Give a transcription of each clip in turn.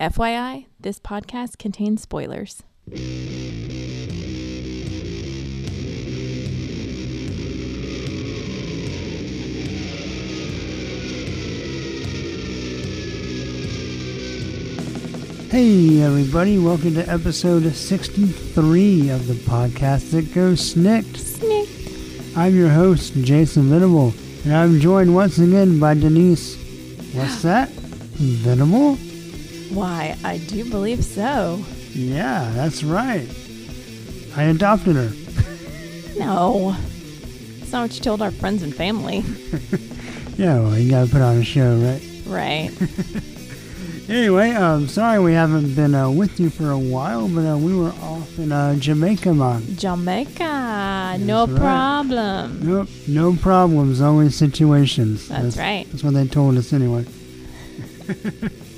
FYI, this podcast contains spoilers. Hey, everybody, welcome to episode 63 of the podcast that goes SNIKT. Snikt. I'm your host, Jason Venable, and I'm joined once again by Denise. What's that? Venable? Why, I do believe so. Yeah, that's right. I adopted her. No. It's not what you told our friends and family. Yeah, well, you gotta put on a show, right? Right. Anyway, um, sorry we haven't been uh, with you for a while, but uh, we were off in uh, Jamaica, man. Jamaica. No right. problem. Nope, no problems, only situations. That's right. That's what they told us anyway.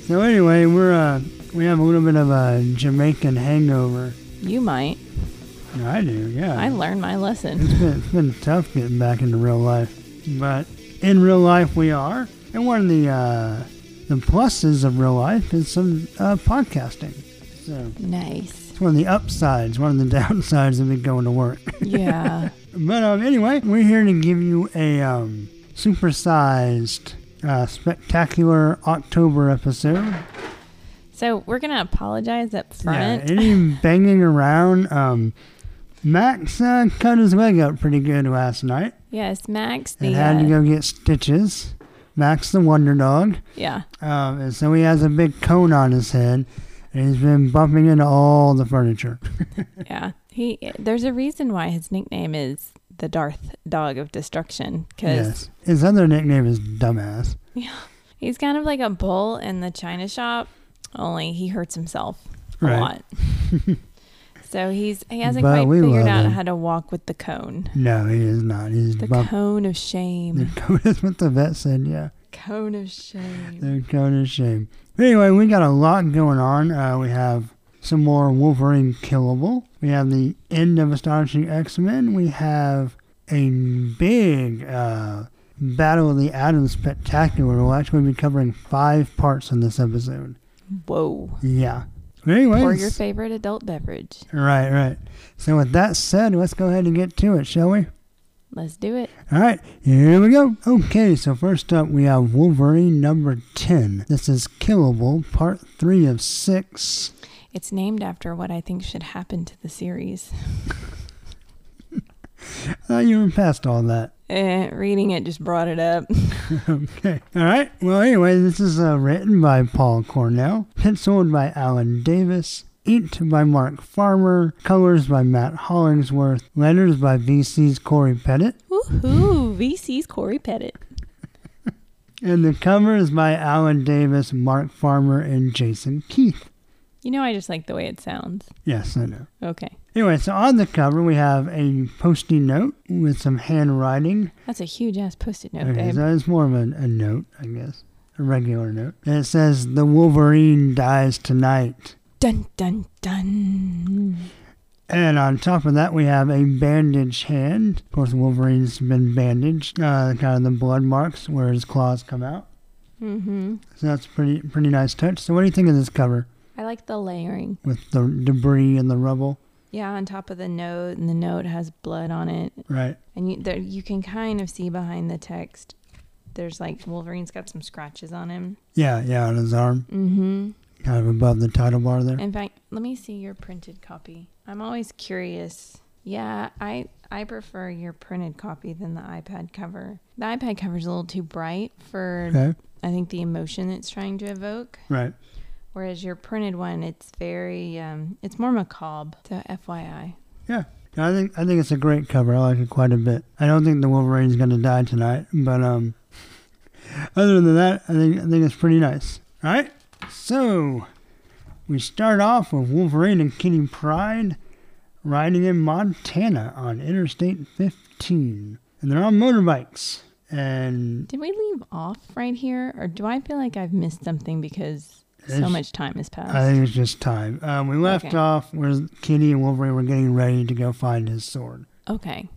So anyway, we're uh, we have a little bit of a Jamaican hangover. You might. I do, yeah. I learned my lesson. It's been, it's been tough getting back into real life, but in real life we are. And one of the uh, the pluses of real life is some uh, podcasting. So Nice. it's one of the upsides. One of the downsides of me going to work. Yeah. But um, anyway, we're here to give you a um, supersized, uh, spectacular October episode. so we're going to apologize up front. Yeah, any banging around. Um, Max uh, cut his leg up pretty good last night yes, Max, the. and had to uh, go get stitches. Max the Wonder Dog. yeah. Um, and so he has a big cone on his head and he's been bumping into all the furniture. Yeah. He there's a reason why his nickname is the Darth Dog of Destruction cuz Yes. His other nickname is Dumbass. Yeah. he's kind of like a bull in the china shop, only he hurts himself a Right. lot. so he's he hasn't But quite figured out him. how to walk with the cone. No, he is not. He's The bump- cone of shame. The cone is what the vet said, yeah. Cone of shame. The cone of shame. Anyway, we got a lot going on. Uh, we have some more Wolverine killable. We have the end of Astonishing X-Men. We have a big uh, Battle of the Atoms spectacular. We'll actually be covering five parts in this episode. Whoa. Yeah. But anyway, your favorite adult beverage. right, right. So with that said, let's go ahead and get to it, shall we? Let's do it. All right, here we go. Okay, so first up we have Wolverine number 10. This is Killable, part 3 of 6. It's named after what I think should happen to the series. Uh, you were past all that. Eh, reading it just brought it up. Okay. All right. Well, anyway, this is uh, written by Paul Cornell, penciled by Alan Davis, inked by Mark Farmer, colors by Matt Hollingsworth, letters by VC's Corey Pettit, Woohoo! VC's Corey Pettit. and the cover is by Alan Davis, Mark Farmer, and Jason Keith. You know, I just like the way it sounds. Yes, I know. Okay. Anyway, so on the cover we have a posty note with some handwriting. That's a huge ass post it note, Okay, babe. so it's more of a, a note, I guess, a regular note. And it says, "The Wolverine dies tonight." Dun dun dun. And on top of that, we have a bandaged hand. Of course, Wolverine's been bandaged, uh, kind of the blood marks where his claws come out. Mm-hmm. So that's pretty pretty nice touch. So what do you think of this cover I like the layering. with the debris and the rubble? Yeah, on top of the note, and the note has blood on it, Right. and you there you can kind of see behind the text. There's like Wolverine's got some scratches on him. Yeah, yeah, on his arm, Mm-hmm. kind of above the title bar there. In fact, let me see your printed copy. I'm always curious. Yeah, I I prefer your printed copy than the iPad cover. The iPad cover is a little too bright for Okay. I think the emotion it's trying to evoke. Right. Whereas your printed one, it's very um, it's more macabre. So FYI. Yeah. I think I think it's a great cover. I like it quite a bit. I don't think the Wolverine's gonna die tonight, but um, other than that, I think I think it's pretty nice. All right. So we start off with Wolverine and Kitty Pryde riding in Montana on Interstate 15, and they're on motorbikes. And Did we leave off right here, or do I feel like I've missed something because so much time has passed? I think it's just time. Um, we left Okay. off where Kitty and Wolverine were getting ready to go find his sword. okay,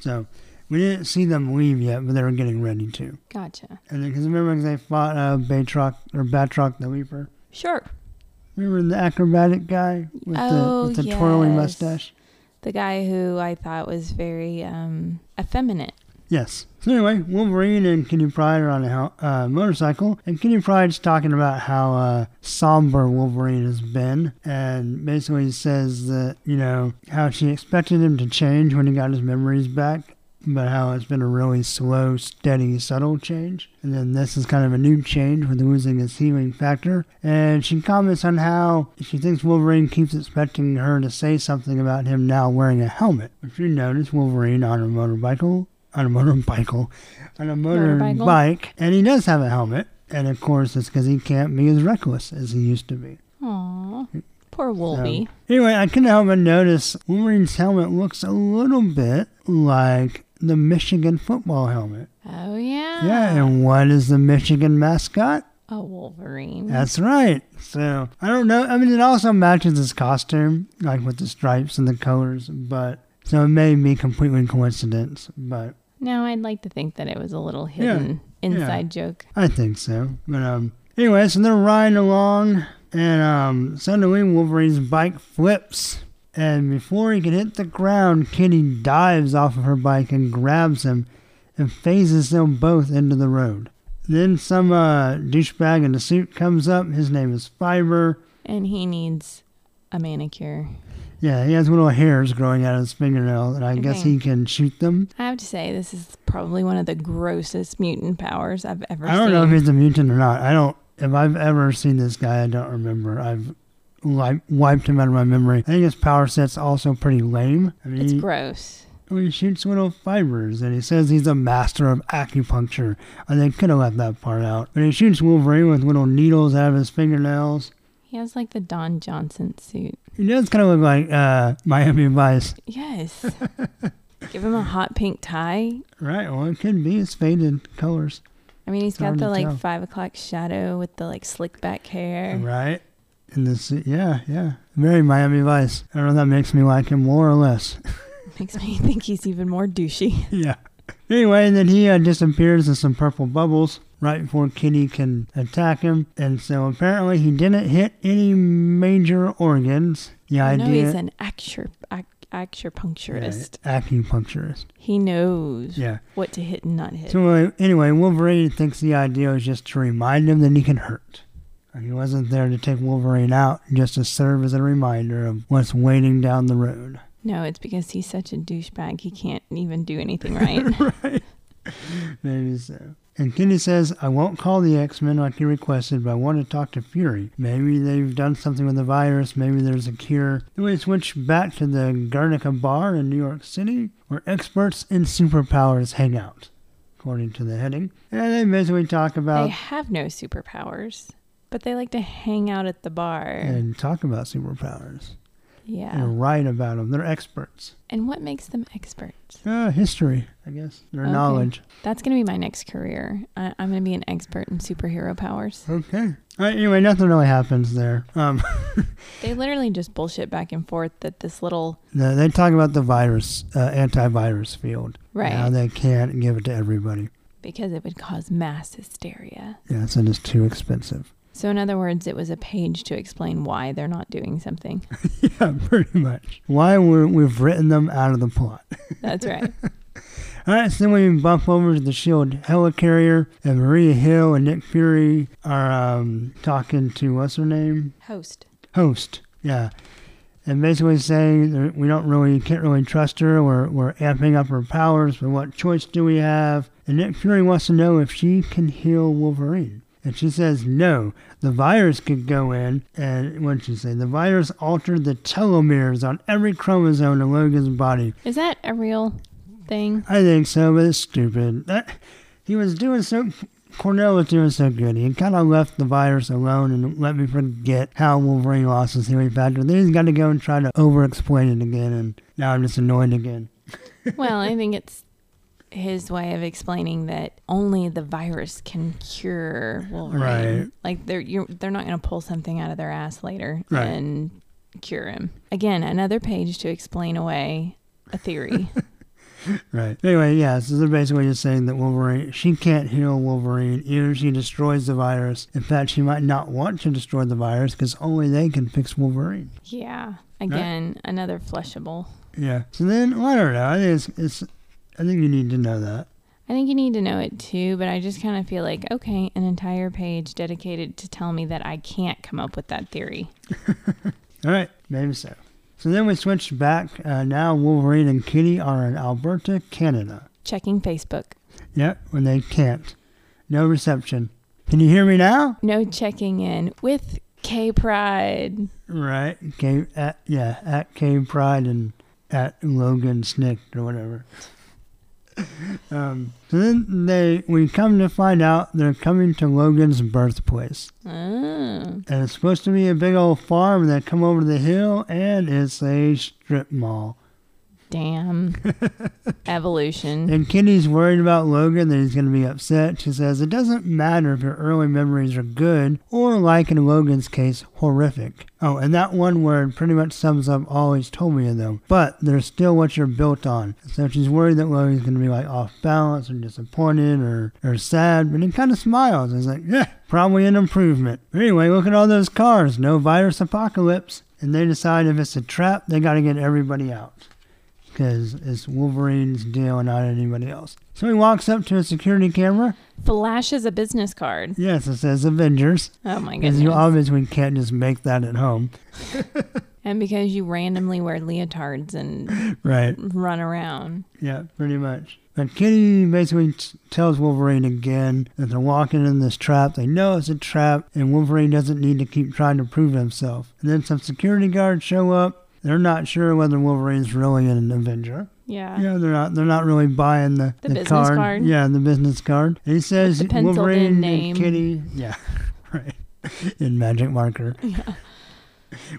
So we didn't see them leave yet, but they were getting ready to. gotcha. And because remember they fought uh, Batroc or Batroc the Leaper. Sure. Remember the acrobatic guy with Oh, the with the twirling yes. mustache? The guy who I thought was very um, effeminate. Yes. So anyway, Wolverine and Kitty Pryde are on a uh, motorcycle, and Kitty Pryde's talking about how uh, somber Wolverine has been, and basically says that you know how she expected him to change when he got his memories back, but how it's been a really slow, steady, subtle change. And then this is kind of a new change with losing his healing factor. And she comments on how she thinks Wolverine keeps expecting her to say something about him now wearing a helmet. If you notice, Wolverine on a motorcycle, on a motorcycle, on a Motorbike. motorbike, and he does have a helmet. And of course, it's because he can't be as reckless as he used to be. Aw, poor Wolvie. Anyway, I couldn't help but notice Wolverine's helmet looks a little bit like the Michigan football helmet. oh yeah. Yeah, and what is the Michigan mascot? A Wolverine. That's right. So I don't know. I mean, it also matches his costume, like with the stripes and the colors. But so it may be completely coincidence, but no, I'd like to think that it was a little hidden inside joke. I think so. But um, anyway, so they're riding along, and um, suddenly Wolverine's bike flips, and before he can hit the ground, Kitty dives off of her bike and grabs him, and phases them both into the road. Then some uh, douchebag in a suit comes up. His name is Fibra. And he needs a manicure. Yeah, he has little hairs growing out of his fingernail, and I guess he can shoot them. I have to say, this is probably one of the grossest mutant powers I've ever I don't seen. know if he's a mutant or not. I don't. If I've ever seen this guy, I don't remember. I've li- wiped him out of my memory. I think his power set's also pretty lame. I mean, it's he, gross. well, he shoots little fibers, and he says he's a master of acupuncture. And they could have left that part out. But he shoots Wolverine with little needles out of his fingernails. He has like the Don Johnson suit. He does kind of look like uh, Miami Vice. Yes. Give him a hot pink tie. Right, well, it could be his faded colors. I mean, he's It's got the like tell. five o'clock shadow with the like slick back hair. Right. And this, yeah, yeah. Very Miami Vice. I don't know if that makes me like him more or less. Makes me think he's even more douchey. yeah. Anyway, then he uh, disappears in some purple bubbles right before Kitty can attack him. And so apparently he didn't hit any major organs. The I know he's an acture, ac- acupuncturist. Yeah, acupuncturist. He knows Yeah. what to hit and not hit. So uh, anyway, Wolverine thinks the idea is just to remind him that he can hurt. He wasn't there to take Wolverine out, just to serve as a reminder of what's waiting down the road. no, it's because he's such a douchebag. He can't even do anything right. right. Maybe so. And Kenny says, I won't call the X Men like you requested, but I want to talk to Fury. Maybe they've done something with the virus. Maybe there's a cure. Then we switch back to the Guernica Bar in New York City, where experts in superpowers hang out, according to the heading. And they basically talk about they have no superpowers, but they like to hang out at the bar. and talk about superpowers. Yeah. And write about them. They're experts. And what makes them experts? Uh, history, I guess. Their Okay. knowledge. That's going to be my next career. I- I'm going to be an expert in superhero powers. Okay. Right, anyway, nothing really happens there. Um, They literally just bullshit back and forth that this little The- They talk about the virus, uh, antivirus field. Right. How they can't give it to everybody. because it would cause mass hysteria. Yeah, so it's too expensive. So in other words, it was a page to explain why they're not doing something. yeah, pretty much. Why we we've written them out of the plot. That's right. All right, so then we bump over to the Shield helicarrier, and Maria Hill and Nick Fury are um, talking to what's her name? Host. Host. Yeah. And basically saying that we don't really, can't really trust her. We're, we're amping up her powers, but what choice do we have? And Nick Fury wants to know if she can heal Wolverine. And she says no. The virus could go in, and what did she say? The virus altered the telomeres on every chromosome in Logan's body. Is that a real thing? I think so, but it's stupid. That, he was doing so. Cornell was doing so good. He kind of left the virus alone and let me forget how Wolverine lost his healing factor. Then he's got to go and try to over-explain it again, and now I'm just annoyed again. well, I think it's his way of explaining that only the virus can cure Wolverine. Right. Like they're you're, they're not going to pull something out of their ass later Right. and cure him. Again, another page to explain away a theory. Right. Anyway, yeah, so they're basically just saying that Wolverine, she can't heal Wolverine, if she destroys the virus. In fact, she might not want to destroy the virus because only they can fix Wolverine. Yeah. Again, another flushable. Yeah. So then, well, I don't know. I think it's, it's, I think you need to know that. I think you need to know it too, but I just kind of feel like, okay, an entire page dedicated to tell me that I can't come up with that theory. All right, maybe so. So then we switched back. Uh, now Wolverine and Kitty are in Alberta, Canada. Checking Facebook. Yep, when they can't. No reception. Can you hear me now? No checking in with K Pride. Right. K at yeah at K Pride and at Logan Snick or whatever. Um, so then they we come to find out they're coming to Logan's birthplace, Oh. and it's supposed to be a big old farm. They come over the hill, and it's a strip mall. Damn. Evolution. And Kitty's worried about Logan that he's going to be upset. She says it doesn't matter if your early memories are good or, like in Logan's case, horrific. Oh, and that one word pretty much sums up all he's told me of them. But they're still what you're built on. So she's worried that Logan's going to be like off balance or disappointed or, or sad. But he kind of smiles. He's like, yeah, probably an improvement. Anyway, look at all those cars. No virus apocalypse. And they decide if it's a trap, they got to get everybody out because it's Wolverine's deal and not anybody else. So he walks up to a security camera. Flashes a business card. Yes, it says Avengers. Oh my Because you obviously can't just make that at home. and because you randomly wear leotards and Right. run around. Yeah, pretty much. But Kitty basically t- tells Wolverine again that they're walking in this trap. They know it's a trap, and Wolverine doesn't need to keep trying to prove himself. And then some security guards show up. They're not sure whether Wolverine's really an Avenger. Yeah. Yeah, they're not. They're not really buying the, The business card? Yeah, the business card. He says the Wolverine name. and Kitty. Yeah, right. In magic marker Yeah.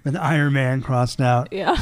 with Iron Man crossed out. Yeah.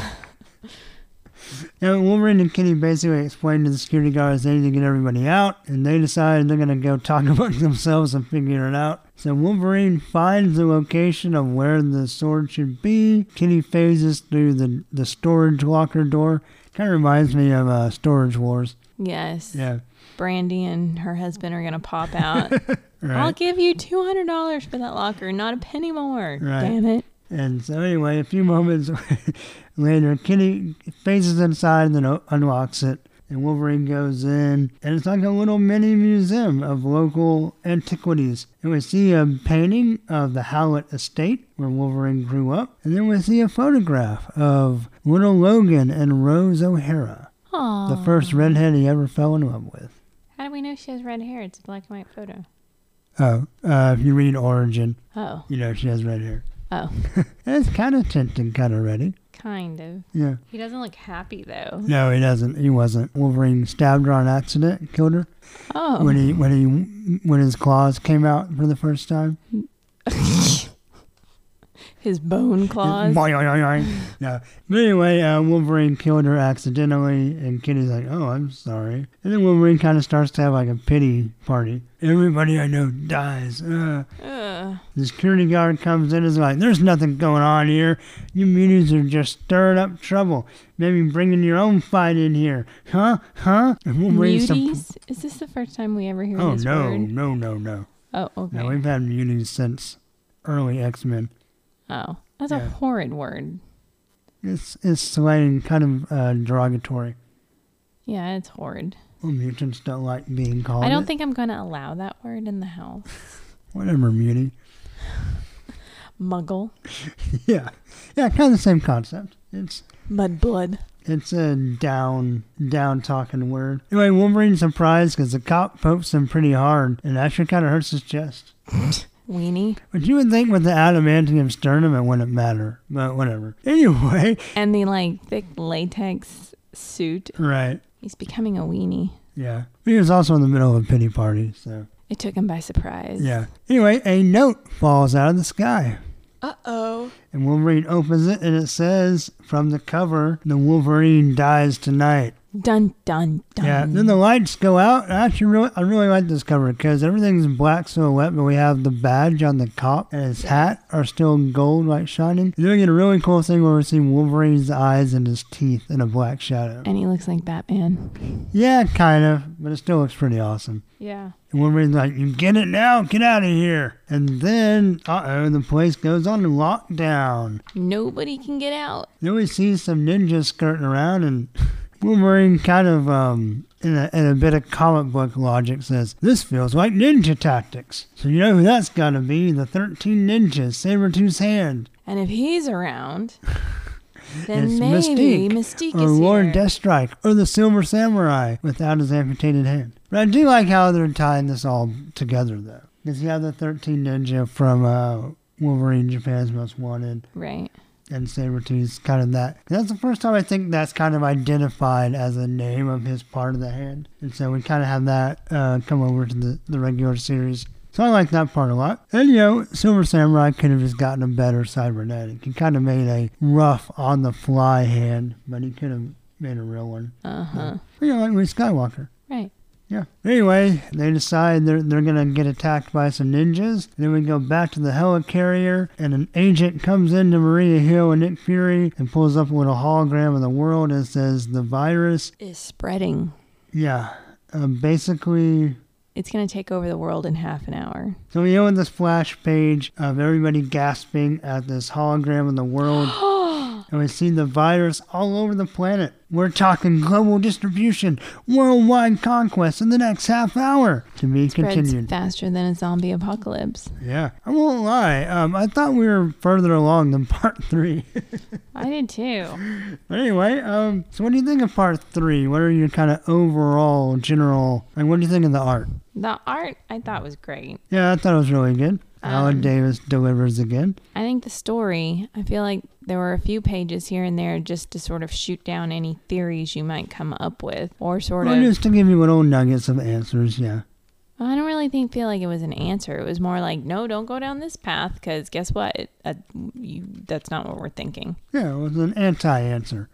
And Wolverine and Kitty basically explain to the security guards they need to get everybody out, and they decide they're gonna go talk among themselves and figure it out. So Wolverine finds the location of where the sword should be. Kitty phases through the the storage locker door. Kind of reminds me of uh, Storage Wars. Yes. Yeah. Brandy and her husband are going to pop out. Right. I'll give you $200 for that locker, not a penny more. Right. Damn it. And so anyway, a few moments later, Kitty phases inside and then unlocks it. And Wolverine goes in, and it's like a little mini museum of local antiquities. And we see a painting of the Howlett Estate, where Wolverine grew up. And then we see a photograph of little Logan and Rose O'Hara, Aww. the first redhead he ever fell in love with. How do we know she has red hair? It's a black and white photo. Oh, uh, if you read Origin, Oh. you know she has red hair. Oh. It's kind of tinted, kind of ready. Kind of. Yeah. He doesn't look happy though. No, he doesn't. He wasn't. Wolverine stabbed her on accident, killed her Oh. when he when he when his claws came out for the first time. His bone claws. No, but anyway, uh, Wolverine killed her accidentally, and Kitty's like, "Oh, I'm sorry." And then Wolverine kind of starts to have like a pity party. Everybody I know dies. Uh. Ugh. The security guard comes in and is like, "There's nothing going on here. You mutants are just stirring up trouble. Maybe bringing your own fight in here, huh? Huh?" And Wolverine's Muties? Is this the first time we ever hear Oh this no, word? no, no, no. no. Oh, okay. Now we've had muties since early X Men. Oh, that's a horrid word. It's it's slang kind of uh, derogatory. Yeah, it's horrid. Well, mutants don't like being called. I don't it. think I'm going to allow that word in the house. whatever mutie. Muggle. yeah, yeah, kind of the same concept. It's Mudblood. it's a down down talking word. Anyway, Wolverine's surprised because the cop pokes him pretty hard and actually kind of hurts his chest. Weenie. But you would think with the adamantium sternum it wouldn't matter, but whatever. Anyway, And the like thick latex suit. right. He's becoming a weenie. Yeah. He was also in the middle of a pity party, so. It took him by surprise. Yeah. Anyway, a note falls out of the sky. Uh oh. And Wolverine opens it and it says from the cover, The Wolverine dies tonight. Dun dun dun. Yeah, then the lights go out. I actually really, I really like this cover because everything's black silhouette, but we have the badge on the cop and his hat are still gold, like shining. And then we get a really cool thing where we see Wolverine's eyes and his teeth in a black shadow. and he looks like Batman. Yeah, kind of, but it still looks pretty awesome. Yeah. And Wolverine's like, "You get it now? Get out of here!" And then, uh oh, the place goes on lockdown. Nobody can get out. Then we see some ninjas skirting around, and Wolverine kind of, um, in a, in a bit of comic book logic, says, This feels like ninja tactics. So you know who that's gotta be? The 13 ninjas, Sabretooth's hand. And if he's around, then It's maybe Mystique, Mystique, or is Lord here. Deathstrike, or the Silver Samurai without his amputated hand. But I do like how they're tying this all together, though. Because you have the 13 ninja from uh, Wolverine, Japan's Most Wanted, right. And Sabretooth's kind of that. And that's the first time I think that's kind of identified as a name of his part of the hand. And so we kind of have that uh, come over to the, the regular series. So I like that part a lot. And you know, Silver Samurai could have just gotten a better cybernetic. He kind of made a rough on the fly hand, but he could have made a real one. Uh huh. You know, like Luke Skywalker. Right. Yeah. Anyway, they decide they're, they're going to get attacked by some ninjas. Then we go back to the helicarrier, and an agent comes into Maria Hill and Nick Fury and pulls up with a hologram of the world and says the virus, Is spreading. yeah, uh, basically. It's gonna take over the world in half an hour. So we own this flash page of everybody gasping at this hologram of the world. and we see the virus all over the planet. We're talking global distribution, worldwide conquest in the next half hour. To be Spreads continued. faster than a zombie apocalypse. Yeah, I won't lie. Um, I thought we were further along than part three. I did too. but anyway, um, so what do you think of part three? What are your kind of overall general? Like, what do you think of the art? The art I thought was great. Yeah, I thought it was really good. Alan Um, Davis delivers again. I think the story, I feel like there were a few pages here and there just to sort of shoot down any theories you might come up with or sort Well, of just to give you little nuggets of answers. Yeah. I don't really think feel like it was an answer. It was more like, no, don't go down this path because guess what? Uh, you, that's not what we're thinking. Yeah, it was an anti-answer.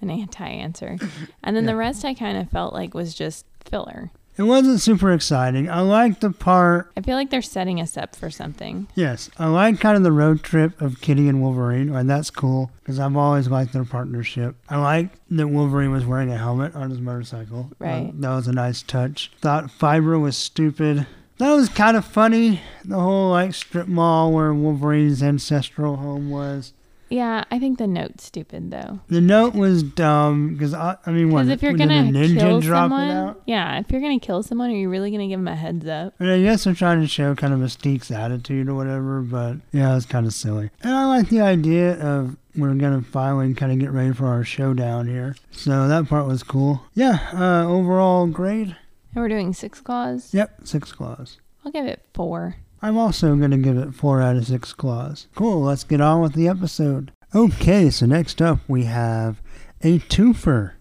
An anti-answer, and then Yeah. the rest I kind of felt like was just filler. It wasn't super exciting. I liked the part I feel like they're setting us up for something. Yes, I like kind of the road trip of Kitty and Wolverine, and that's cool because I've always liked their partnership. I like that Wolverine was wearing a helmet on his motorcycle. Right. that was a nice touch. Thought Fibra was stupid. That was kind of funny. The whole like strip mall where Wolverine's ancestral home was. Yeah, I think the note's stupid though. The note was dumb because I, I mean, what? If you're gonna kill someone, yeah, if you're gonna kill someone, are you really gonna give them a heads up? And I guess they're trying to show kind of Mystique's attitude or whatever, but yeah, it's kind of silly. And I like the idea of we're gonna finally kind of get ready for our showdown here. So that part was cool. Yeah, uh, overall grade. And we're doing six claws. Yep, six claws. I'll give it four. I'm also gonna give it four out of six claws. Cool. Let's get on with the episode. Okay, so next up we have a twofer.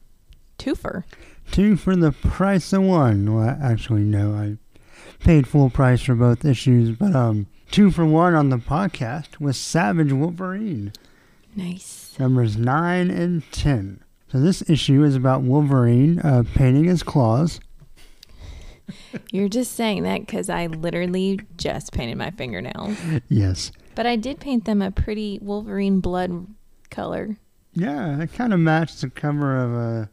Twofer. Two for the price of one. Well, actually, no, I paid full price for both issues, but um, two for one on the podcast with Savage Wolverine, Nice. numbers nine and ten. So this issue is about Wolverine uh, painting his claws. You're just saying that because I literally just painted my fingernails. Yes, But I did paint them a pretty Wolverine blood color. yeah, it kind of matched the cover of uh,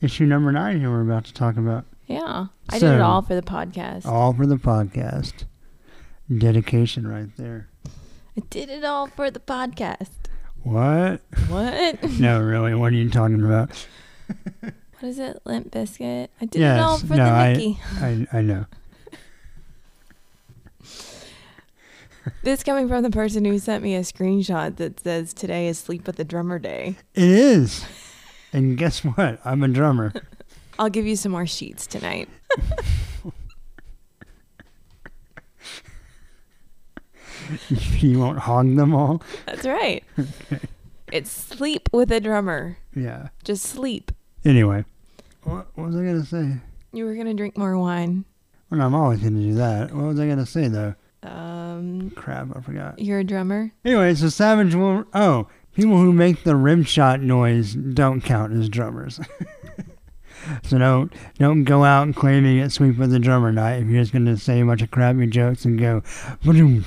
issue number nine here we're about to talk about. Yeah. I did it all for the podcast. All for the podcast. Dedication right there. I did it all for the podcast. What? What? No, really, what are you talking about? what is it? Limp Bizkit? I did it all Yes, for no, the I- Mickey. I, I know. This coming from the person who sent me a screenshot that says today is Sleep with the Drummer Day. It is. And guess what? I'm a drummer. I'll give you some more sheets tonight. you won't hog them all? That's right. It's sleep with a drummer. Yeah. Just sleep. Anyway, what, what was I going to say? You were gonna drink more wine. Well, I'm always going to do that. What was I going to say, though? Um, Crap, I forgot. you're a drummer. Anyway, so Savage will. Oh, people who make the rim shot noise don't count as drummers. So don't don't go out claiming it's sweep with the drummer night if you're just gonna say a bunch of crappy jokes and go boom.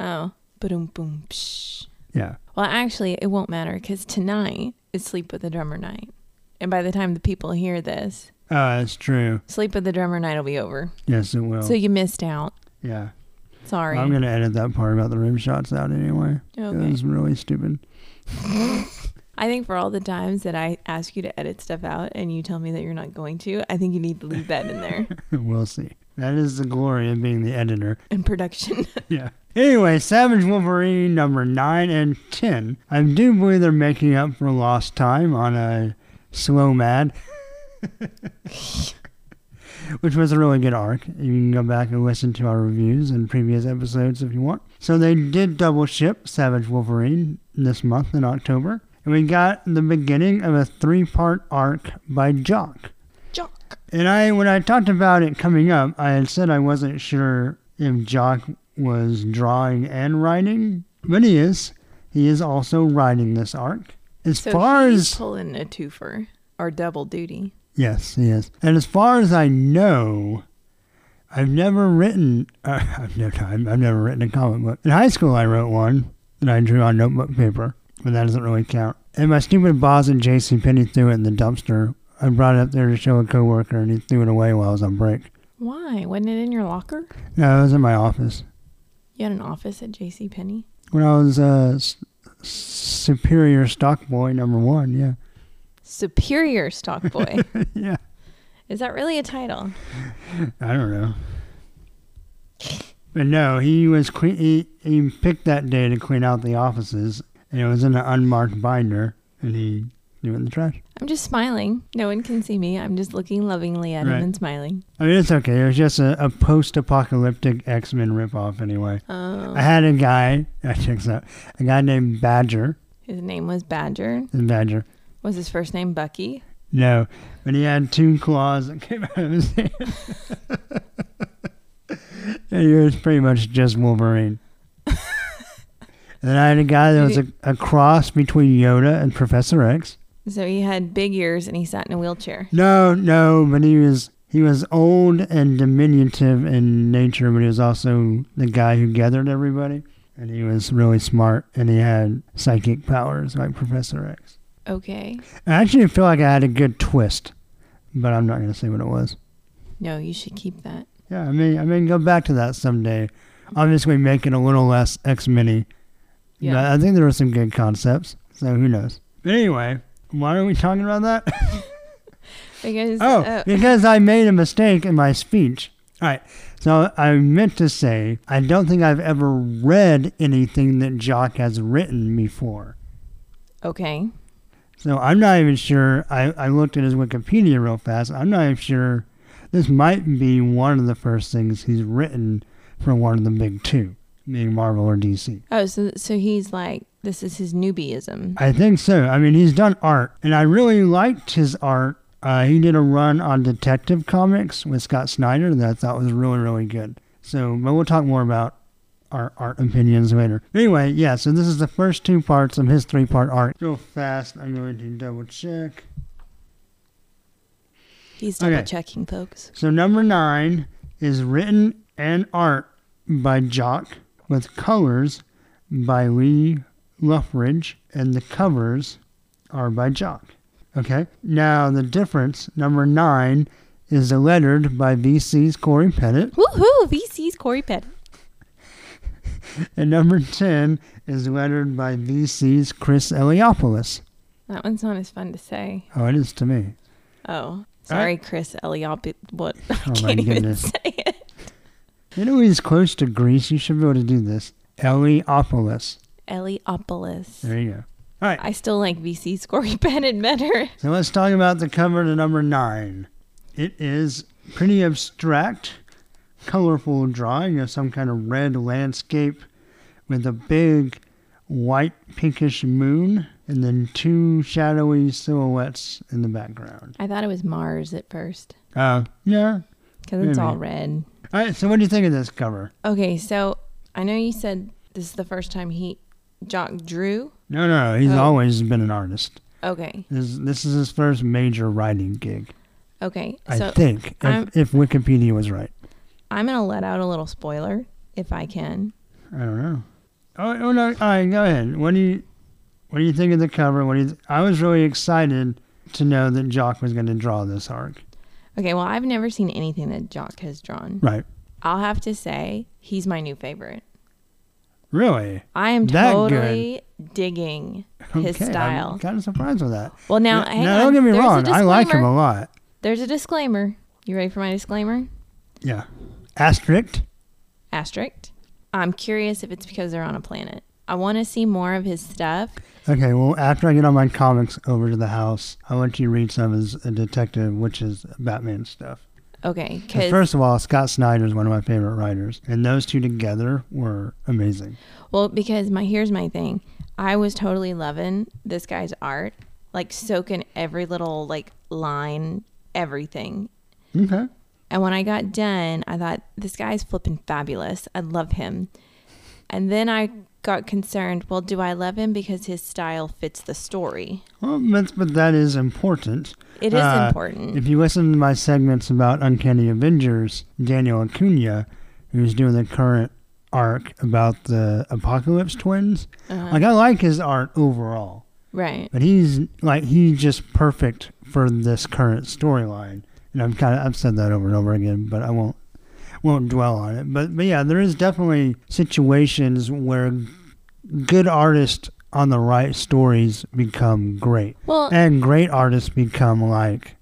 Oh, boom, boom, psh. Yeah. Well, actually, it won't matter because tonight is Sleep with the Drummer night. And by the time the people hear this, Oh, that's true. Sleep with the Drummer night will be over. Yes, it will. So you missed out. yeah. Sorry. I'm gonna edit that part about the rim shots out anyway. It okay. was really stupid. I think for all the times that I ask you to edit stuff out and you tell me that you're not going to, I think you need to leave that in there we'll see. That is the glory of being the editor. in production. Yeah. Anyway, Savage Wolverine number 9 and 10. I do believe they're making up for lost time on a Slow Mad, which was a really good arc. You can go back and listen to our reviews and previous episodes if you want. So they did double ship Savage Wolverine this month in October. And we got the beginning of a three part arc by Jock. Jock. And I, when I talked about it coming up, I had said I wasn't sure if Jock was drawing and writing, but he is. He is also writing this arc. As So far as pulling a twofer or double duty. yes, yes. And as far as I know, I've never written. Uh, I've never. I've never written a comic book. In high school, I wrote one that I drew on notebook paper, but that doesn't really count. And my stupid boss at J.C. Penney threw it in the dumpster. I brought it up there to show a coworker, and he threw it away while I was on break. Why? Wasn't it in your locker? No, it was in my office. You had an office at J.C. Penney. When I was uh, superior stock boy number one, yeah. Superior Stock Boy. yeah. Is that really a title? I don't know. But no, he was clean, he, he picked that day to clean out the offices, and it was in an unmarked binder, and he threw it in the trash. I'm just smiling. No one can see me. I'm just looking lovingly at Right. him and smiling. I mean, it's okay. It was just a, a post-apocalyptic X-Men ripoff, anyway. Oh, I had a guy, I this out, a guy named Badger. his name was Badger. Badger. Was his first name Bucky? No, but he had two claws that came out of his hand. and he was pretty much just Wolverine. and then I had a guy that was a, a cross between Yoda and Professor X. So he had big ears and he sat in a wheelchair. No, no, but he was he was old and diminutive in nature, but he was also the guy who gathered everybody. And he was really smart, and he had psychic powers like Professor X. Okay. I actually feel like I had a good twist, but I'm not going to say what it was. No, you should keep that. Yeah, I mean, I mean, go back to that someday. Obviously, make it a little less X Mini. Yeah. But I think there were some good concepts. So who knows? But anyway, why are we talking about that? Because oh, uh, because I made a mistake in my speech. All right. So I meant to say I don't think I've ever read anything that Jock has written before. okay. So I'm not even sure. I, I looked at his Wikipedia real fast. I'm not even sure. This might be one of the first things he's written for one of the big two, being Marvel or DC. Oh, so so he's like this is his newbieism. I think so. I mean, he's done art, and I really liked his art. Uh, he did a run on Detective Comics with Scott Snyder that I thought was really, really good. So, but we'll talk more about our art opinions later. Anyway, yeah, so this is the first two parts of his three part art. Real fast, I'm going to double check. He's Okay. double checking, folks. So number nine is written and art by Jock with colors by Lee Loughridge, and the covers are by Jock. Okay. Now the difference, number nine, is lettered by VC's Corey Pettit, Woohoo! VC's Corey Pettit. and number ten is lettered by VC's Chris Eliopoulos. That one's not as fun to say. Oh, it is to me. Oh, sorry, Chris Eliop. What? I Oh my can't even goodness. say it. You know he's close to Greece. You should be able to do this. Eliopoulos. Eliopolis. There you go. All right. I still like VC's Corey Pettit better. So let's talk about the cover to number nine. It is pretty abstract, colorful drawing of some kind of red landscape with a big white pinkish moon and then two shadowy silhouettes in the background. I thought it was Mars at first Uh, yeah. because it's all red. All right, so what do you think of this cover? Okay, so I know you said this is the first time he Jock drew. No, no, he's Oh. always been an artist. Okay. This this is his first major writing gig. Okay. I So think I'm- if, if Wikipedia was right. I'm gonna let out a little spoiler if I can. I don't know. Oh, oh no! All right, go ahead. What do you what do you think of the cover? What do you? I was really excited to know that Jock was going to draw this arc. Okay. Well, I've never seen anything that Jock has drawn. Right? I'll have to say he's my new favorite. Really? I am That totally digging his Okay, style. I'm kind of surprised with that. Well, now, hang now, on. don't get me There's a wrong. I like him disclaimer. a lot. There's a disclaimer. You ready for my disclaimer? Yeah. Asterisk. Asterisk. I'm curious if it's because they're on a planet. I want to see more of his stuff. Okay, well, after I get all my comics over to the house, I want you to read some of his uh, detective, which is Batman stuff. Okay, 'Cause First of all, Scott Snyder is one of my favorite writers, and those two together were amazing. well, because my here's my thing. I was totally loving this guy's art, like soaking every little like line, everything. Okay. And when I got done, I thought this guy's flipping fabulous. I love him. And then I got concerned. Well, do I love him because his style fits the story? Well, but, but that is important. It is Uh, important. If you listen to my segments about Uncanny Avengers, Daniel Acuna, who's doing the current arc about the Apocalypse twins, Uh-huh. like I like his art overall, right. but he's like he's just perfect for this current storyline. And I've kind of I've said that over and over again, but I won't won't dwell on it. But but yeah, there is definitely situations where good artists on the right stories become great Well, and great artists become like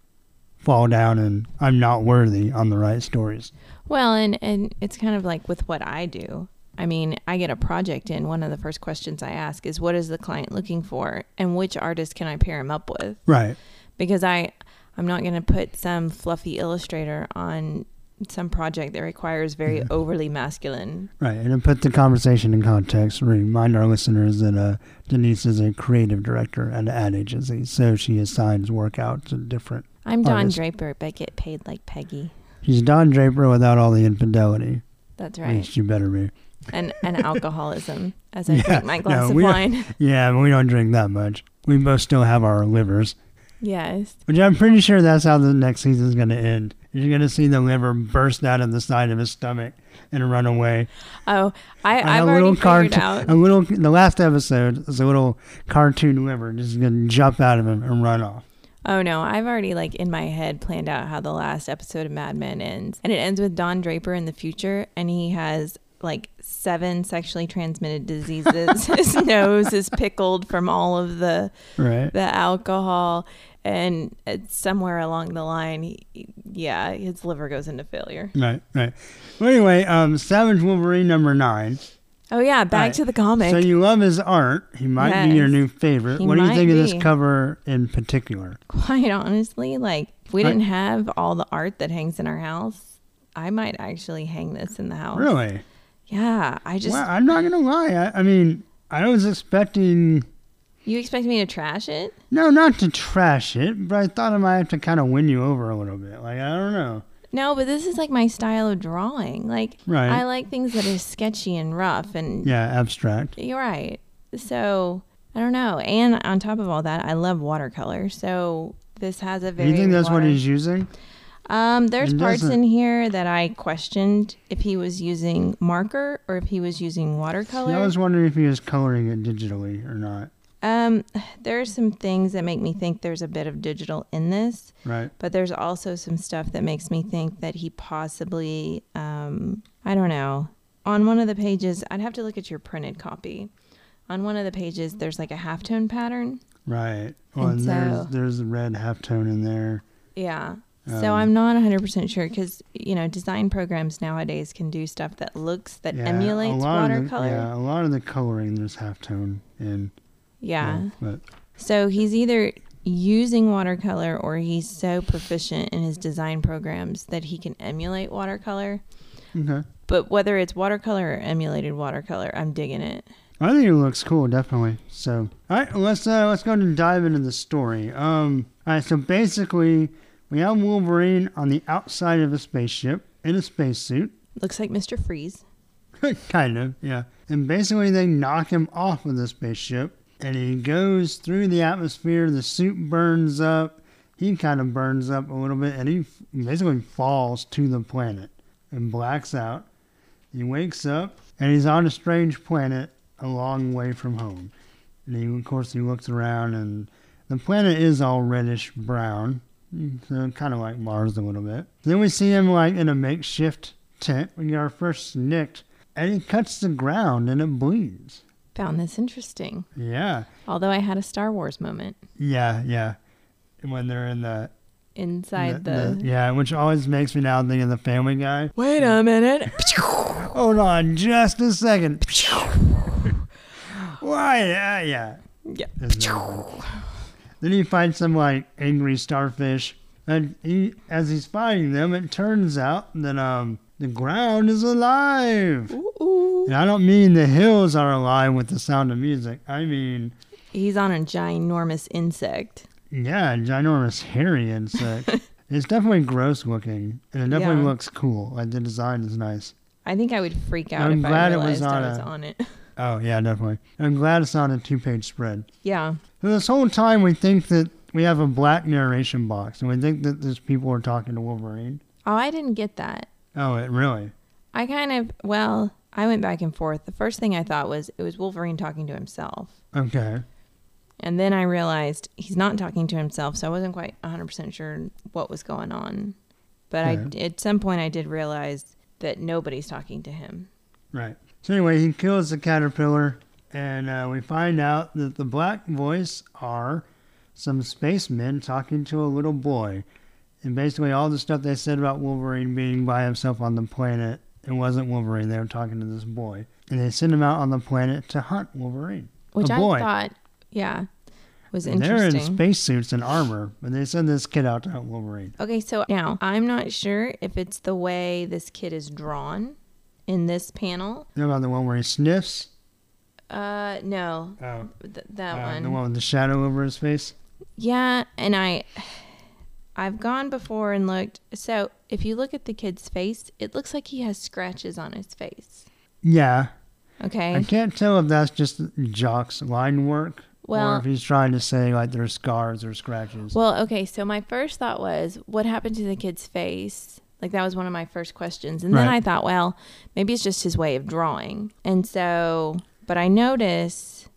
fall down and I'm not worthy on the right stories. Well, and and it's kind of like with what I do. I mean, I get a project in. One of the first questions I ask is, "What is the client looking for, and which artist can I pair him up with?" Right. Because I, I'm not going to put some fluffy illustrator on some project that requires very Yeah. overly masculine. Right. And to put the conversation in context, remind our listeners that uh, Denise is a creative director at an ad agency, so she assigns work out to different. I'm Don Artist. Draper, but get paid like Peggy. She's Don Draper without all the infidelity. That's right. At least you better be. And and alcoholism as I Yeah, drink my glass no, of wine. Yeah, but we don't drink that much. We both still have our livers. yes. Which I'm pretty sure that's how the next season is going to end. You're going to see the liver burst out of the side of his stomach and run away. Oh, I And I've a already little cartoon, out. a little. The last episode is a little cartoon liver just gonna jump out of him and run off. Oh no, I've already like in my head planned out how the last episode of Mad Men ends. And it ends with Don Draper in the future and he has like seven sexually transmitted diseases. His nose is pickled from all of the Right. the alcohol and it's somewhere along the line yeah, his liver goes into failure. Right. Right. Well, anyway, um, Savage Wolverine number nine. Oh yeah, back Right. to the comic. So you love his art. He might be your new favorite. He what do you think of this cover in particular? Quite honestly, like if we I- didn't have all the art that hangs in our house, I might actually hang this in the house. Really? Yeah, I just well, I'm not gonna lie. I, I mean, I was expecting You expect me to trash it? no, not to trash it, but I thought I might have to kind of win you over a little bit. Like I don't know. No, but this is like my style of drawing. Like Right. I like things that are sketchy and rough and Yeah, abstract. you're right. So I don't know. And on top of all that, I love watercolor. So this has a very you think that's what he's using? Um, there's It parts doesn't- in here that I questioned if he was using marker or if he was using watercolor. See, I was wondering if he was coloring it digitally or not. Um, there are some things that make me think there's a bit of digital in this, Right. but there's also some stuff that makes me think that he possibly, um, I don't know. On one of the pages, I'd have to look at your printed copy. On one of the pages, there's like a halftone pattern. Right. Well, And and there's so- there's a red halftone in there. Yeah. Um, so I'm not 100% sure because, you know, design programs nowadays can do stuff that looks, that Yeah, emulates watercolor. The, yeah, a lot of the coloring there's halftone in. Yeah. But So he's either using watercolor or he's so proficient in his design programs that he can emulate watercolor. okay. But whether it's watercolor or emulated watercolor, I'm digging it. I think it looks cool, definitely. So, all right, let's uh, let's go and dive into the story. Um, all right, so basically, we have Wolverine on the outside of a spaceship in a spacesuit, Looks like Mr. Freeze. kind of, yeah. And basically, they knock him off of the spaceship, and he goes through the atmosphere. The suit burns up. He kind of burns up a little bit, and he basically falls to the planet and blacks out. He wakes up, and he's on a strange planet a long way from home. And he, of course, he looks around, and the planet is all reddish brown, so kind of like Mars a little bit. Then we see him like in a makeshift tent. We get our first nicked, and he cuts the ground, and it bleeds. Found this interesting. Yeah, Although I had a Star Wars moment yeah, yeah. When they're in the, inside the. yeah, which always makes me now think of the Family Guy. Wait a minute. Hold on, just a second. Why? Yeah, yeah. yeah. No. Then he finds some like angry starfish, and he, as he's fighting them, it turns out that um the ground is alive. Ooh, ooh. And I don't mean the hills are alive with the sound of music. I mean, He's on a ginormous insect. yeah, a ginormous hairy insect. it's definitely gross looking, and it definitely Yeah. looks cool. Like the design is nice. I think I would freak out I'm if I glad it was on I was a- on it. Oh yeah, definitely. I'm glad it's not a two-page spread. yeah. So this whole time we think that we have a black narration box, and we think that these people are talking to Wolverine. Oh, I didn't get that. Oh, it really? I kind of, well, I went back and forth. The first thing I thought was it was Wolverine talking to himself. Okay. And then I realized he's not talking to himself, so I wasn't quite 100% sure what was going on. But I, at some point, I did realize that nobody's talking to him. Right. So anyway, he kills the caterpillar, and uh, we find out that the black voice are some spacemen talking to a little boy. And basically, all the stuff they said about Wolverine being by himself on the planet, it wasn't Wolverine. They were talking to this boy. And they sent him out on the planet to hunt Wolverine. Which a I boy. thought, yeah, was And They're in spacesuits and armor, but they send this kid out to hunt Wolverine. Okay, so now I'm not sure if it's the way this kid is drawn in this panel. You know about the one where he sniffs? Uh, no, Oh, th- that uh, one. the one with the shadow over his face? Yeah, and I I've gone before and looked. So, if you look at the kid's face, it looks like he has scratches on his face. Yeah. Okay? I can't tell if that's just Jock's line work or Well- if he's trying to say like there's scars or scratches. Well, okay, so my first thought was what happened to the kid's face? Like that was one of my first questions. And then Right. I thought, well, maybe it's just his way of drawing. And so, but I notice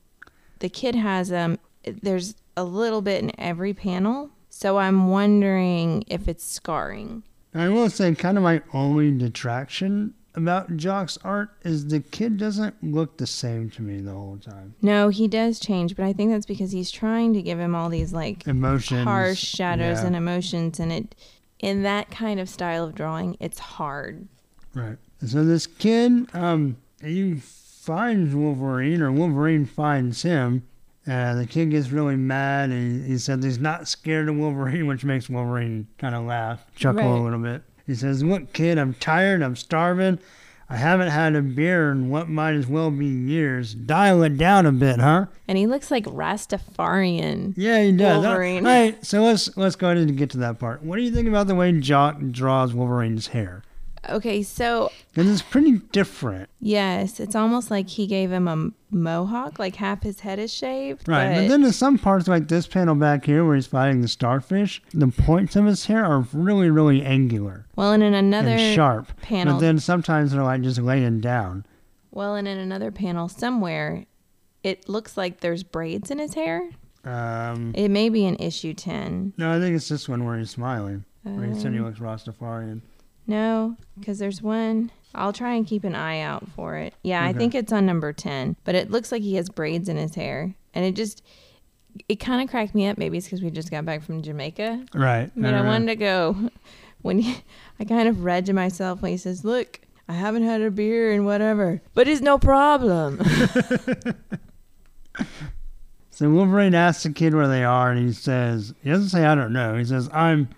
the kid has um there's a little bit in every panel. So I'm wondering if it's scarring. I will say, kind of my only detraction about Jock's art is the kid doesn't look the same to me the whole time. No, he does change, but I think that's because he's trying to give him all these like Emotions. harsh shadows yeah, and emotions and it in that kind of style of drawing, it's hard. Right. So this kid, um, he finds Wolverine, or Wolverine finds him. Uh, the kid gets really mad, and he, he says he's not scared of Wolverine, which makes Wolverine kind of laugh, chuckle a little bit. He says, "Look, kid, I'm tired. I'm starving. I haven't had a beer in what might as well be years. Dial it down a bit, huh?" And he looks like Rastafarian. Yeah, he does. Wolverine. right, so let's let's go ahead and get to that part. What do you think about the way Jock draws Wolverine's hair? Okay, so Because it's pretty different. yes, it's almost like he gave him a mohawk, like half his head is shaved. Right, but, then in some parts like this panel back here where he's fighting the starfish. The points of his hair are really, really angular well, and in another and sharp. panel, But then sometimes they're like just laying down. well, and in another panel somewhere, it looks like there's braids in his hair. Um, It may be in issue ten. no, I think it's this one where he's smiling. Where he said he Um, looks Rastafarian. No, because there's one. I'll try and keep an eye out for it. Yeah, I think it's on number 10, but it looks like he has braids in his hair. And it just, it kind of cracked me up. Maybe it's because we just got back from Jamaica. Right. I I wanted to go. When he, I kind of read to myself when he says, Look, I haven't had a beer and whatever, but it's no problem. So Wolverine asks the kid where they are, and he says, he doesn't say, I don't know. He says, I'm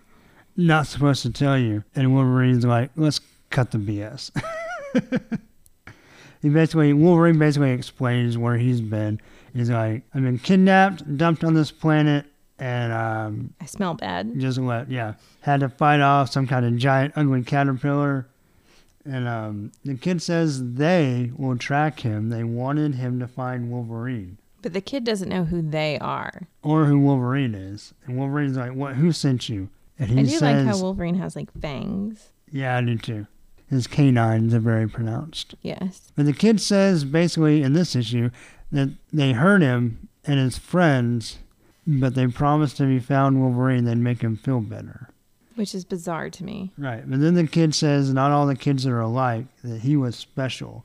not supposed to tell you. And Wolverine's like, let's cut the BS. he basically, Wolverine basically explains where he's been. He's like, I've been kidnapped, dumped on this planet, and um, I smell bad. just let, yeah, had to fight off some kind of giant, ugly caterpillar. And um, the kid says they will track him. They wanted him to find Wolverine. But the kid doesn't know who they are. or who Wolverine is. And Wolverine's like, "What? Who sent you?" And he I do says, like how Wolverine has like fangs. "Yeah, I do too." His canines are very pronounced. Yes. But the kid says basically in this issue that they hurt him and his friends, but they promised if he found Wolverine, they'd make him feel better. Which is bizarre to me. Right. But then the kid says not all the kids are alike, that he was special,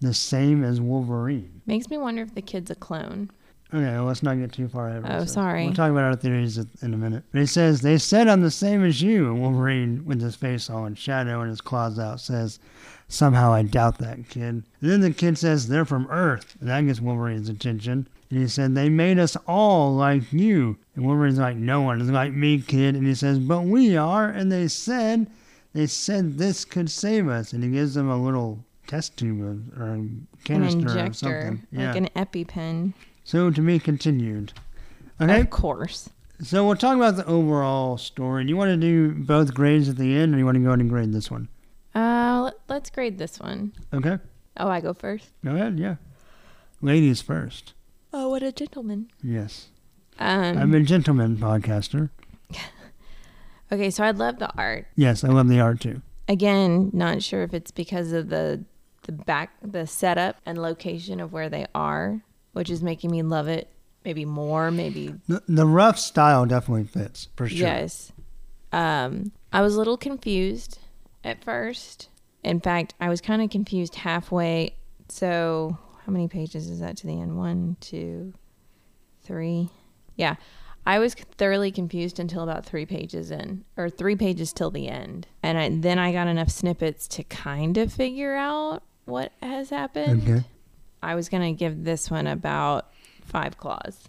the same as Wolverine. Makes me wonder if the kid's a clone. Okay, well, let's not get too far ahead. of Oh, ourselves. sorry. We'll talk about our theories in a minute. But he says, They said I'm the same as you. And Wolverine, with his face all in shadow and his claws out, says, Somehow I doubt that, kid. And then the kid says, They're from Earth. And that gets Wolverine's attention. And he said, They made us all like you. And Wolverine's like, No one is like me, kid. And he says, But we are. And they said, They said this could save us. And he gives them a little test tube of, or canister injector. of something. Yeah. Like an EpiPen. So to be continued. Okay. Of course. So we'll talk about the overall story. Do you want to do both grades at the end, or do you want to go ahead and grade this one? Uh, let- let's grade this one. Okay, Oh, I go first. go ahead. Yeah, ladies first. Oh, what a gentleman. Yes, Um, I'm a gentleman podcaster. okay, so I love the art. Yes, I love the art too. Again, not sure if it's because of the the back the setup and location of where they are, which is making me love it maybe more, maybe The, the rough style definitely fits for sure. Yes. Um, I was a little confused at first. In fact, I was kind of confused halfway. So, how many pages is that to the end? One, two, three. Yeah. I was thoroughly confused until about three pages in, or three pages till the end. And I, then I got enough snippets to kind of figure out what has happened. Okay. I was going to give this one about five claws,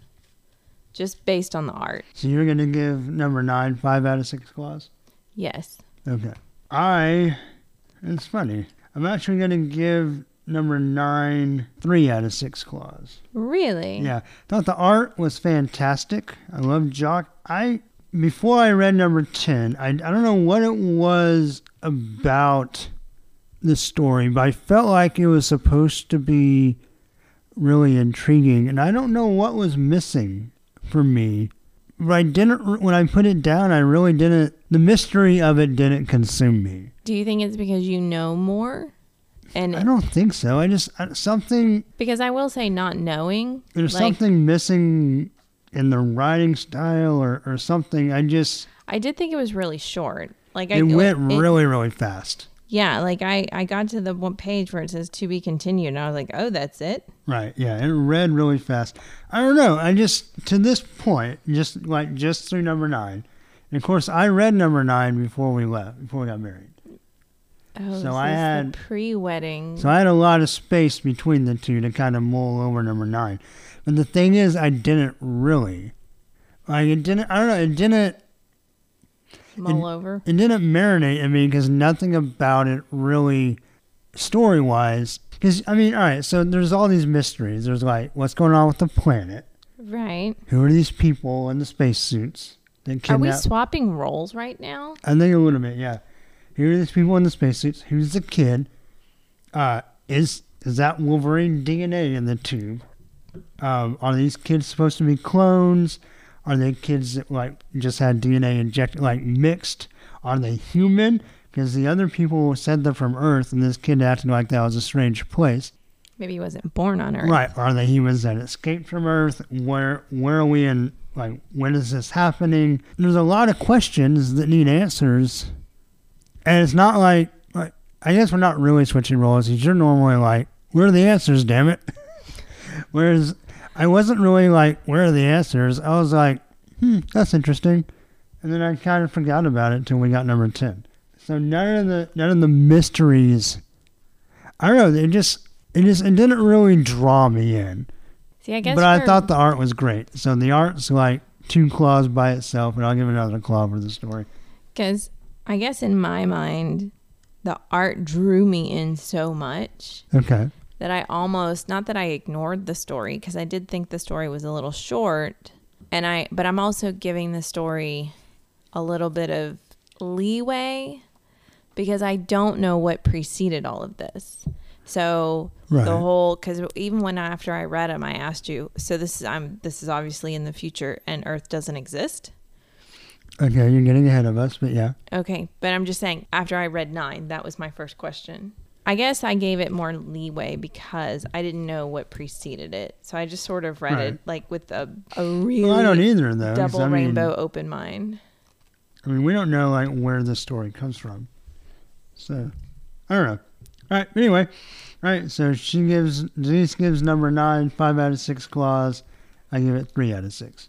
just based on the art. So you're gonna give number nine five out of six claws. Yes. Okay. I. It's funny. I'm actually gonna give number nine three out of six claws. Really? Yeah, thought the art was fantastic. I love Jock. I before I read number ten, I I don't know what it was about the story, but I felt like it was supposed to be really intriguing, and I don't know what was missing for me. But I didn't when I put it down. I really didn't. The mystery of it didn't consume me. Do you think it's because you know more? And I don't think so. I just I, something because I will say, not knowing, there's like something missing in the writing style or, or something. I just I did think it was really short. Like I it went it- really really fast. Yeah. Like I I got to the one page where it says to be continued, and I was like, oh, that's it. Right. Yeah, it read really fast. I don't know. I just to this point, just like just through number nine. And of course, I read number nine before we left, before we got married. Oh, So this I is had- pre-wedding. So I had a lot of space between the two to kind of mull over number nine. But the thing is, I didn't really. Like it didn't. I don't know. It didn't. Mull over. it didn't marinate in me because nothing about it really story wise because i mean all right so there's all these mysteries. There's like what's going on with the planet? Right. who are these people in the spacesuits Are we swapping roles right now? i think a little bit yeah. Who are these people in the spacesuits? Who's the kid? Uh is is that wolverine dna in the tube? Um are these kids supposed to be clones are they kids that like just had dna injected like mixed are they human because the other people said they're from earth and this kid acted like that was a strange place Maybe he wasn't born on Earth. Right. Are they humans that escaped from Earth? Where where are we in like when is this happening? There's a lot of questions that need answers. And it's not like like I guess we're not really switching roles because you're normally like, where are the answers, damn it? Whereas I wasn't really like, where are the answers? I was like, hmm, that's interesting. And then I kind of forgot about it until we got number ten. So none of the none of the mysteries I don't know, it just it just it didn't really draw me in. See, I guess. But I thought the art was great. So the art's like two claws by itself, and I'll give another claw for the story. Because I guess in my mind, the art drew me in so much Okay. That I almost not that I ignored the story because I did think the story was a little short, and I but I'm also giving the story a little bit of leeway because I don't know what preceded all of this. So Right. the whole because even when after I read them, I asked you. So this is I'm this is obviously in the future, and Earth doesn't exist. Okay, you're getting ahead of us, but yeah. Okay, but I'm just saying after I read nine, that was my first question. I guess I gave it more leeway because I didn't know what preceded it, so I just sort of read Right. it like with a a really Well, I don't either, though. double I mean, rainbow open mind. I mean, we don't know like where this story comes from, so I don't know. All right, anyway, all right. So she gives Denise gives number nine five out of six claws. I give it three out of six.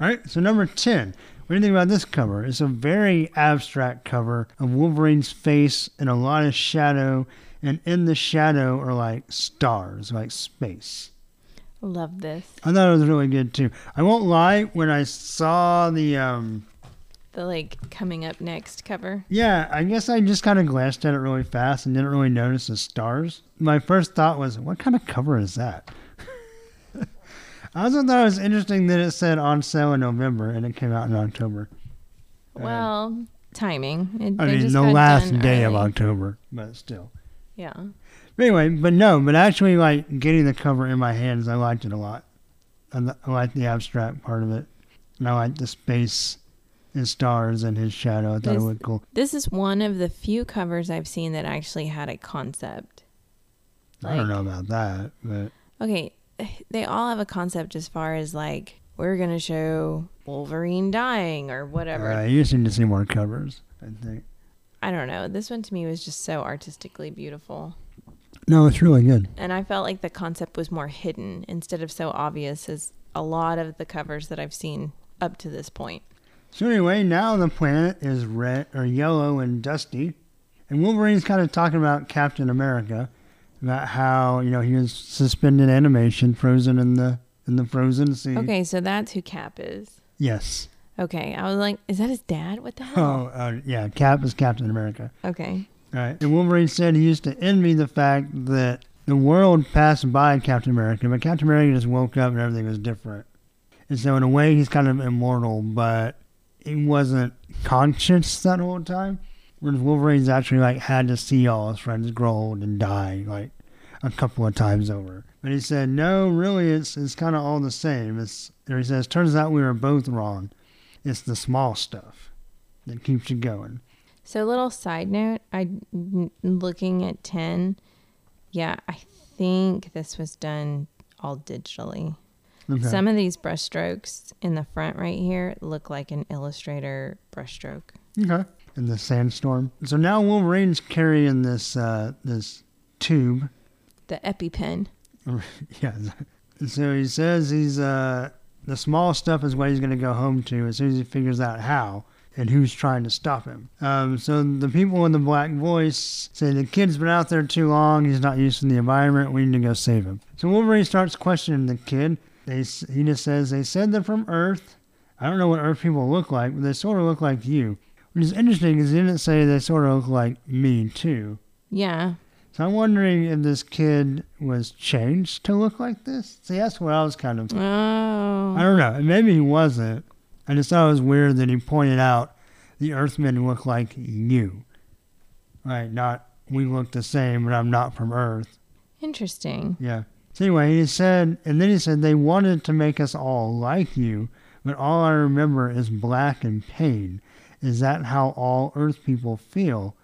All right, so number ten. What do you think about this cover? It's a very abstract cover of Wolverine's face and a lot of shadow, and in the shadow are like stars, like space. Love this. I thought it was really good too. I won't lie, when I saw the um The like coming up next cover. Yeah, I guess I just kind of glanced at it really fast and didn't really notice the stars. My first thought was, what kind of cover is that? I also thought it was interesting that it said on sale in November and it came out in October. Um, Well, timing. It, I mean, the last day of. October, but still. Yeah. But anyway, but no, but actually, like getting the cover in my hands, I liked it a lot. I, li- I liked the abstract part of it, and I liked the space and stars and his shadow. I thought This- it looked cool. This is one of the few covers I've seen that actually had a concept. I don't know about that, but Okay, they all have a concept as far as like we're gonna show Wolverine dying or whatever. uh, you just need to see more covers. I think. I don't know. This one to me was just so artistically beautiful. No, it's really good. And I felt like the concept was more hidden instead of so obvious as a lot of the covers that I've seen up to this point. So anyway, now the planet is red or yellow and dusty, and Wolverine's kind of talking about Captain America, about how you know he was suspended animation, frozen in the in the frozen sea. Okay, so that's who Cap is. Yes. Okay, I was like, is that his dad? What the hell? Oh, uh, yeah. Cap is Captain America. Okay. All right. And Wolverine said he used to envy the fact that the world passed by Captain America, but Captain America just woke up and everything was different. And so in a way, he's kind of immortal, but he wasn't conscious that whole time. Wolverine's actually like had to see all his friends grow old and die like a couple of times over. But he said, no, really, it's it's kind of all the same. It's he says, turns out we were both wrong. It's the small stuff that keeps you going. So, little side note, I looking at 10. Yeah, I think this was done all digitally. Okay. Some of these brushstrokes in the front right here look like an Illustrator brushstroke. Okay. In the sandstorm. So now Wolverine's carrying this uh, this tube. The EpiPen. yeah. So he says he's uh, the small stuff is what he's going to go home to as soon as he figures out how and who's trying to stop him. Um, so the people in the black voice say the kid's been out there too long. He's not used to the environment. We need to go save him. So Wolverine starts questioning the kid. They he just says they said they're from Earth. I don't know what Earth people look like, but they sort of look like you. Which is interesting because he didn't say they sort of look like me too. Yeah. So I'm wondering if this kid was changed to look like this. See, that's what I was kind of. Oh. I don't know. Maybe he wasn't. I just thought it was weird that he pointed out the Earthmen look like you. Right? Not we look the same, but I'm not from Earth. Interesting. Yeah. So anyway, he said, and then he said they wanted to make us all like you, but all I remember is black and pain. Is that how all Earth people feel?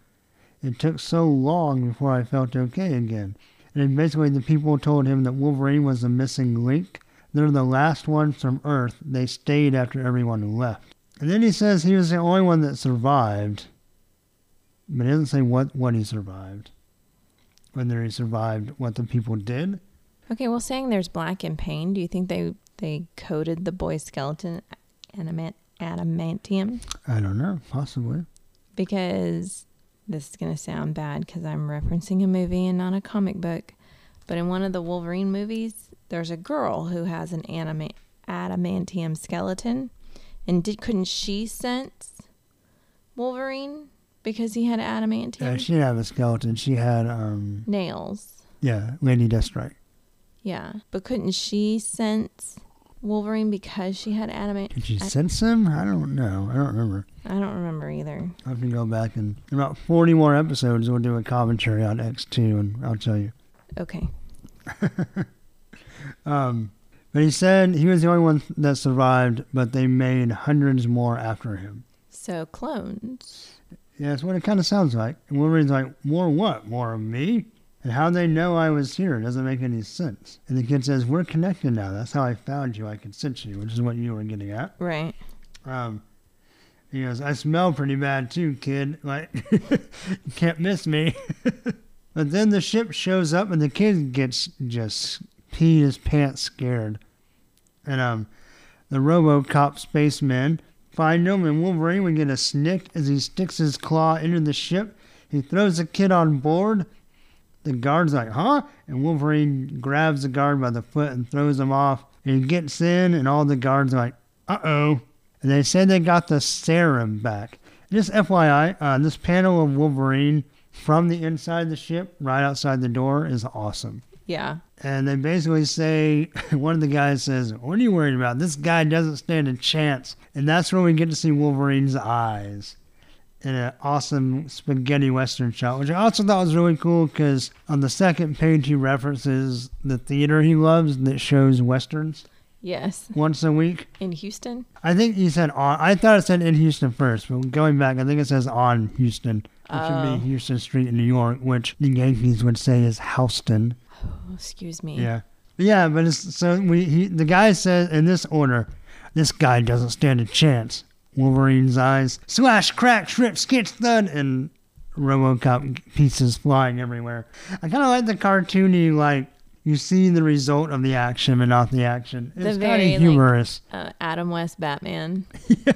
It took so long before I felt okay again. And basically, the people told him that Wolverine was the missing link. They're the last ones from Earth. They stayed after everyone left. And then he says he was the only one that survived, but he doesn't say what, what he survived. Whether he survived what the people did. Okay, well, saying there's black and pain, do you think they they coated the boy's skeleton adamant, adamantium? I don't know, possibly. Because this is going to sound bad because I'm referencing a movie and not a comic book. But in one of the Wolverine movies, there's a girl who has an anima- adamantium skeleton. And did, couldn't she sense Wolverine because he had adamantium Yeah, she didn't have a skeleton. She had, um, nails? yeah, Lady Deathstrike. Yeah. But couldn't she sense Wolverine because she had adamant. Did she I- sense him? I don't know. I don't remember. I don't remember either. I have to go back and in about 40 more episodes, we'll do a commentary on X2 and I'll tell you. Okay. Um, but he said he was the only one that survived, but they made hundreds more after him. So clones. Yeah, that's what it kind of sounds like. And Wolverine's like, more what? More of me? And how they know I was here doesn't make any sense. And the kid says, we're connected now. That's how I found you. I could sense you, which is what you were getting at. Right. Um, he goes, I smell pretty bad too, kid. Like, you can't miss me. but then the ship shows up and the kid gets just peed his pants scared. And um, the RoboCop spacemen find him and Wolverine would get a snikt as he sticks his claw into the ship. He throws the kid on board. The guard's like, huh? And Wolverine grabs the guard by the foot and throws him off. And he gets in, and all the guards are like, uh oh. And they said they got the serum back. Just FYI, uh, this panel of Wolverine from the inside of the ship, right outside the door, is awesome. Yeah. And they basically say, one of the guys says, What are you worried about? This guy doesn't stand a chance. And that's where we get to see Wolverine's eyes in an awesome spaghetti western shot, which I also thought was really cool because on the second page he references the theater he loves that shows westerns Yes. once a week. In Houston. I think he said on. I thought it said in Houston first, but going back, I think it says on Houston, which would Oh. be Houston Street in New York, which the Yankees would say is Houston. Oh, excuse me. Yeah, yeah, but it's so we. He, the guy says in this order, this guy doesn't stand a chance. Wolverine's eyes slash, crack, strip, skitch, thud, and RoboCop pieces flying everywhere. I kind of like the cartoony, like you see the result of the action, but not the action. It's kind of humorous. Uh, Adam West Batman.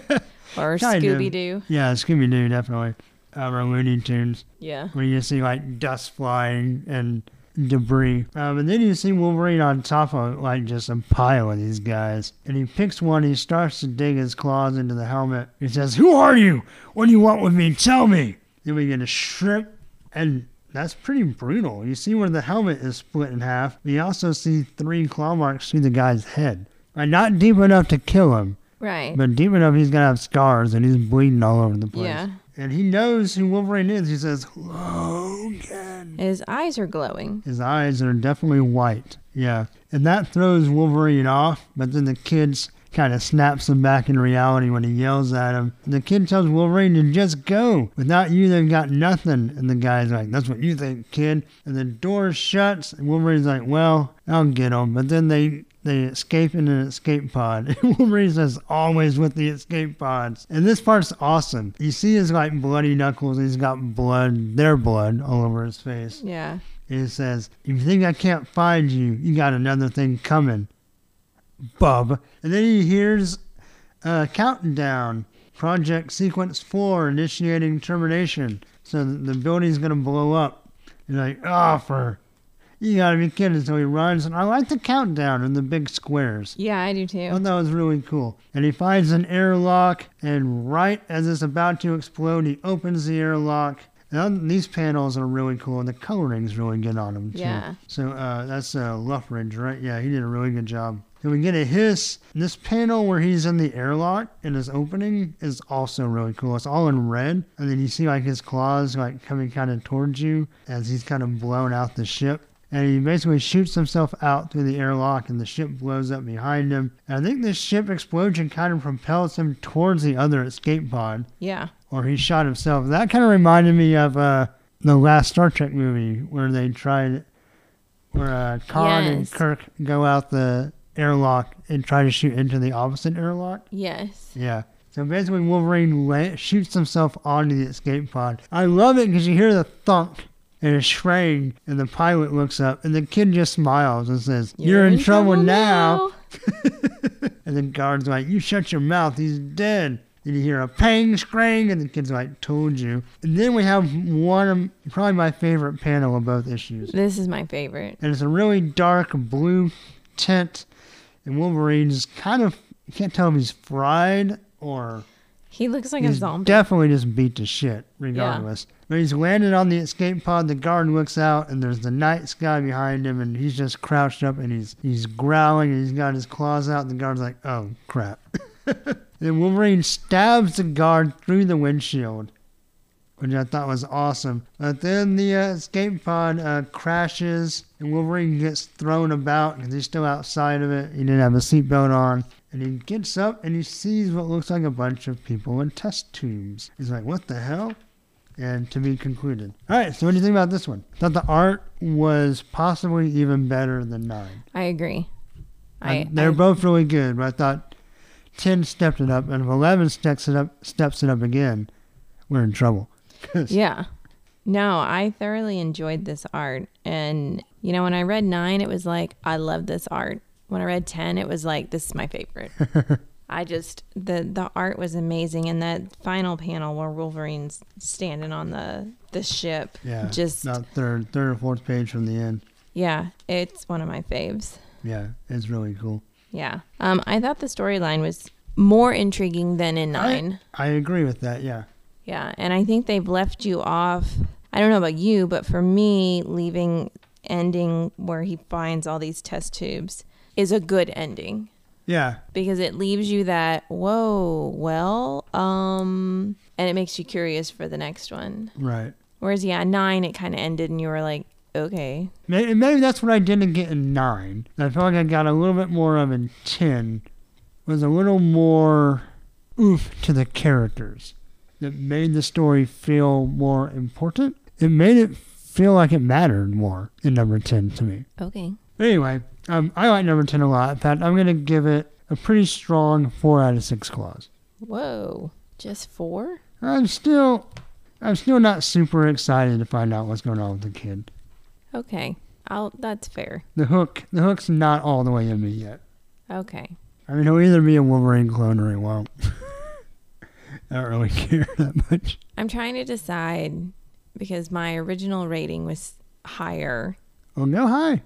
Or Kind of. Scooby Doo. Yeah, Scooby Doo definitely. Uh, or Looney Tunes, Yeah. where you see like dust flying and debris. Um, and then you see Wolverine on top of like just a pile of these guys. And he picks one, he starts to dig his claws into the helmet. He says, Who are you? What do you want with me? Tell me. Then we get a strip, and that's pretty brutal. You see where the helmet is split in half. We also see three claw marks through the guy's head. Like, not deep enough to kill him, Right. but deep enough he's gonna have scars and he's bleeding all over the place. yeah. And he knows who Wolverine is. He says, Logan. His eyes are glowing. His eyes are definitely white. Yeah. And that throws Wolverine off, but then the kid's kind of snaps him back in reality when he yells at him. The kid tells Wolverine to just go. Without you, they've got nothing. And the guy's like, That's what you think, kid. And the door shuts, and Wolverine's like, Well, I'll get him. But then they. They escape in an escape pod. Wolverine says, always with the escape pods. And this part's awesome. You see his like bloody knuckles. He's got blood, their blood, all over his face. Yeah. It says, If you think I can't find you, you got another thing coming. Bub. And then he hears a countdown. Project Sequence 4 initiating termination. So the the building's going to blow up. You're like, oh, for. You gotta be kidding. So he runs. And I like the countdown and the big squares. Yeah, I do I too. thought that was really cool. And he finds an airlock, and right as it's about to explode, he opens the airlock. And these panels are really cool, and the coloring's really good on them too. Yeah. So uh, that's uh, Loughridge, right? Yeah, he did a really good job. Then we get a hiss. This panel where he's in the airlock and his opening is also really cool. It's all in red, and then you see like his claws like coming kind of towards you as he's kind of blown out the ship. And he basically shoots himself out through the airlock, and the ship blows up behind him. And I think this ship explosion kind of propels him towards the other escape pod, Yeah. or he shot himself. That kind of reminded me of uh, the last Star Trek movie where they tried, where uh, Khan and Kirk go out the airlock and try to shoot into the opposite airlock. Yes. Yeah. So basically, Wolverine la- shoots himself onto the escape pod. I love it because you hear the thunk and a shrang, and the pilot looks up, and the kid just smiles and says, "You're, in, trouble, now." And the guard's like, "You shut your mouth. He's dead." And you hear a pang, scrang, and the kid's like, "Told you." And then we have one of probably my favorite panel of both issues, This is my favorite. and it's a really dark blue tint, and Wolverine's kind of you can't tell if he's fried or He looks like a zombie. definitely just beat to shit, regardless. But he's landed on the escape pod. The guard looks out, and there's the night sky behind him, and he's just crouched up, and he's he's growling, and he's got his claws out. And the guard's like, "Oh crap!" and Wolverine stabs the guard through the windshield, which I thought was awesome. But then the uh, escape pod uh, crashes, and Wolverine gets thrown about because he's still outside of it. He didn't have a seatbelt on. And he gets up and he sees what looks like a bunch of people in test tubes. He's like, what the hell? And to be concluded. All right, so what do you think about this one? thought the art was possibly even better than 9. I agree. I, I, they're I- both really good, but I thought 10 stepped it up, and if 11 steps it up, steps it up again, we're in trouble. Yeah. No, I thoroughly enjoyed this art. And, you know, when I read nine, it was like, I love this art. When I read 10, it was like, this is my favorite. I just, the, the art was amazing. And that final panel where Wolverine's standing on the, the ship, Yeah, just, Not third, third or fourth page from the end. yeah, it's one of my faves. Yeah, it's really cool. Yeah. Um, I thought the storyline was more intriguing than in I- nine. I agree with that, yeah. Yeah, and I think they've left you off. I don't know about you, but for me, leaving ending where he finds all these test tubes is a good ending Yeah, because it leaves you that whoa, well, um, and it makes you curious for the next one. right. Whereas yeah, nine it kind of ended and you were like, okay, Maybe, maybe that's what I didn't get in 9. I feel like I got a little bit more of in 10. Was a little more oof to the characters. That made the story feel more important. It made it feel like it mattered more in number 10 to me. okay, Anyway, um, I like number 10 a lot. In fact, I'm going to give it a pretty strong 4 out of 6 claws. whoa, just four? I'm still, I'm still not super excited to find out what's going on with the kid. Okay, I'll. That's fair. The hook, the hook's not all the way in me yet. Okay, I mean, he'll either be a Wolverine clone or he won't. I don't really care that much. I'm trying to decide because my original rating was higher Oh no, high.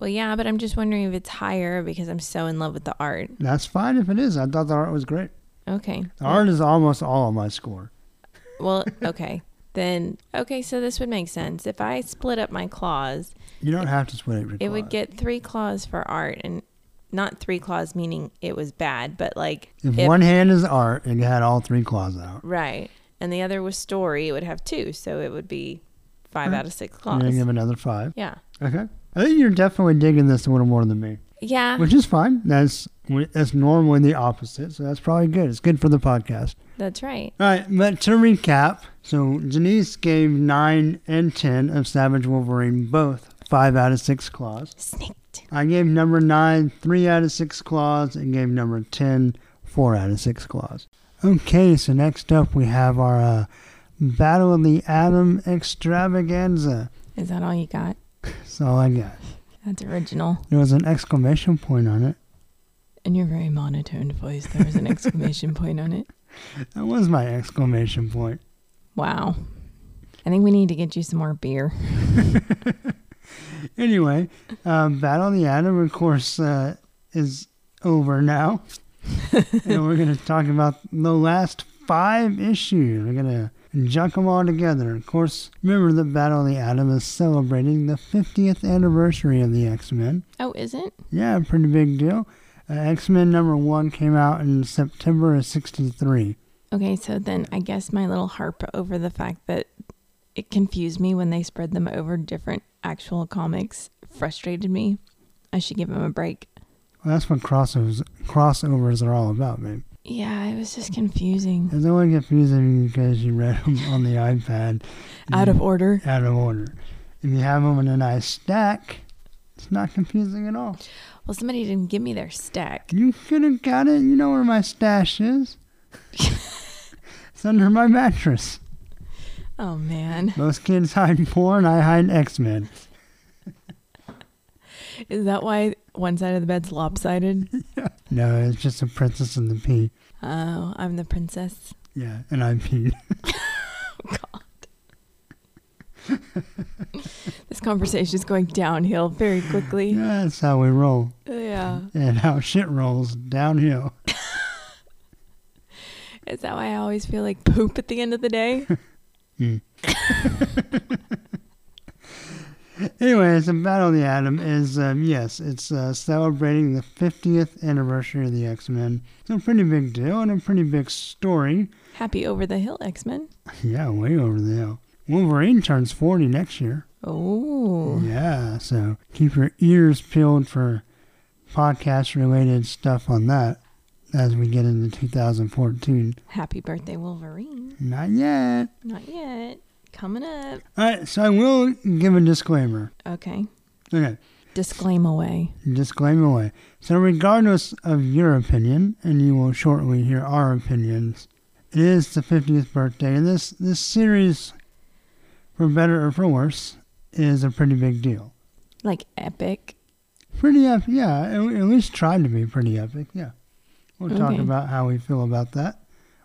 Well, yeah, but I'm just wondering if it's higher because I'm so in love with the art. That's fine if it is. I thought the art was great. Okay. The art is almost all on my score. Well, okay. Then, okay, so this would make sense. If I split up my claws, You don't have to split it. it would get three claws for art and not three claws meaning it was bad, but like If, if- one hand is art, and it had all three claws out. right. And the other was story, it would have two, so it would be five Right. out of six claws. gonna give another five. Yeah. Okay. I think you're definitely digging this a little more than me, Yeah. which is fine. That's that's normally the opposite, so that's probably good. It's good for the podcast. That's right. All right, but to recap, so Denise gave nine and ten of Savage Wolverine, both five out of six claws. Snikt. I gave number nine three out of six claws, and gave number ten four out of six claws. Okay, so next up we have our uh, Battle of the Atom extravaganza. Is that all you got? That's all I got. That's original. There was an exclamation point on it. In your very monotone voice, there was an exclamation point on it. That was my exclamation point. Wow. I think we need to get you some more beer. Anyway, um, Battle of the Atom, of course, uh, is over now. and we're going to talk about the last five issues. We're going to junk them all together. Of course, remember the Battle of the Atom is celebrating the 50th anniversary of the X Men. Oh, isn't? Yeah, pretty big deal. Uh, X Men number one came out in September of 63. Okay, so then I guess my little harp over the fact that it confused me when they spread them over different actual comics frustrated me. I should give them a break. Well, that's what crossovers, crossovers are all about, babe. Yeah, it was just confusing. It's only confusing because you read them on the iPad. Out of order. out of order. If you have them in a nice stack, it's not confusing at all. Well, somebody didn't give me their stack. You could have got it. You know where my stash is. it's under my mattress. Oh, man. Most kids hide porn. I hide X Men. Is that why one side of the bed's lopsided? No, it's just a princess and the pea. Oh, I'm the princess. Yeah, and I peed. God. this conversation is going downhill very quickly. Yeah, that's how we roll. Yeah. And how shit rolls downhill. Is that why I always feel like poop at the end of the day? Mm. Anyways, the Battle of the Atom is, um, yes, it's uh, celebrating the 50th anniversary of the X Men. It's a pretty big deal and a pretty big story. Happy over the hill, X Men. Yeah, way over the hill. Wolverine turns 40 next year. Oh. Yeah, so keep your ears peeled for podcast related stuff on that as we get into 2014. Happy birthday, Wolverine. Not yet. Not yet. Coming up. All right, so I will give a disclaimer. Okay. Okay, Disclaim away. disclaimer away. So, regardless of your opinion, and you will shortly hear our opinions, it is the 50th birthday, and this, this series, for better or for worse, is a pretty big deal. Like epic. Pretty epic, yeah. At at least tried to be pretty epic, yeah. We'll talk Okay. about how we feel about that,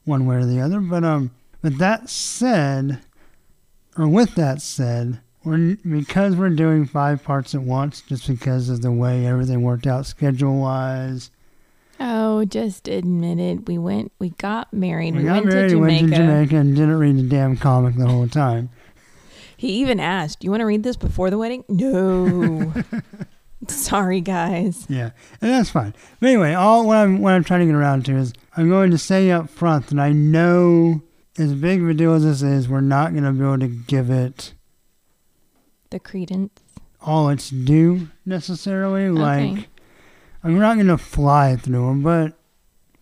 one way or the other. But um, with that said, or with that said, we're because we're doing five parts at once, just because of the way everything worked out schedule wise. Oh, just admit it. We went, we got married. We, We got went married, to went Jamaica. to Jamaica, and didn't read the damn comic the whole time. He even asked, "Do "You want to read this before the wedding?" No. Sorry, guys. Yeah, and that's fine. But anyway, all what I'm what I'm trying to get around to is I'm going to say up front that I know as big of a deal as this is, we're not going to be able to give it The credence. all its due necessarily. Like, Okay. I'm not going to fly through them, but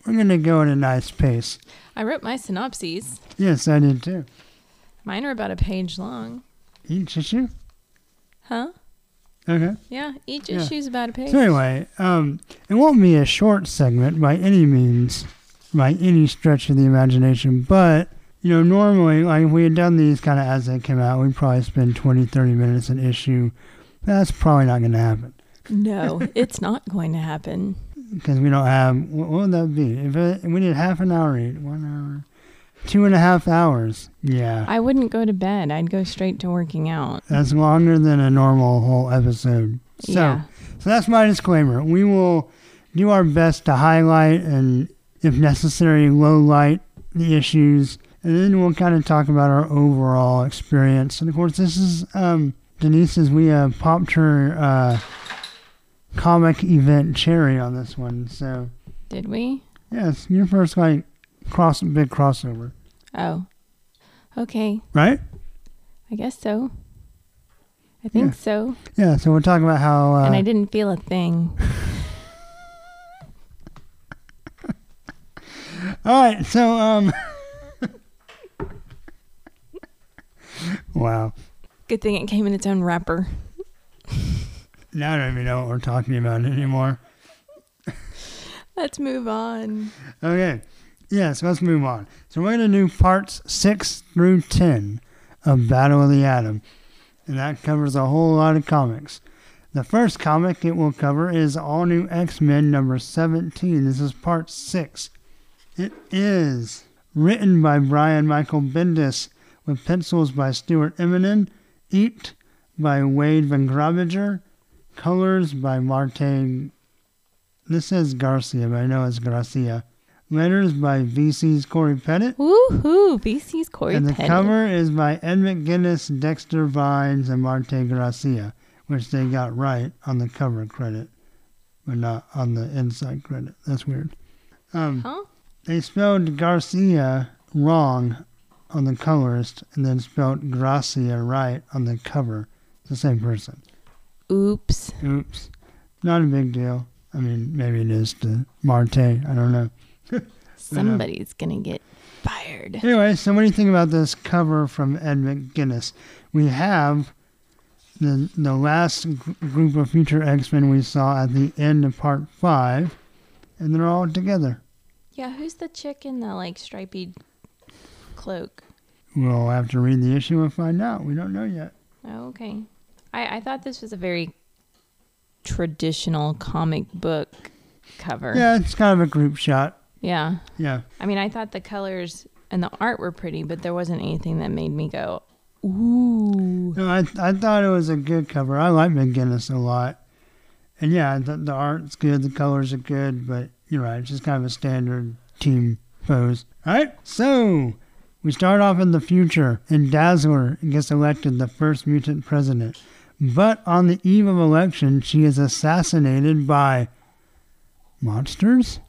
we're going to go at a nice pace. I wrote my synopses. Yes, I did too. Mine are about a page long. Each issue. Huh? Okay. Yeah, each Yeah. issue's about a page. So anyway, um, it won't be a short segment by any means, by any stretch of the imagination. But you know, normally, like if we had done these kind of as they came out, we'd probably spend 20, 30 minutes an issue. That's probably not going to happen No, it's not going to happen. because we don't have. What, would that be? If, it, if we did half an hour, each, one hour, two and a half hours. Yeah, I wouldn't go to bed. I'd go straight to working out. that's longer than a normal whole episode. So. yeah. So that's my disclaimer. We will do our best to highlight and, if necessary, low light the issues, and then we'll kind of talk about our overall experience. And of course, this is um, Denise's. We uh, popped her uh, comic event cherry on this one. So Did we? yes, your first like cross big crossover, Oh. Okay. right? I guess so. I think Yeah. so. Yeah. So we're talking about how. Uh, and I didn't feel a thing. All right, so um Wow. Good thing it came in its own wrapper. Now I don't even know what we're talking about anymore. Let's move on. Okay. Yeah, so let's move on. So we're gonna do parts six through ten of Battle of the Atom. And that covers a whole lot of comics. The first comic it will cover is All New X Men number 17. This is part 6. It is written by Brian Michael Bendis with pencils by Stuart Immonen, Eat by Wade von Grawbadger, colors by Marte. This says Garcia, but I know it's Gracia. Letters by VC's Cory Petit. Woohoo! VC's Cory and the Petit. cover is by Ed McGuinness, Dexter Vines, and Marte Gracia, which they got right on the cover credit, but not on the inside credit. That's weird. Um, Huh? They spelled Garcia wrong on the colorist and then spelled Gracia right on the cover. It's the same person. Oops. Oops. Not a big deal. I mean, maybe it is to Marte. I don't know. Uh, Somebody's gonna get fired. Anyway, so what do you think about this cover from Ed McGuinness? We have the the last gr- group of future X Men we saw at the end of Part Five, and they're all together. Yeah, who's the chick in the like stripy cloak? We'll have to read the issue and find out. We don't know yet. Oh, okay. I, I thought this was a very traditional comic book cover. Yeah, it's kind of a group shot. Yeah. Yeah, I mean, I thought the colors and the art were pretty, but there wasn't anything that made me go, ooh. no, I I thought it was a good cover. I like McGuinness a lot, and yeah, the, the art's good, the colors are good, but you're right, it's just kind of a standard team pose. All right, so We start off in the future, and Dazzler gets elected the first mutant president. But on the eve of election, she is assassinated by monsters.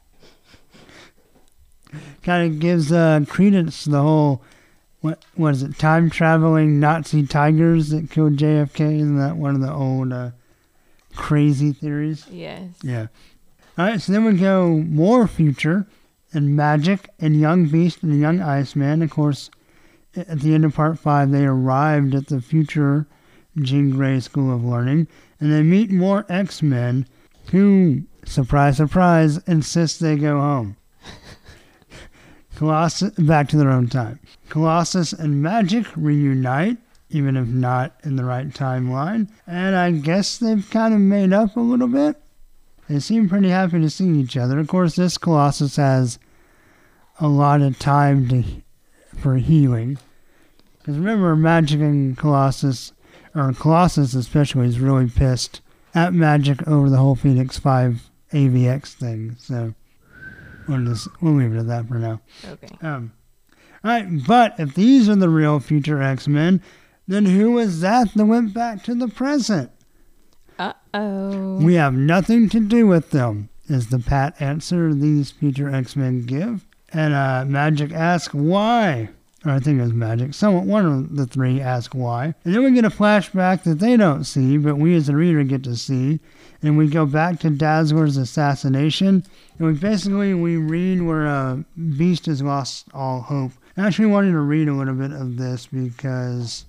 Kind of gives uh, credence to the whole what what is it? Time traveling Nazi tigers that killed JFK. Isn't that one of the old uh, crazy theories? Yes. Yeah. All right, so then we go more future and Magik and young beast and young iceman. Of course, at the end of part five, they arrived at the future Jean Grey School of Learning, and they meet more X Men who, surprise, surprise, insist they go home. Colossus back to their own time. Colossus and Magik reunite, even if not in the right timeline, and I guess they've kind of made up a little bit. They seem pretty happy to see each other. Of course, this Colossus has a lot of time to for healing. Because remember, Magik and Colossus, or Colossus especially, is really pissed at Magik over the whole Phoenix 5 AVX thing. So we'll just we'll leave it at that for now. Okay. Um, all right, but if these are the real future X Men, then who was that that went back to the present? Uh oh. We have nothing to do with them, is the pat answer these future X Men give. And uh, Magik asks why. Or I think it was Magik. Someone, one of the three asks why. And then we get a flashback that they don't see, but we as the reader get to see. And we go back to Dazzler's assassination. And we basically we read where uh, Beast has lost all hope. I actually wanted to read a little bit of this because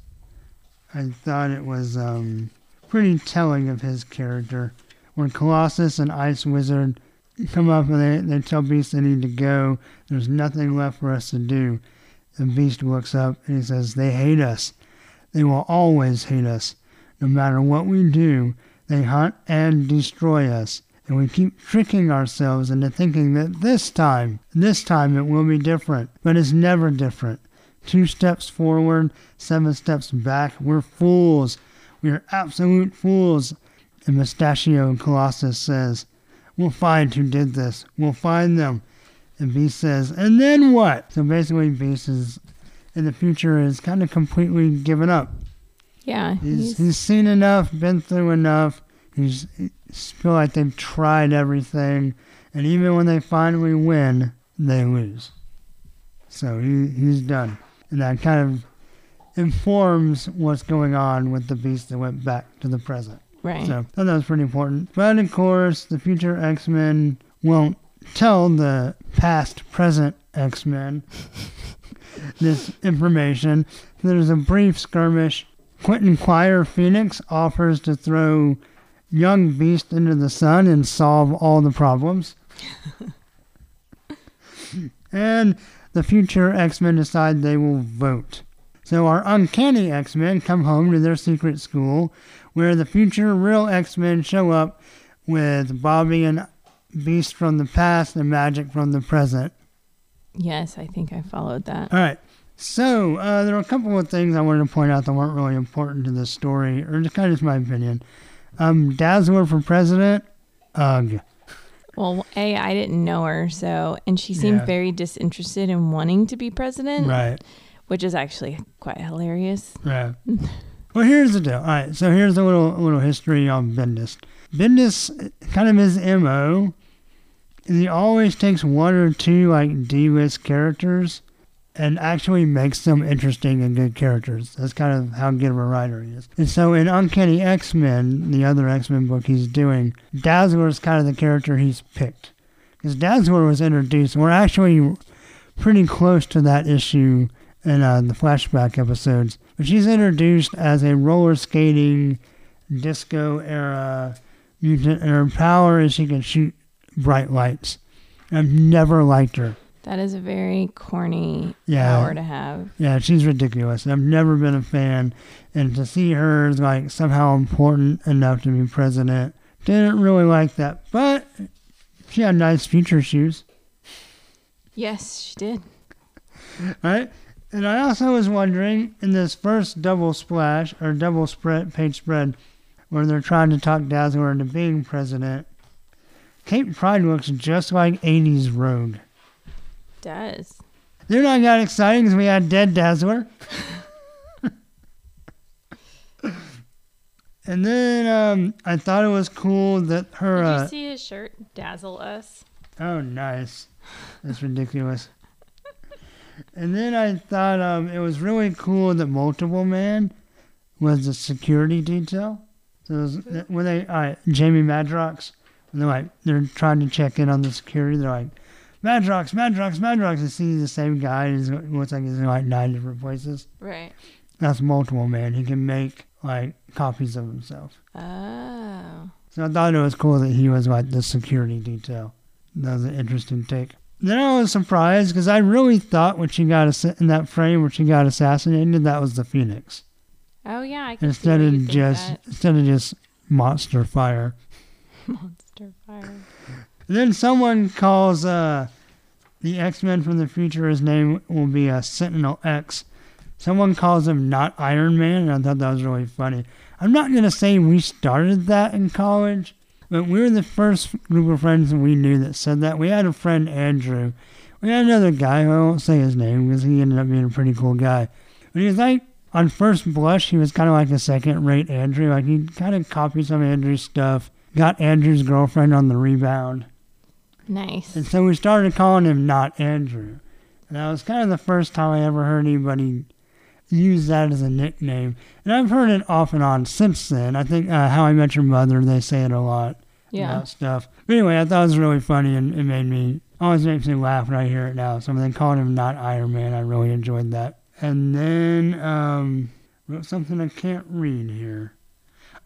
I thought it was um, pretty telling of his character. When Colossus and Ice Wizard come up and they, they tell Beast they need to go, there's nothing left for us to do. And Beast looks up and he says, They hate us. They will always hate us. No matter what we do, they hunt and destroy us. And we keep tricking ourselves into thinking that this time, this time it will be different. But it's never different. Two steps forward, seven steps back. We're fools. Are absolute fools. And Mustachio Colossus says, We'll find who did this. We'll find them. And Beast says, And then what? So basically, Beast is, in the future, is kind of completely given up. Yeah. He's, He's, he's seen enough, been through enough. He's he's feel like they've tried everything, and even when they finally win, they lose. So he he's done, and that kind of informs what's going on with the beast that went back to the present. right. So I thought that was pretty important. But of course, the future X Men won't tell the past present X Men this information. There's a brief skirmish. Quentin Quire Phoenix offers to throw young Beast into the sun and solve all the problems. and the future X Men decide they will vote. So our uncanny X Men come home to their secret school where the future real X Men show up with Bobby and Beast from the past and Magik from the present. yes, I think I followed that. All right. So uh, there are a couple of things I wanted to point out that weren't really important to this story, or just kind of just my opinion. Um, Dazzler for president. Ugh. Well, A, I didn't know her, so, and she seemed Yeah. very disinterested in wanting to be president, Right. Which is actually quite hilarious. Right. well, here's the deal. All right. So here's a little little history on Bendis. Bendis, kind of his mo. is He always takes one or two like D-list characters and actually makes them interesting and good characters. That's kind of how good of a writer he is. And so in Uncanny X-Men, the other X-Men book he's doing, Dazzler is kind of the character he's picked. Because Dazzler was introduced, and we're actually pretty close to that issue in uh, the flashback episodes. But she's introduced as a roller skating disco era mutant, and her power is she can shoot bright lights. I've never liked her. That is a very corny Yeah. power to have. Yeah, she's ridiculous. I've never been a fan, and to see her as like somehow important enough to be president, didn't really like that. But she had nice future shoes, Yes, she did. right? And I also was wondering in this first double splash or double spread page spread, where they're trying to talk Dazzler into being president, Kate Pryde looks just like '80s Rogue. Does. Then I got excited because we had Dead Dazzler. and then um, I thought it was cool that her. Did Uh, you see his shirt? Dazzle us. oh, nice. That's ridiculous. And then I thought um, it was really cool that Multiple Man was the security detail. So was, when they, right, Jamie Madrox, when they're like, they're trying to check in on the security, they're like, Madrox, Madrox, Madrox. I see the same guy. He's looks like he's in like nine different places. Right. That's multiple man. He can make like copies of himself. Oh. So I thought it was cool that he was like the security detail. That was an interesting take. Then I was surprised because I really thought when she got ass- in that frame where she got assassinated, that was the Phoenix Oh yeah, I can instead see of just that. instead of just monster fire. monster fire. And then someone calls uh, the X Men from the future. His name will be uh, Sentinel X. Someone calls him not Iron Man, and I thought that was really funny. I'm not gonna say we started that in college, but we were the first group of friends that we knew that said that. We had a friend Andrew. We had another guy. I won't say his name because he ended up being a pretty cool guy. But he was like, on first blush, he was kind of like a second-rate Andrew. Like he kind of copied some of Andrew's stuff. Got Andrew's girlfriend on the rebound. Nice. And so we started calling him not Andrew. And that was kind of the first time I ever heard anybody use that as a nickname. And I've heard it off and on since then. I think uh, How I Met Your Mother, they say it a lot Yeah. stuff. But anyway, I thought it was really funny and it made me, always makes me laugh when I hear it now. So they called him not Iron Man, I really enjoyed that. And then, um, wrote something I can't read here.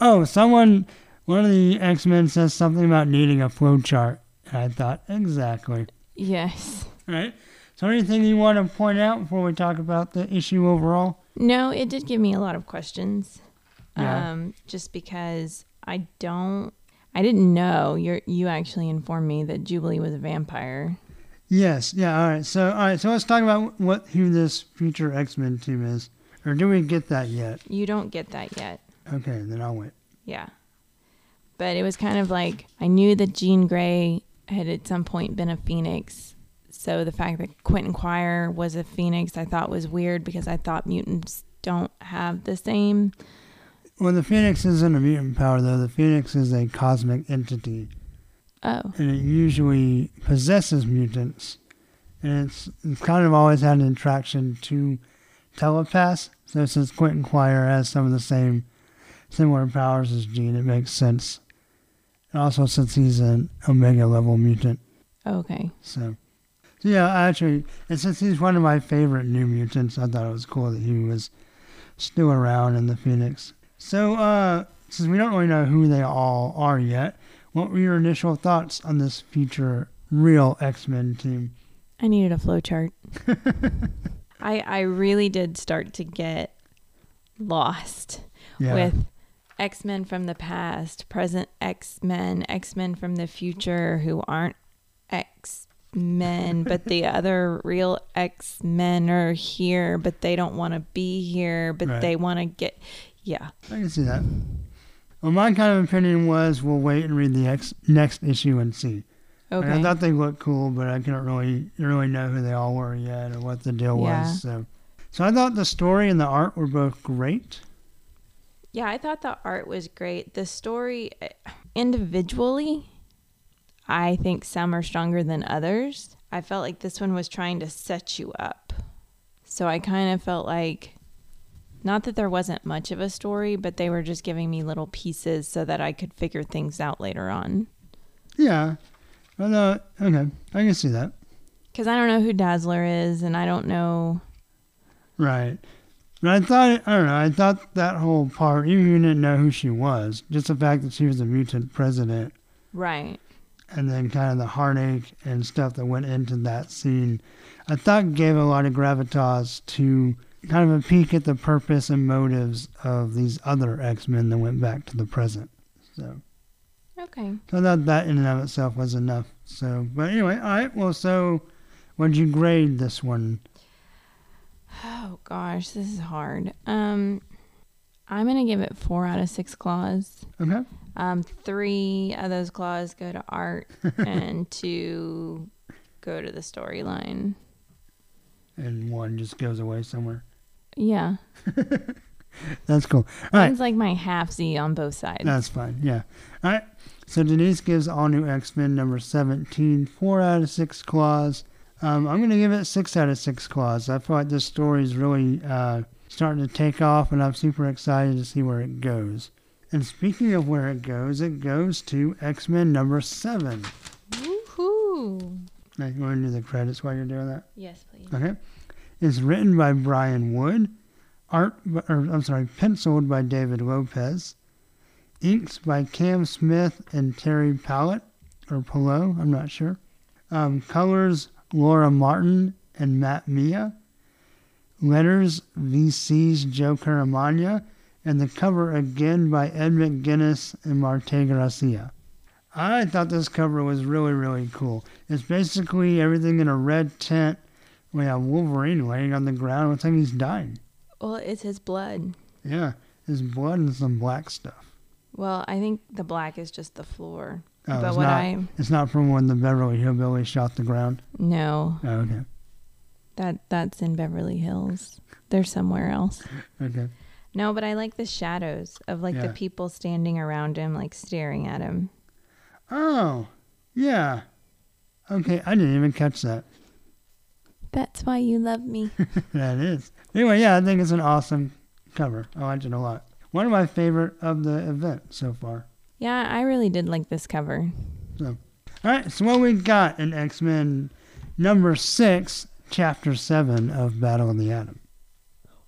Oh, someone, one of the X Men says something about needing a flow chart. And I thought, exactly. Yes. Right. So, anything you want to point out before we talk about the issue overall? No, it did give me a lot of questions. Yeah. Um, just because I don't, I didn't know. You you actually informed me that Jubilee was a vampire. Yes. Yeah. All right. So, all right. So, let's talk about what who this future X Men team is. Or do we get that yet? You don't get that yet. Okay. Then I'll wait. Yeah. But it was kind of like I knew that Jean Grey had at some point been a phoenix. So the fact that Quentin Quire was a phoenix I thought was weird because I thought mutants don't have the same. Well, the Phoenix isn't a mutant power, though. The Phoenix is a cosmic entity, Oh. and it usually possesses mutants. And it's, it's kind of always had an attraction to telepaths. So, since Quentin Quire has some of the same similar powers as Jean, it makes sense. And also, since he's an Omega level mutant. Okay. So, so yeah, actually, and since he's one of my favorite new mutants, I thought it was cool that he was still around in the Phoenix. So, uh, since we don't really know who they all are yet, what were your initial thoughts on this future real X Men team? I needed a flowchart. I I really did start to get lost Yeah, with X Men from the past, present X Men, X Men from the future who aren't X Men, but the other real X Men are here, but they don't want to be here, but Right. they want to get. Yeah. I can see that. Well, my kind of opinion was we'll wait and read the X, next issue and see. Like, Okay. I thought they looked cool, but I couldn't really really know who they all were yet or what the deal Yeah. was. So, so I thought the story and the art were both great. Yeah, I thought the art was great. The story, eh, individually, I think some are stronger than others. I felt like this one was trying to set you up. So I kind of felt like, not that there wasn't much of a story, but they were just giving me little pieces so that I could figure things out later on. Yeah. Well, uh, okay, I can see that. Because I don't know who Dazzler is, and I don't know. Right. But I thought, I don't know, I thought that whole part, even if you didn't know who she was, just the fact that she was a mutant president, Right. And then kind of the heartache and stuff that went into that scene, I thought gave a lot of gravitas to kind of a peek at the purpose and motives of these other X Men that went back to the present. So, Okay. so thought that in and of itself was enough. So, but anyway, all right, well, so what'd you grade this one? Oh gosh, this is hard. Um, I'm gonna give it four out of six claws. Okay. Um, three of those claws go to art, and two go to the storyline. and one just goes away somewhere. Yeah. That's cool. All right. Mine's like my half Z on both sides. That's fine. Yeah. All right. So Denise gives All New X Men number 17 four out of six claws. Um, I'm going to give it six out of six claws. I feel like this story is really uh, starting to take off, and I'm super excited to see where it goes. And speaking of where it goes, it goes to X Men number seven. Woohoo! Now, you want to do the credits while you're doing that? Yes, please. Okay. It's written by Brian Wood, art, or I'm sorry, penciled by David Lopez, inks by Cam Smith and Terry Pallot, or Pillow, I'm not sure. Um, colors Laura Martin and Matt Milla. Letters VC's Joe Caramagna, and the cover again by Ed McGuinness and Marte Gracia. I thought this cover was really, really cool. It's basically everything in a red tent. We have Wolverine laying on the ground. Looks like he's dying. Well, it's his blood. Yeah, his blood and some black stuff. Well, I think the black is just the floor. Oh, but it's what not. I It's not from when the Beverly Hillbillies shot the ground. no, Oh, okay, that that's in Beverly Hills. They're somewhere else. okay. No, but I like the shadows of like the people standing around him, like staring at him. Oh, yeah. Okay, I didn't even catch that. That's why you love me. that is. Anyway, yeah, I think it's an awesome cover. I liked it a lot. One of my favorite of the event so far. yeah, I really did like this cover. All right, so what we got in X Men number six, chapter seven of Battle of the Atom.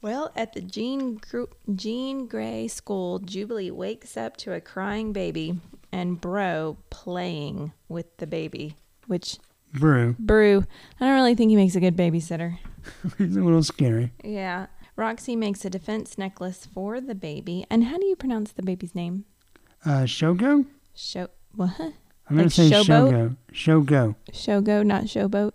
Well, at the Jean Gr- Jean Grey school, Jubilee wakes up to a crying baby and Broo playing with the baby. Which Broo. Broo, I don't really think he makes a good babysitter. He's a little scary. Yeah. Roxy makes a defense necklace for the baby. And how do you pronounce the baby's name? Uh, Shogo? Show what? I'm gonna say showboat? Shogo. Shogo. Shogo, not showboat.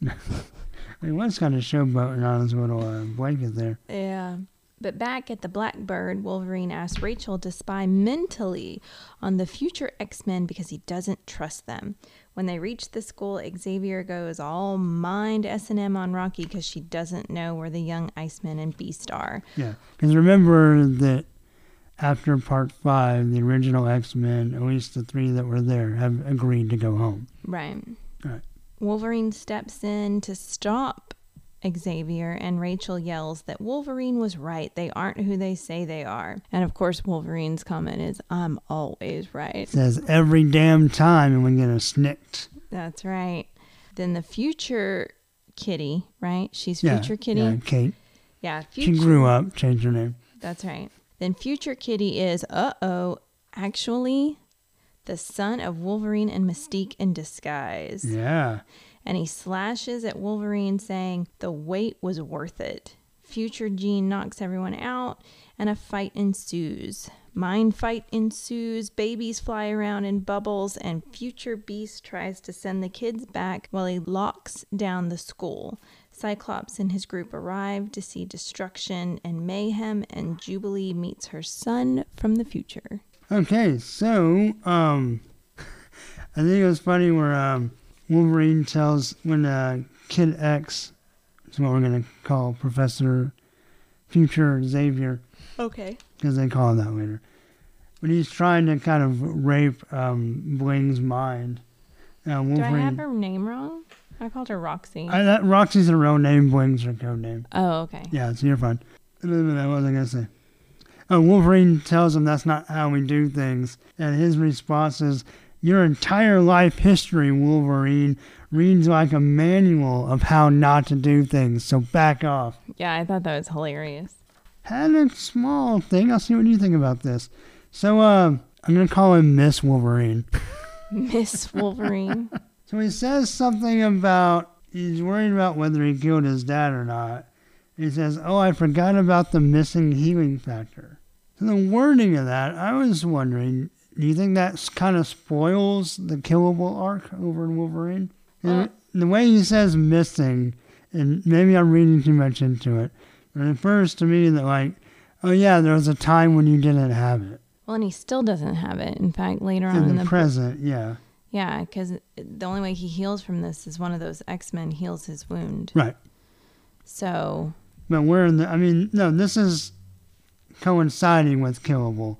Mean, one's got a showboat on his little uh, blanket there. Yeah. But back at the Blackbird, Wolverine asks Rachel to spy mentally on the future X Men because he doesn't trust them. When they reach the school, Xavier goes all mind S and M on Rocky because she doesn't know where the young Iceman and Beast are. Yeah, because remember that after Part Five, the original X Men, at least the three that were there, have agreed to go home. Right. Right. Wolverine steps in to stop Xavier, and Rachel yells that Wolverine was right. They aren't who they say they are. And of course, Wolverine's comment is, I'm always right. says every damn time, and we get a snikt. That's right. Then the future kitty, right? She's Yeah, future kitty. Yeah, Kate. Yeah, She grew up, changed her name. That's right. Then future kitty is, uh oh, actually the son of Wolverine and Mystique in disguise. Yeah. and he slashes at Wolverine, saying, The wait was worth it. Future Jean knocks everyone out, and a fight ensues. Mind fight ensues, babies fly around in bubbles, and Future Beast tries to send the kids back while he locks down the school. Cyclops and his group arrive to see destruction and mayhem, and Jubilee meets her son from the future. Okay, so um, I think it was funny where um, Wolverine tells when uh, Kid X, is what we're gonna call Professor Future Xavier, Okay. because they call him that later. When he's trying to kind of rape um, Bling's mind, uh, Do I Wolverine. have her name wrong? I called her Roxy. I, that Roxy's her real name. Bling's her code name. oh, okay. Yeah, so you're fine. I gonna say? Oh, Wolverine tells him that's not how we do things, and his response is, "Your entire life history, Wolverine, reads like a manual of how not to do things. So back off." Yeah, I thought that was hilarious. Had a small thing. I'll see what you think about this. So, uh, I'm gonna call him Miss Wolverine. Miss Wolverine. So he says something about he's worried about whether he killed his dad or not. He says, "Oh, I forgot about the missing healing factor." The wording of that, I was wondering, do you think that kind of spoils the killable arc over in Wolverine? And Uh. the way he says missing, and maybe I'm reading too much into it, but it refers to me that like, oh yeah, there was a time when you didn't have it well, and he still doesn't have it. In fact, later on in in the the present. Yeah, yeah, because the only way he heals from this is one of those X Men heals his wound. right. So But we're in the. I mean, no, this is coinciding with Killable.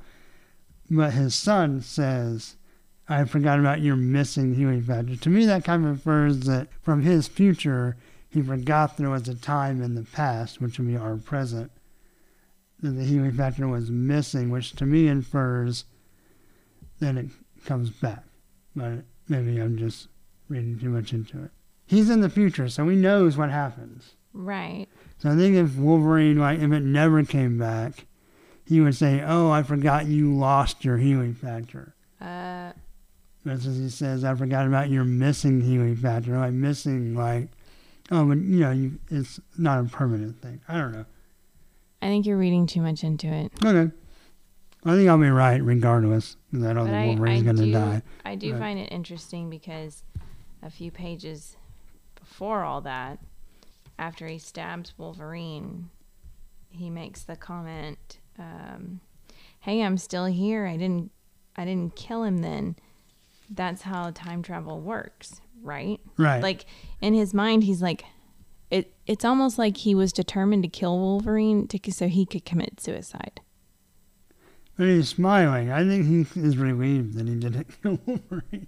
But his son says, I forgot about your missing healing factor. To me, that kind of infers that from his future, he forgot there was a time in the past, which would be our present, that the healing factor was missing, which to me infers that it comes back. But maybe I'm just reading too much into it. He's in the future, so he knows what happens. right. So I think if Wolverine, like, if it never came back, he would say, "Oh, I forgot you lost your healing factor." Uh That's as he says, "I forgot about your missing healing factor." Like missing, like, oh, but you know, you, it's not a permanent thing. I don't know. I think you're reading too much into it. Okay, I think I'll be right regardless, because I don't But think Wolverine's gonna die. I do Right. find it interesting because a few pages before all that, after he stabs Wolverine, he makes the comment, um, "Hey, I'm still here. I didn't, I didn't kill him. Then that's how time travel works, right? Right. Like in his mind, he's like." It, it's almost like he was determined to kill Wolverine to, so he could commit suicide. But he's smiling. I think he is relieved that he didn't kill Wolverine.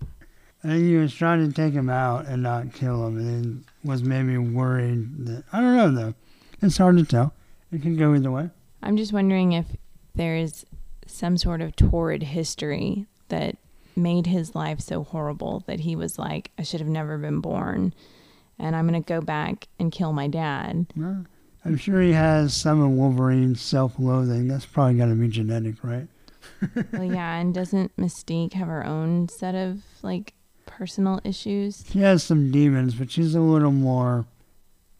I think he was trying to take him out and not kill him, and then was maybe worried that I don't know though. It's hard to tell. It can go either way. I'm just wondering if there is some sort of torrid history that made his life so horrible that he was like, I should have never been born, and I'm gonna go back and kill my dad. Well, I'm sure he has some of Wolverine's self-loathing. That's probably got to be genetic, right? well, yeah, and doesn't Mystique have her own set of like personal issues? She has some demons, but she's a little more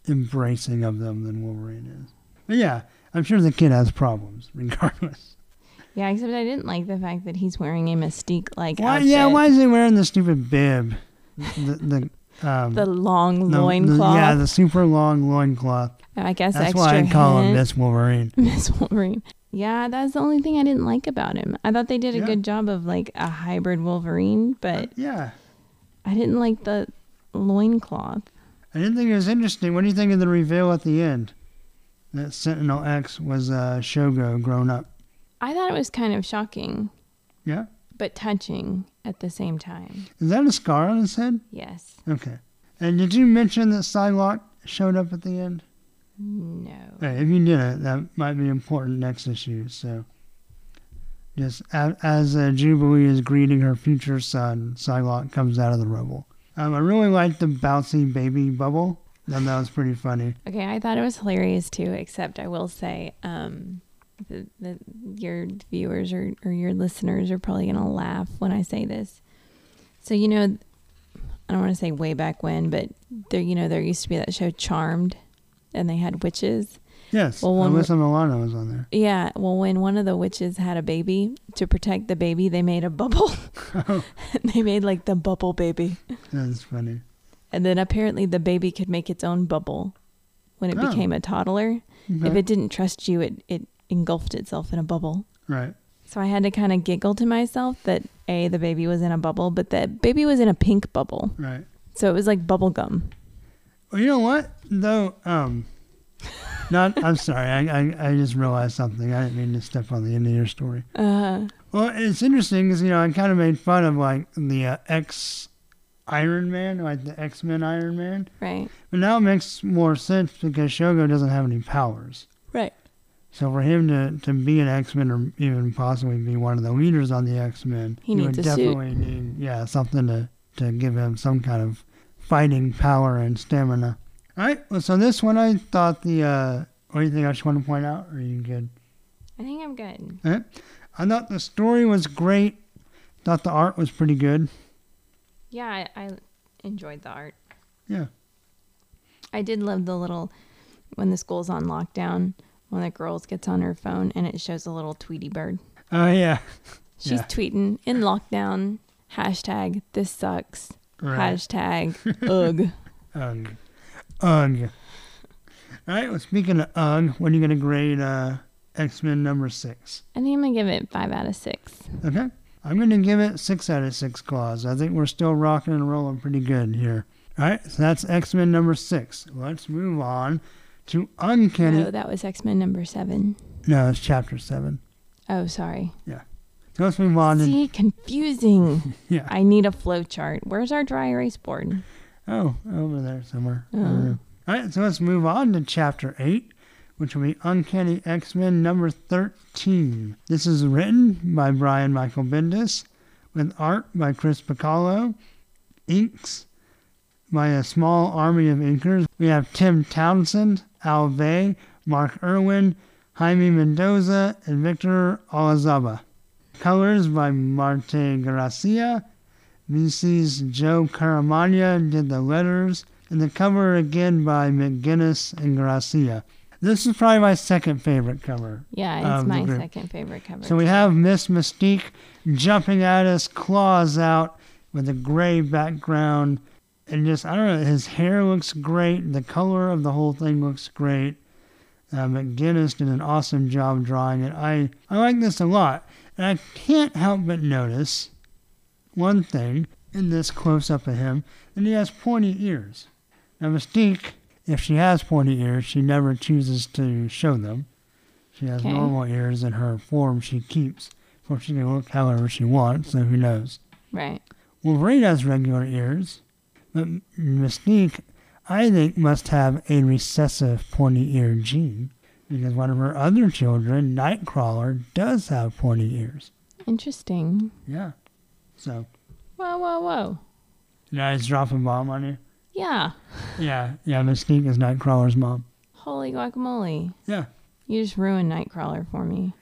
embracing of them than Wolverine is. But yeah, I'm sure the kid has problems, regardless. Yeah, except I didn't like the fact that he's wearing a Mystique like outfit. Yeah, why is he wearing the stupid bib? The the um, the long the- loincloth. Yeah, the super long loincloth. I guess That's why I call him. Miss Wolverine. Miss Wolverine. Yeah, that's the only thing I didn't like about him. I thought they did a Yeah. good job of like a hybrid Wolverine, but yeah, I didn't like the loincloth. I didn't think it was interesting. What do you think of the reveal at the end? That Sentinel X was uh, Shogo grown up. I thought it was kind of shocking, Yeah, but touching at the same time. is that a scar on his head? Yes. Okay. And did you mention that Psylocke showed up at the end? No. Hey, if you didn't, that might be important next issue. So, just a- as uh, Jubilee is greeting her future son, Psylocke comes out of the rubble. Um, I really liked the bouncy baby bubble. That was pretty funny. Okay, I thought it was hilarious too, except I will say, um, the, the, your viewers or, or your listeners are probably going to laugh when I say this. So, you know, I don't want to say way back when, but there, you know, there used to be that show Charmed and they had witches. Yes, Well, when Alyssa Milano was on there. Yeah, well, when one of the witches had a baby, to protect the baby, they made a bubble. they made like the bubble baby. That's funny. And then apparently the baby could make its own bubble when it Oh. became a toddler. If it didn't trust you, it, it engulfed itself in a bubble. right. So I had to kind of giggle to myself that A, the baby was in a bubble, but the baby was in a pink bubble. Right. So it was like bubble gum. Well, you know what? Though, um, not. I'm sorry. I, I I just realized something. I didn't mean to step on the end of your story. Uh, huh. Well, it's interesting because you know I kind of made fun of like the uh, ex Iron Man, like the X Men Iron Man, right. but now it makes more sense because Shogo doesn't have any powers. Right. So for him to, to be an X Men or even possibly be one of the leaders on the X Men, He needs would a suit. definitely need yeah something to to give him some kind of fighting power and stamina. All right. Well, so this one I thought the uh, anything else you think I just want to point out? Or are you good? I think I'm good. Eh? I thought the story was great. Thought the art was pretty good. Yeah, I, I enjoyed the art. Yeah. I did love the little when the school's on lockdown. One of the girls gets on her phone and it shows a little Tweety bird. Oh yeah. She's Yeah. tweeting in lockdown. Hashtag this sucks. Right. Hashtag ugh. Ugh. Ugh. All right. Well, speaking of ugh, when are you gonna grade uh, X Men number six? I think I'm gonna give it five out of six. Okay. I'm going to give it six out of six claws. I think we're still rocking and rolling pretty good here. All right. So that's X Men number six. Let's move on to Uncanny. No, that was X Men number seven. No, it's chapter seven. Oh, sorry. Yeah. So let's move on. To, See, confusing. yeah. I need a flow chart. Where's our dry erase board? Oh, over there somewhere. Oh. All right, so let's move on to chapter 8, which will be Uncanny X Men number 13. This is written by Brian Michael Bendis, with art by Chris Bachalo, inks by a small army of inkers. We have Tim Townsend, Al Vey, Mark Irwin, Jaime Mendoza, and Victor Olazaba. Colors by Marte Gracia. VC's Joe Caramagna did the letters, and the cover again by McGuinness and Gracia. This is probably my second favorite cover. Yeah, it's my second favorite cover. So we have Miss Mystique jumping at us, claws out with a gray background. And just, I don't know, his hair looks great. The color of the whole thing looks great. Uh, McGuinness did an awesome job drawing it. I, I like this a lot. And I can't help but notice one thing in this close up of him, and he has pointy ears. Now, Mystique, if she has pointy ears, she never chooses to show them. She has Okay. normal ears in her form she keeps. Course, she can look however she wants, so who knows. right. Wolverine has regular ears, but Mystique, I think, must have a recessive pointy ear gene because one of her other children, Nightcrawler, does have pointy ears. Interesting. Yeah. So, Whoa, whoa, whoa. did I just drop a bomb on you? Yeah. Yeah, yeah, Mystique is Nightcrawler's mom. Holy guacamole. Yeah. You just ruined Nightcrawler for me.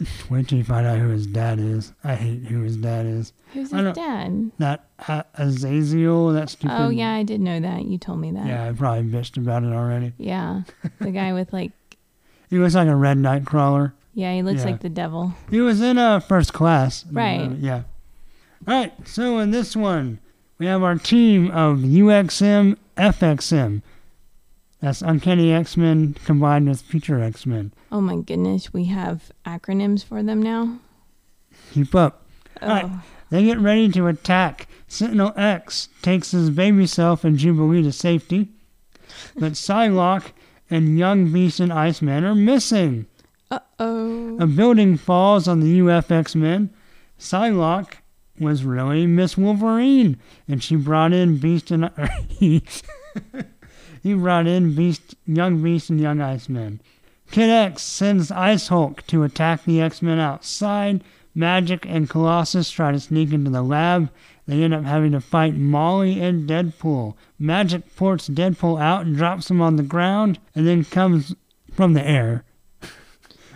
Wait till you find out who his dad is. I hate who his dad is. Who's I his don't- dad? That uh, Azazel, that stupid. Oh, yeah, I did know that. You told me that. Yeah, I probably bitched about it already. Yeah. The guy with, like, He looks like a red Nightcrawler. yeah, he looks Yeah. like the devil. He was in uh, first class. Right. Yeah. All right. So in this one, we have our team of UXM, FXM. That's Uncanny X Men combined with Future X Men. Oh, my goodness. We have acronyms for them now. Keep up. Oh, right. They get ready to attack. Sentinel X takes his baby self and Jubilee to safety, but Psylocke and Young Beast and Iceman are missing. Uh-oh. A building falls on the UFX men. Psylocke was really Miss Wolverine, and she brought in Beast and he, he brought in Beast, Young Beast and Young Iceman. Kid X sends Ice Hulk to attack the X Men outside. Magik and Colossus try to sneak into the lab. They end up having to fight Molly and Deadpool. Magik ports Deadpool out and drops him on the ground, and then comes from the air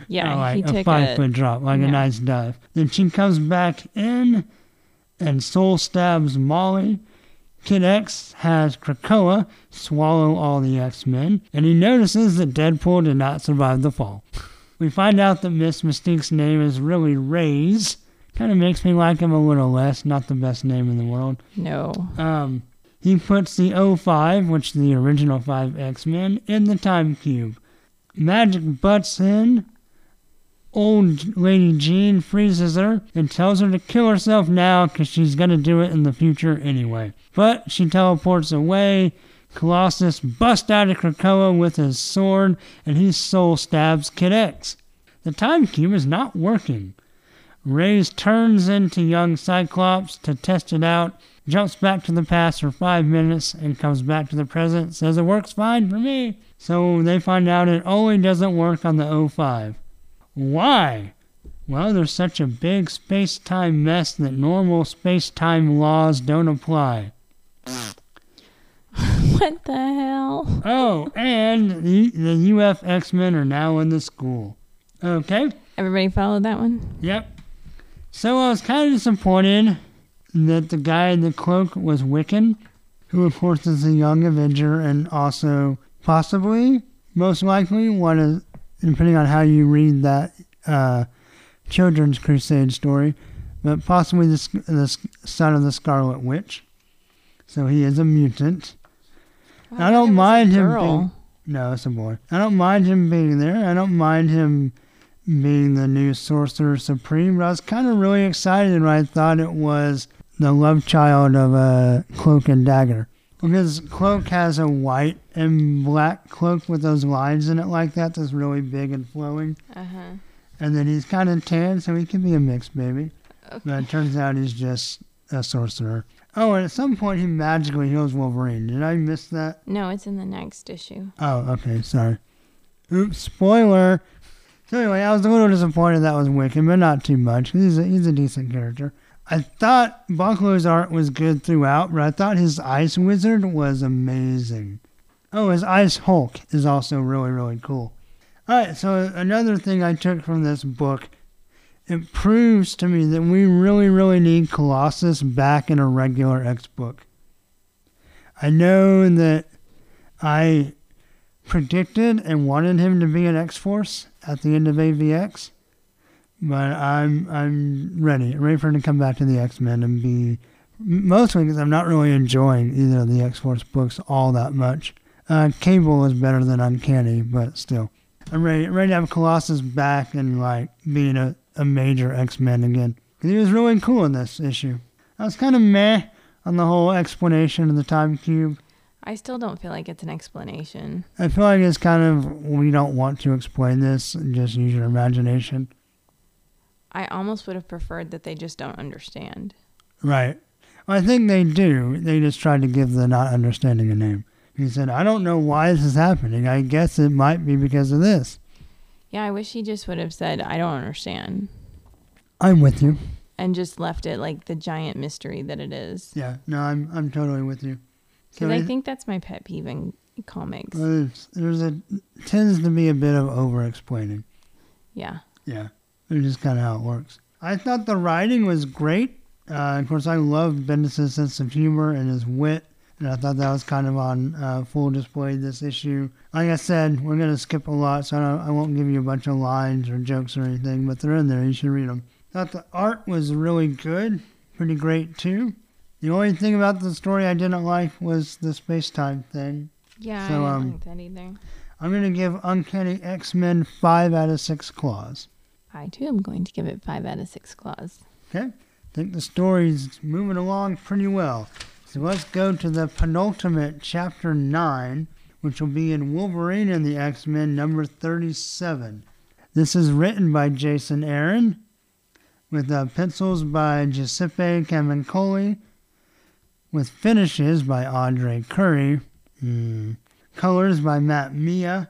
Yeah, Oh, like he a five a... foot drop, like yeah. a nice dive. Then she comes back in and soul stabs Molly. Kid X has Krakoa swallow all the X Men, and he notices that Deadpool did not survive the fall. We find out that Miss Mystique's name is really Raze. Kind of makes me like him a little less. Not the best name in the world. No. Um, he puts the O5, which is the original 5 X Men, in the time cube. Magik butts in. Old Lady Jean freezes her and tells her to kill herself now because she's going to do it in the future anyway. But she teleports away. Colossus busts out of Krakoa with his sword and he soul stabs Kid X. The time cube is not working. Raze turns into young Cyclops to test it out, jumps back to the past for five minutes, and comes back to the present, says it works fine for me. So they find out it only doesn't work on the 05. Why? Well, there's such a big space time mess that normal space time laws don't apply. What the hell? Oh, and the, the UF X Men are now in the school. Okay? Everybody followed that one? Yep. So I was kind of disappointed that the guy in the cloak was Wiccan, who of course is a young Avenger and also possibly, most likely, one of, depending on how you read that uh, children's crusade story, but possibly the, the son of the Scarlet Witch. So he is a mutant. I don't mind him being- No, it's a boy. I don't mind him being there. I don't mind him being the new Sorcerer Supreme, but I was kind of really excited when I thought it was the love child of uh, Cloak and Dagger. His cloak has a white and black cloak with those lines in it like that. That's really big and flowing. Uh huh. And then he's kind of tan, so he can be a mixed baby. Okay. But it turns out he's just a sorcerer. Oh, and at some point he magically heals Wolverine. Did I miss that? No, it's in the next issue. Oh, okay, sorry. Oops, spoiler. So anyway, I was a little disappointed that was Wiccan, but not too much. He's a, he's a decent character. I thought Bachalo's art was good throughout, but I thought his Ice Wizard was amazing. Oh, his Ice Hulk is also really, really cool. Alright, so another thing I took from this book, it proves to me that we really, really need Colossus back in a regular X book. I know that I predicted and wanted him to be an X Force at the end of AVX, but I'm I'm ready, ready for him to come back to the X Men and be mostly because I'm not really enjoying either of the X Force books all that much. Uh, Cable is better than Uncanny, but still, I'm ready ready to have Colossus back and like being a, a major X Men again. 'Cause he was really cool in this issue. I was kind of meh on the whole explanation of the time cube. I still don't feel like it's an explanation. I feel like it's kind of we don't want to explain this. Just use your imagination. I almost would have preferred that they just don't understand. Right. Well, I think they do. They just tried to give the not understanding a name. He said, "I don't know why this is happening. I guess it might be because of this." Yeah, I wish he just would have said, I don't understand. I'm with you. And just left it like the giant mystery that it is. Yeah. No, I'm I'm totally with you. Because So I think that's my pet peeve in comics. There's, there's a tends to be a bit of over explaining. yeah. Yeah, it's just kind of how it works. I thought the writing was great. Uh, of course, I love Bendis' sense of humor and his wit, and I thought that was kind of on uh, full display this issue. Like I said, we're going to skip a lot, so I, don't, I won't give you a bunch of lines or jokes or anything, but they're in there. You should read them. Thought the art was really good, pretty great too. The only thing about the story I didn't like was the space time thing. Yeah, So, I um, don't like that either. I'm going to give Uncanny X Men 5 out of 6 claws. I too am going to give it five out of six claws. Okay. I think the story's moving along pretty well. So let's go to the penultimate chapter 9, which will be in Wolverine and the X Men number 37. This is written by Jason Aaron, with uh, pencils by Giuseppe Camuncoli, with finishes by Andre Curry, Hmm. colors by Matt Milla,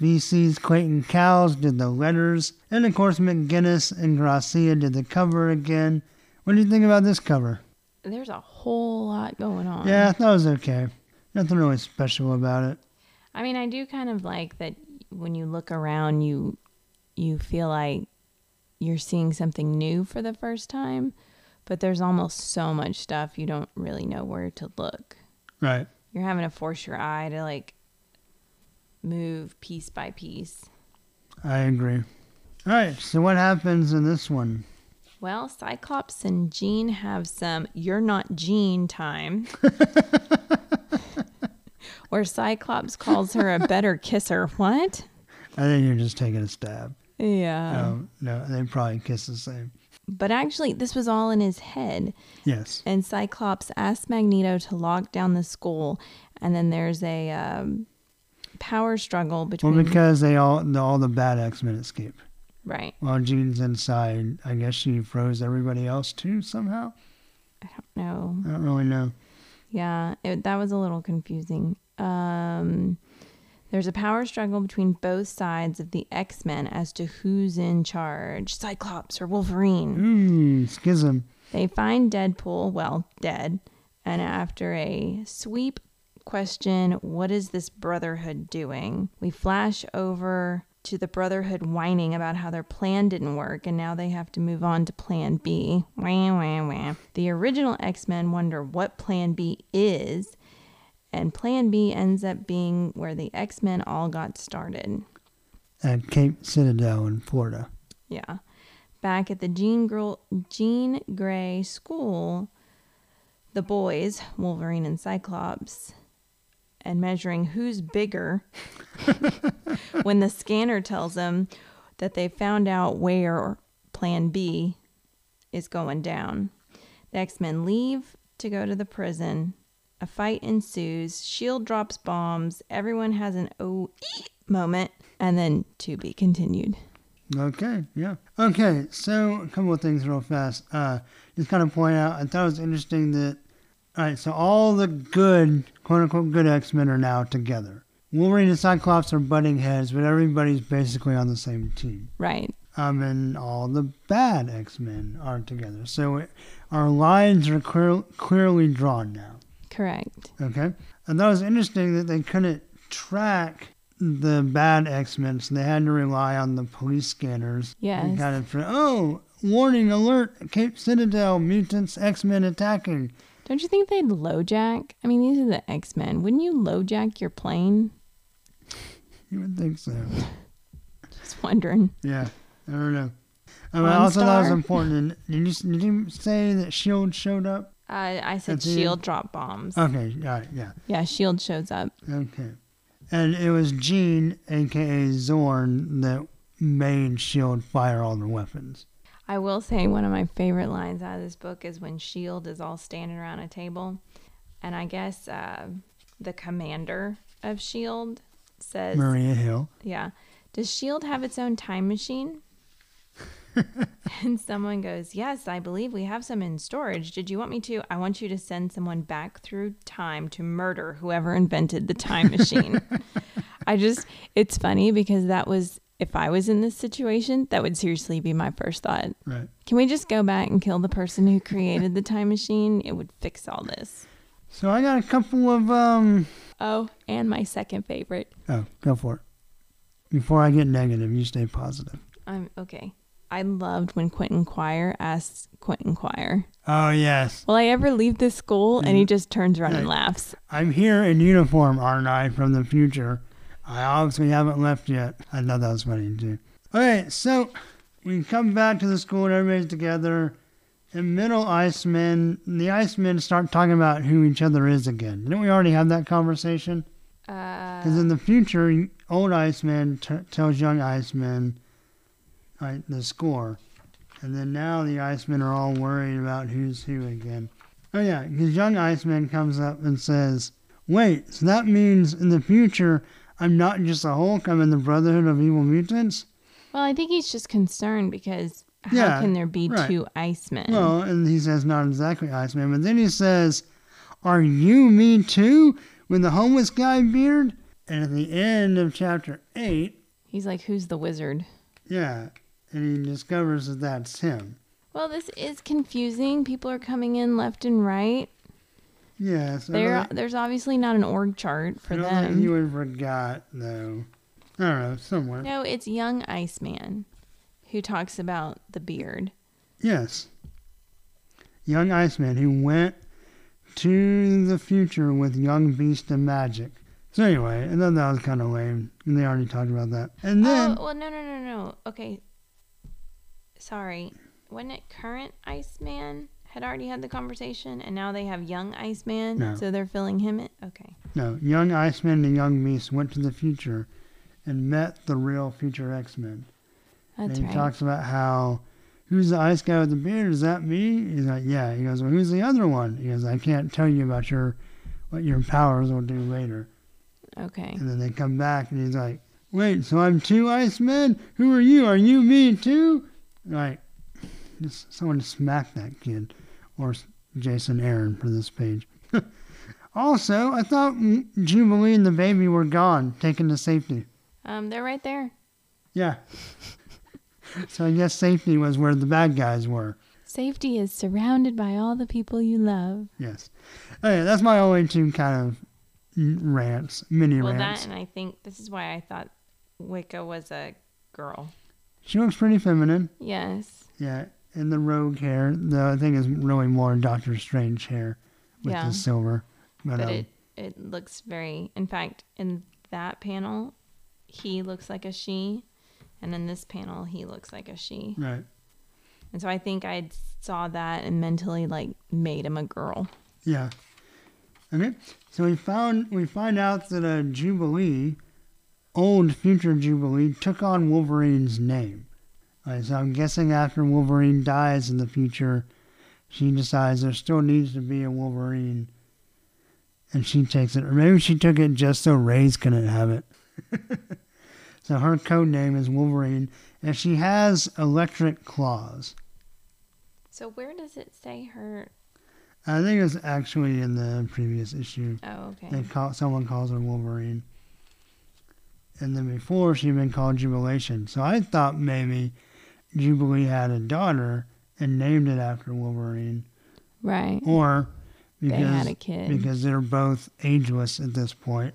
VC's Clayton Cowles did the letters, and of course McGuinness and Gracia did the cover again. What do you think about this cover? There's a whole lot going on. Yeah, I thought it was okay. Nothing really special about it. I mean, I do kind of like that when you look around, you you feel like you're seeing something new for the first time, but there's almost so much stuff you don't really know where to look. Right. You're having to force your eye to like move piece by piece. I agree. All right, so what happens in this one? Well, Cyclops and Jean have some you're not Jean time. Where Cyclops calls her a better kisser. What? I think you're just taking a stab. Yeah. no, no, they probably kiss the same. But actually, this was all in his head. Yes. And Cyclops asks Magneto to lock down the school. And then there's a um, power struggle between. Well, because they all the, all the bad X Men escape. right. While Jean's inside, I guess she froze everybody else too somehow. I don't know. I don't really know. Yeah, it, that was a little confusing. Um, there's a power struggle between both sides of the X Men as to who's in charge Cyclops or Wolverine. Ooh, schism. They find Deadpool, well, dead, and after a sweep question, what is this Brotherhood doing? We flash over to the Brotherhood whining about how their plan didn't work and now they have to move on to Plan B. Wah, wah, wah. The original X Men wonder what Plan B is, and Plan B ends up being where the X Men all got started. At Cape Citadel in Florida. Yeah. Back at the Jean, Gr- Jean Grey school, the boys, Wolverine and Cyclops, and measuring who's bigger when the scanner tells them that they found out where Plan B is going down. The X Men leave to go to the prison, A fight ensues. Shield drops bombs. Everyone has an oh moment, and then to be continued. Okay, yeah. Okay, so a couple of things real fast. Uh, just kind of point out, I thought it was interesting that, all right, so all the good, quote unquote, good X Men are now together. Wolverine and Cyclops are butting heads, but everybody's basically on the same team. Right. Um, and all the bad X Men are together. So it, our lines are clear, clearly drawn now. Correct. Okay. And that was interesting that they couldn't track the bad X Men, so they had to rely on the police scanners. Yes. And kind of, oh, warning, alert, Cape Citadel, mutants, X Men attacking. Don't you think they'd LoJack? I mean, these are the X Men. Wouldn't you LoJack your plane? You would think so. Just wondering. Yeah. I don't know. Um, I One also thought it was important. Did you, did you say that S.H.I.E.L.D. showed up? Uh, I said the? Shield dropped bombs. Okay, all right, yeah. yeah, Shield shows up. Okay. And it was Jean, aka Xorn, that made S.H.I.E.L.D. fire all their weapons. I will say one of my favorite lines out of this book is when Shield is all standing around a table, and I guess uh, the commander of Shield says, Maria Hill. "Yeah, does Shield have its own time machine?" and someone goes, "Yes, I believe we have some in storage. Did you want me to? I want you to send someone back through time to murder whoever invented the time machine." I just, it's funny because that was, if I was in this situation, that would seriously be my first thought. Right. Can we just go back and kill the person who created the time machine? It would fix all this. So I got a couple of um Oh, and my second favorite. oh, go for it. Before I get negative, you stay positive. I'm okay. I loved when Quentin Quire asks Quentin Quire, Oh yes. Will I ever leave this school? And he just turns around and laughs. I'm here in uniform, aren't I, from the future? I obviously haven't left yet. I thought that was funny too. All right, so we come back to the school and everybody's together. And middle Icemen, the Icemen start talking about who each other is again. Didn't we already have that conversation? Because Uh, in the future, old Iceman t- tells young Iceman right, the score. And then now the Icemen are all worried about who's who again. Oh, yeah, because young Iceman comes up and says, Wait, so that means in the future, I'm not just a Hulk, I'm in the Brotherhood of Evil Mutants? well, I think he's just concerned because how Yeah, can there be right. two Icemen? Well, and he says, Not exactly Iceman, but then he says, Are you me too? With the homeless guy beard? And at the end of chapter 8, he's like, Who's the wizard? Yeah, and he discovers that that's him. Well, this is confusing. People are coming in left and right. Yeah, so There, don't, there's obviously not an org chart for I don't think them. he would have forgot though. I don't know, somewhere. No, it's young Iceman who talks about the beard. Yes, young Iceman who went to the future with young Beast and Magik. So anyway, and then that was kind of lame, and they already talked about that. And oh, then oh, well, no, no, no, no. Okay. Sorry. Wasn't it current Iceman had already had the conversation, and now they have young Iceman, No. so they're filling him in? Okay. no, young Iceman and young Beast went to the future and met the real future X Men. That's and he right. talks about how who's the ice guy with the beard? Is that me? He's like, yeah. He goes, well, who's the other one? He goes, I can't tell you about your what your powers will do later. okay. And then they come back, and he's like, wait, so I'm two Icemen? Who are you? Are you me too? Like, just someone smack that kid, or s- Jason Aaron for this page. also, I thought Jubilee and the baby were gone, taken to safety. Um, they're right there. Yeah. so I guess safety was where the bad guys were. Safety is surrounded by all the people you love. Yes. Okay, that's my only two kind of rants, mini Well, rants. that, and I think this is why I thought Wiccan was a girl. She looks pretty feminine. Yes. Yeah, and the rogue hair. The I think is really more Doctor Strange hair with Yeah. the silver. But, But um, it, it looks very, in fact, in that panel, he looks like a she. And in this panel, he looks like a she. right. And so I think I saw that and mentally like made him a girl. Yeah. Okay. So we found we find out that a Jubilee, old future Jubilee, took on Wolverine's name. Alright, so I'm guessing after Wolverine dies in the future, she decides there still needs to be a Wolverine and she takes it. Or maybe she took it just so Raze couldn't have it. so her code name is Wolverine, and she has electric claws. So where does it say her? I think it's actually in the previous issue. Oh, okay. They call someone calls her Wolverine. And then before she'd been called Jubilation. So I thought maybe Jubilee had a daughter and named it after Wolverine. Right. Or because they had a kid. because they're both ageless at this point.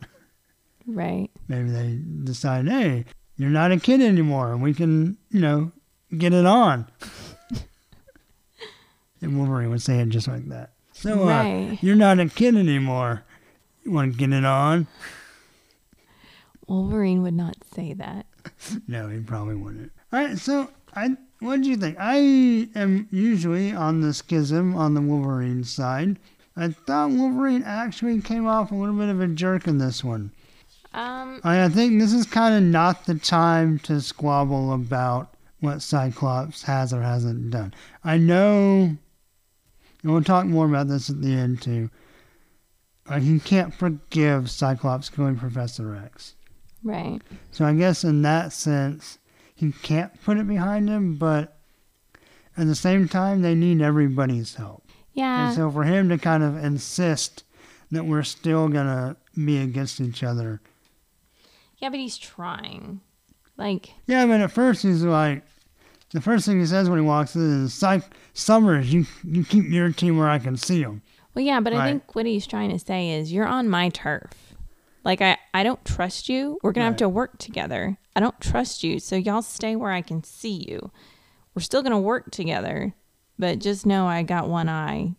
right. Maybe they decide, hey, you're not a kid anymore and we can, you know, get it on. and Wolverine would say it just like that. So uh, right. you're not a kid anymore. You want to get it on? Wolverine would not say that. No, he probably wouldn't. All right, so I, what do you think? I am usually on the schism on the Wolverine side. I thought Wolverine actually came off a little bit of a jerk in this one. Um. I, I think this is kind of not the time to squabble about what Cyclops has or hasn't done. I know, and we'll talk more about this at the end too. Like he can't forgive Cyclops killing Professor X. Right. So I guess in that sense, he can't put it behind him, but at the same time, they need everybody's help. Yeah. And so for him to kind of insist that we're still going to be against each other. yeah, but he's trying. Like. Yeah, mean, at first he's like, the first thing he says when he walks in is, Cy- Summers, you, you keep your team where I can see them. Well, yeah, but I think what he's trying to say is you're on my turf. Like I, I don't trust you. We're gonna have to work together. I don't trust you, so y'all stay where I can see you. We're still gonna work together, but just know I got one eye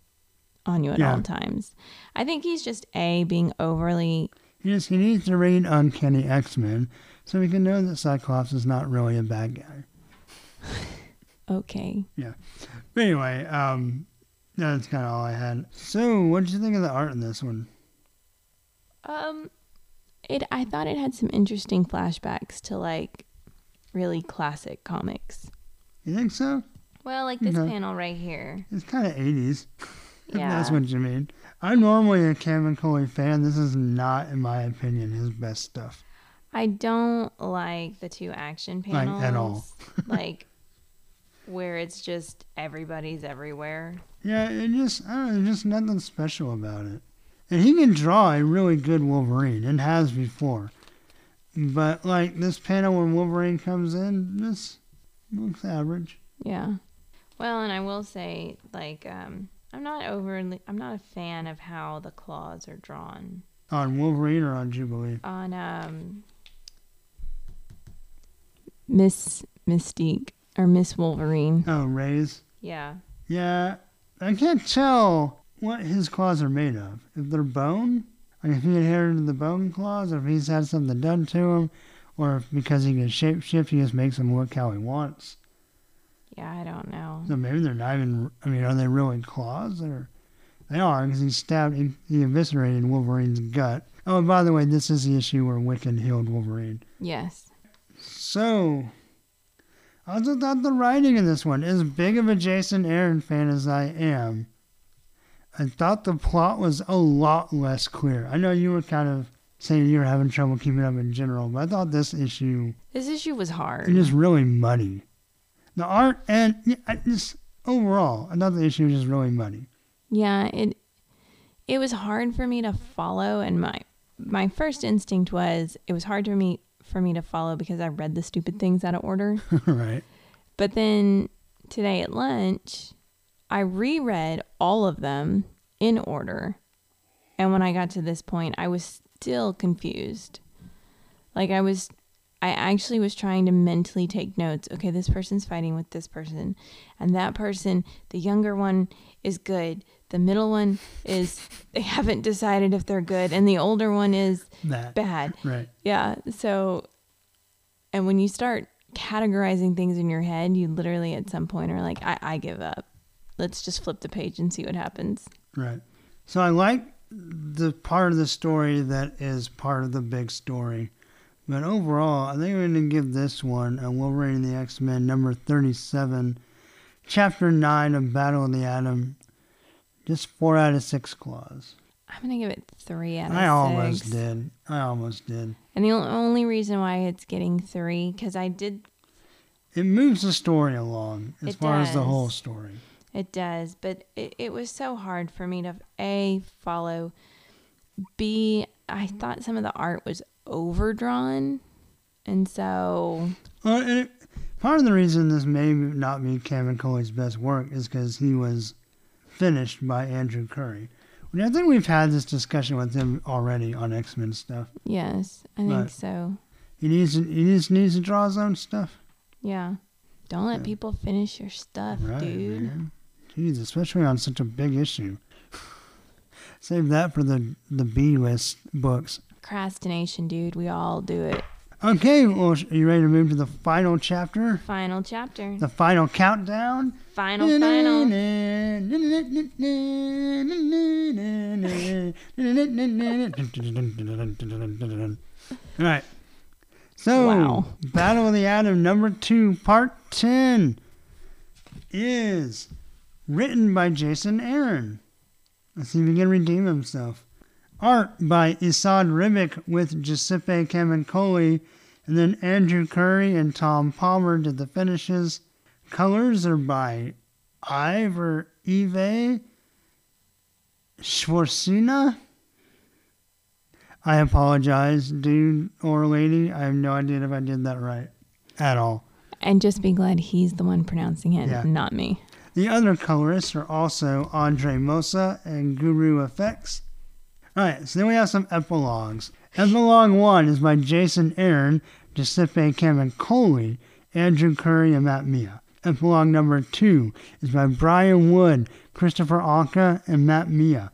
on you at Yeah. all times. I think he's just a being overly He, just, he needs to read Uncanny X-Men so he can know that Cyclops is not really a bad guy. okay. But anyway, um, that's kind of all I had. So, what did you think of the art in this one? Um, it. I thought it had some interesting flashbacks to like really classic comics. You think so? Well, like this Okay. panel right here. It's kind of 80s. If Yeah. that's what you mean. I'm normally a Kevin Coley fan. This is not, in my opinion, his best stuff. I don't like the two action Like, panels. at all. like where it's just everybody's everywhere. Yeah, it just, I don't know, there's just nothing special about it. And he can draw a really good Wolverine, and has before. But, like, this panel when Wolverine comes in, this looks average. Yeah. Well, and I will say, like, um, I'm not overly, I'm not a fan of how the claws are drawn On Wolverine or on Jubilee? on um, Miss Mystique or Miss Wolverine. Oh, Raze. Yeah. Yeah, I can't tell what his claws are made of. If they're bone, like if he inherited the bone claws, or if he's had something done to him, or if because he can shapeshift, he just makes them look how he wants. Yeah, I don't know. So maybe they're not even. I mean, are they really claws? Or they are because he stabbed, he, he eviscerated Wolverine's gut. Oh, and by the way, this is the issue where Wiccan healed Wolverine. Yes. So, I also thought the writing in this one, as big of a Jason Aaron fan as I am, I thought the plot was a lot less clear. I know you were kind of saying you were having trouble keeping up in general, but I thought this issue This issue was hard. it is really muddy. The art and yeah, just overall, I thought the issue was just really muddy. Yeah, it it was hard for me to follow and my my first instinct was it was hard for me for me to follow because I read the stupid things out of order. right. But then today at lunch, I reread all of them in order. And when I got to this point, I was still confused. Like I was I actually was trying to mentally take notes. Okay, this person's fighting with this person, and that person, the younger one, is good. The middle one is they haven't decided if they're good, and the older one is That. bad. Right. Yeah. So, and when you start categorizing things in your head, you literally at some point are like, I, I give up. Let's just flip the page and see what happens. Right. So I like the part of the story that is part of the big story. But overall, I think I'm going to give this one a Wolverine and the X Men number 37, chapter 9 of Battle of the Atom, just 4 out of 6 claws. I'm gonna give it three out of I six. almost did. I almost did. And the only reason why it's getting three, because I did, It moves the story along as It far as the whole story. It does, but it, it was so hard for me to a follow. B, I mm-hmm. thought some of the art was overdrawn, and so Well, and it, part of the reason this may not be Kevin Coley's best work is because he was finished by Andrew Currie. I think we've had this discussion with him already on X Men stuff. yes, I think so. He needs to, he just needs to draw his own stuff. Yeah, don't let Yeah. people finish your stuff, Right, dude. man. Jeez, especially on such a big issue. Save that for the the B list books. Procrastination, dude. We all do it. Okay, well, are you ready to move to the final chapter? Final chapter. The final countdown? Final, final. All right. So, Wow. Battle of the Atom number two, part 10 is written by Jason Aaron. Let's see if he can redeem himself. Art by Esad Ribic with Giuseppe Camuncoli, and then Andrew Currie and Tom Palmer did the finishes. Colors are by Ivor Ive Svorcina. I apologize, dude or lady. I have no idea if I did that right at all. And just be glad he's the one pronouncing it, Yeah. not me. The other colorists are also Andre Mossa and Guru Effects. All right, so then we have some epilogues. Epilogue one is by Jason Aaron, Giuseppe Camuncoli, Andrew Currie, and Matt Milla. Epilogue number two is by Brian Wood, Christopher Anka, and Matt Milla.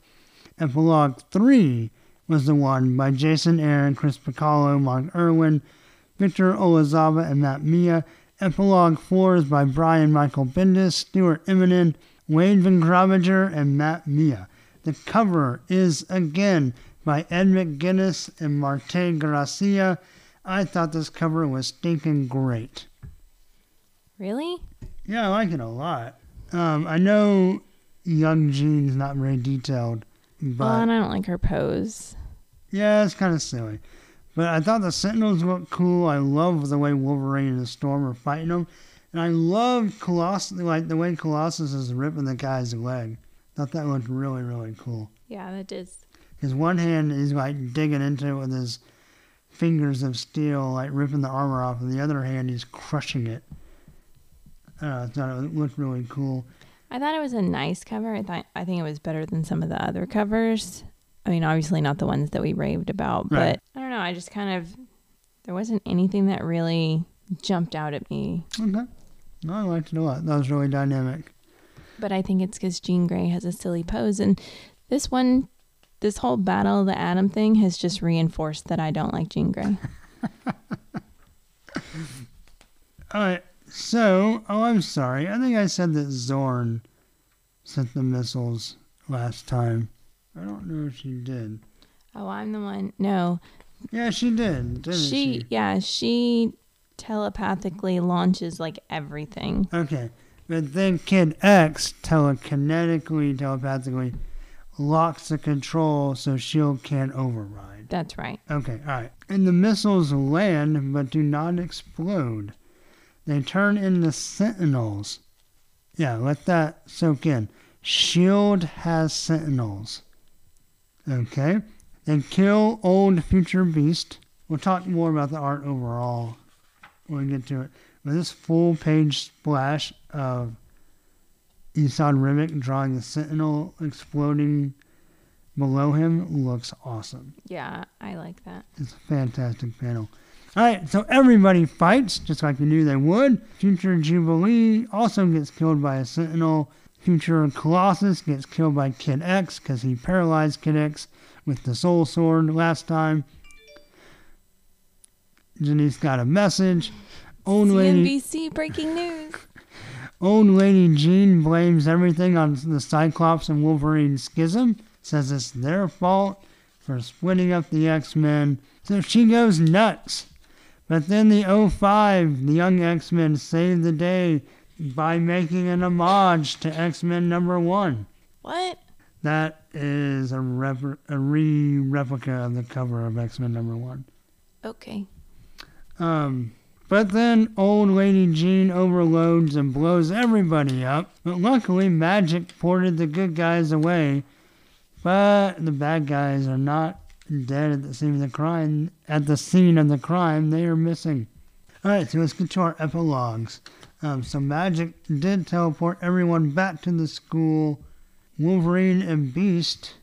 Epilogue three was the one by Jason Aaron, Chris Bachalo, Mark Irwin, Victor Olazaba, and Matt Milla. Epilogue 4 is by Brian Michael Bendis, Stuart Immonen, Wade von Grawbadger, and Matt Milla. The cover is again by Ed McGuinness and Marte Gracia. I thought this cover was stinking great. Really? Yeah, I like it a lot. Um, I know Young Jean's not very detailed, but well, and I don't like her pose. Yeah, it's kind of silly. But I thought the Sentinels looked cool. I love the way Wolverine and the Storm are fighting them. And I love Colossus, like the way Colossus is ripping the guy's leg. Thought that looked really, really cool. Yeah, that is. His one hand, he's like digging into it with his fingers of steel, like ripping the armor off. And the other hand, he's crushing it. Uh, I thought it looked really cool. I thought it was a nice cover. I thought I think it was better than some of the other covers. I mean, obviously not the ones that we raved about, Right. but I don't know. I just kind of there wasn't anything that really jumped out at me. Okay. No, I liked it a lot. That was really dynamic. But I think it's because Jean Grey has a silly pose, and this one, this whole battle of the atom thing has just reinforced that I don't like Jean Grey. All right. So, oh, I'm sorry. I think I said that Xorn sent the missiles last time. I don't know if she did. oh, I'm the one. No, Yeah, she did, didn't she? she, yeah, she telepathically launches like everything. Okay. But then Kid X telekinetically, telepathically locks the control so Shield can't override. That's right. Okay, all right. And the missiles land but do not explode. They turn into sentinels. Yeah, let that soak in. Shield has sentinels. Okay. They kill old future beast. We'll talk more about the art overall when we get to it. But this full page splash of Esad Ribic drawing the sentinel exploding below him looks awesome. Yeah, I like that. It's a fantastic panel. All right, so everybody fights just like we knew they would. Future Jubilee also gets killed by a Sentinel. Future Colossus gets killed by Kid X because he paralyzed Kid X with the Soul Sword last time. Janice got a message. Lady, CNBC breaking news. old lady Jean blames everything on the Cyclops and Wolverine schism. Says it's their fault for splitting up the X Men. So she goes nuts. But then the O5, the young X Men save the day by making an homage to X Men number one. What? That is a, rep- a re replica of the cover of X Men number one. Okay. Um, but then old lady Jean overloads and blows everybody up. But luckily, Magik ported the good guys away. But the bad guys are not dead at the scene of the crime. At the scene of the crime, they are missing. All right, so let's get to our epilogues. Um, so Magik did teleport everyone back to the school. Wolverine and Beast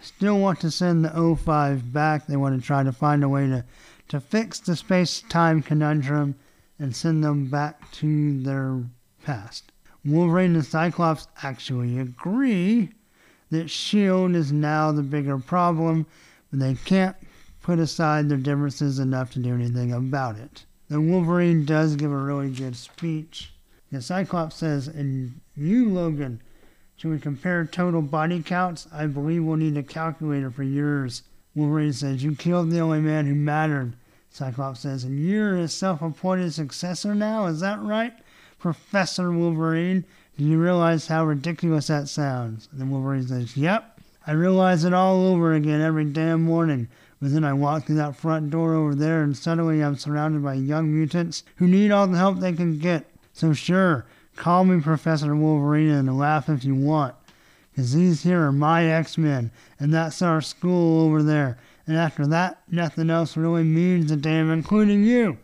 still want to send the O5 back. They want to try to find a way to to fix the space time conundrum and send them back to their past. Wolverine and Cyclops actually agree that S.H.I.E.L.D. is now the bigger problem, but they can't put aside their differences enough to do anything about it. The Wolverine does give a really good speech. The Cyclops says, And you, Logan, should we compare total body counts? I believe we'll need a calculator for yours. Wolverine says, You killed the only man who mattered. Cyclops says, And you're his self appointed successor now? Is that right? Professor Wolverine, do you realize how ridiculous that sounds? And then Wolverine says, Yep. I realize it all over again every damn morning. But then I walk through that front door over there, and suddenly I'm surrounded by young mutants who need all the help they can get. So, sure, call me Professor Wolverine and laugh if you want. Because these here are my X Men, and that's our school over there. And after that, nothing else really means a damn, including you.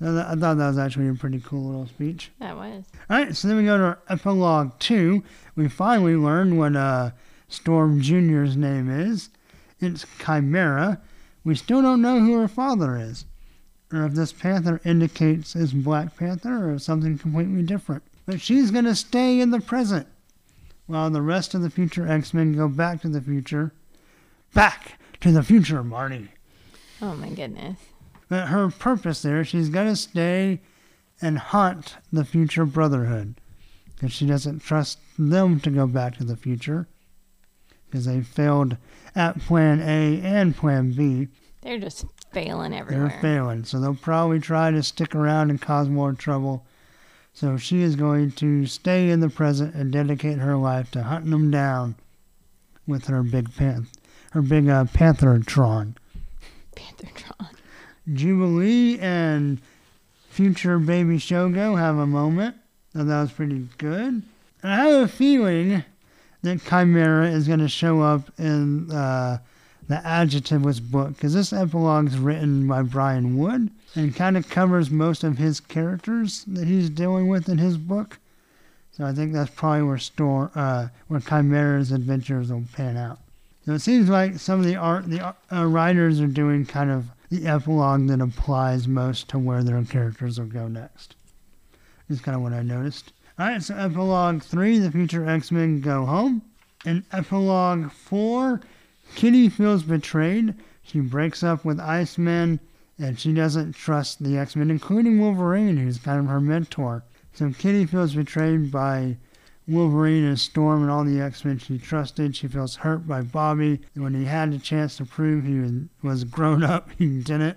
I thought that was actually a pretty cool little speech. That was. All right, so then we go to our epilogue two. We finally learn what uh, Storm Jr.'s name is. It's Chimera. We still don't know who her father is, or if this panther indicates is Black Panther or something completely different. But she's going to stay in the present, while the rest of the future X Men go back to the future. Back to the future, Marty. Oh my goodness. But her purpose there, she's going to stay and hunt the future Brotherhood. Because she doesn't trust them to go back to the future. Because they failed at Plan A and Plan B. They're just failing everywhere. They're failing. So they'll probably try to stick around and cause more trouble. So she is going to stay in the present and dedicate her life to hunting them down with her big pan, her big uh, Panthertron. Panthertron. Jubilee and future baby Shogo have a moment. So that was pretty good. And I have a feeling that Chimera is going to show up in uh, the Adjectivist book because this epilogue is written by Brian Wood and kind of covers most of his characters that he's dealing with in his book. So I think that's probably where uh, where Chimera's adventures will pan out. So it seems like some of the art the uh, writers are doing kind of the epilogue that applies most to where their characters will go next. Is kind of what I noticed. All right, so epilogue three, the future X Men go home. In epilogue four, Kitty feels betrayed. She breaks up with Iceman, and she doesn't trust the X Men, including Wolverine, who's kind of her mentor. So Kitty feels betrayed by Wolverine and Storm and all the X-Men she trusted. She feels hurt by Bobby. When he had the chance to prove he was grown up, he didn't.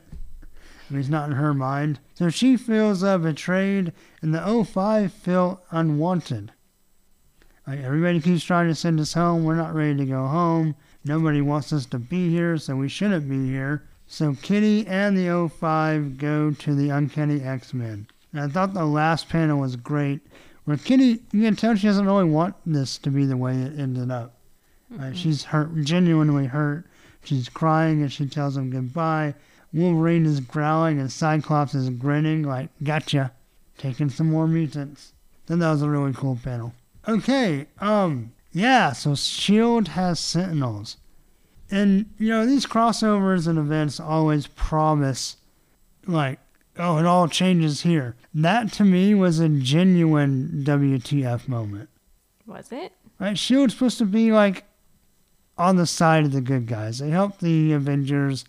He's not in her mind. So she feels uh, betrayed, and the O5 feel unwanted. Like everybody keeps trying to send us home. We're not ready to go home. Nobody wants us to be here, so we shouldn't be here. So Kitty and the O5 go to the Uncanny X-Men. And I thought the last panel was great where Kitty, you can tell she doesn't really want this to be the way it ended up. Mm-hmm. she's hurt, genuinely hurt. She's crying and she tells him goodbye. Wolverine is growling and Cyclops is grinning like, gotcha, taking some more mutants. Then that was a really cool panel. Okay, um, yeah, so S.H.I.E.L.D. has Sentinels. And, you know, these crossovers and events always promise, like, oh, it all changes here. That to me was a genuine WTF moment. Was it? Right? Shield's supposed to be like on the side of the good guys. They help the Avengers.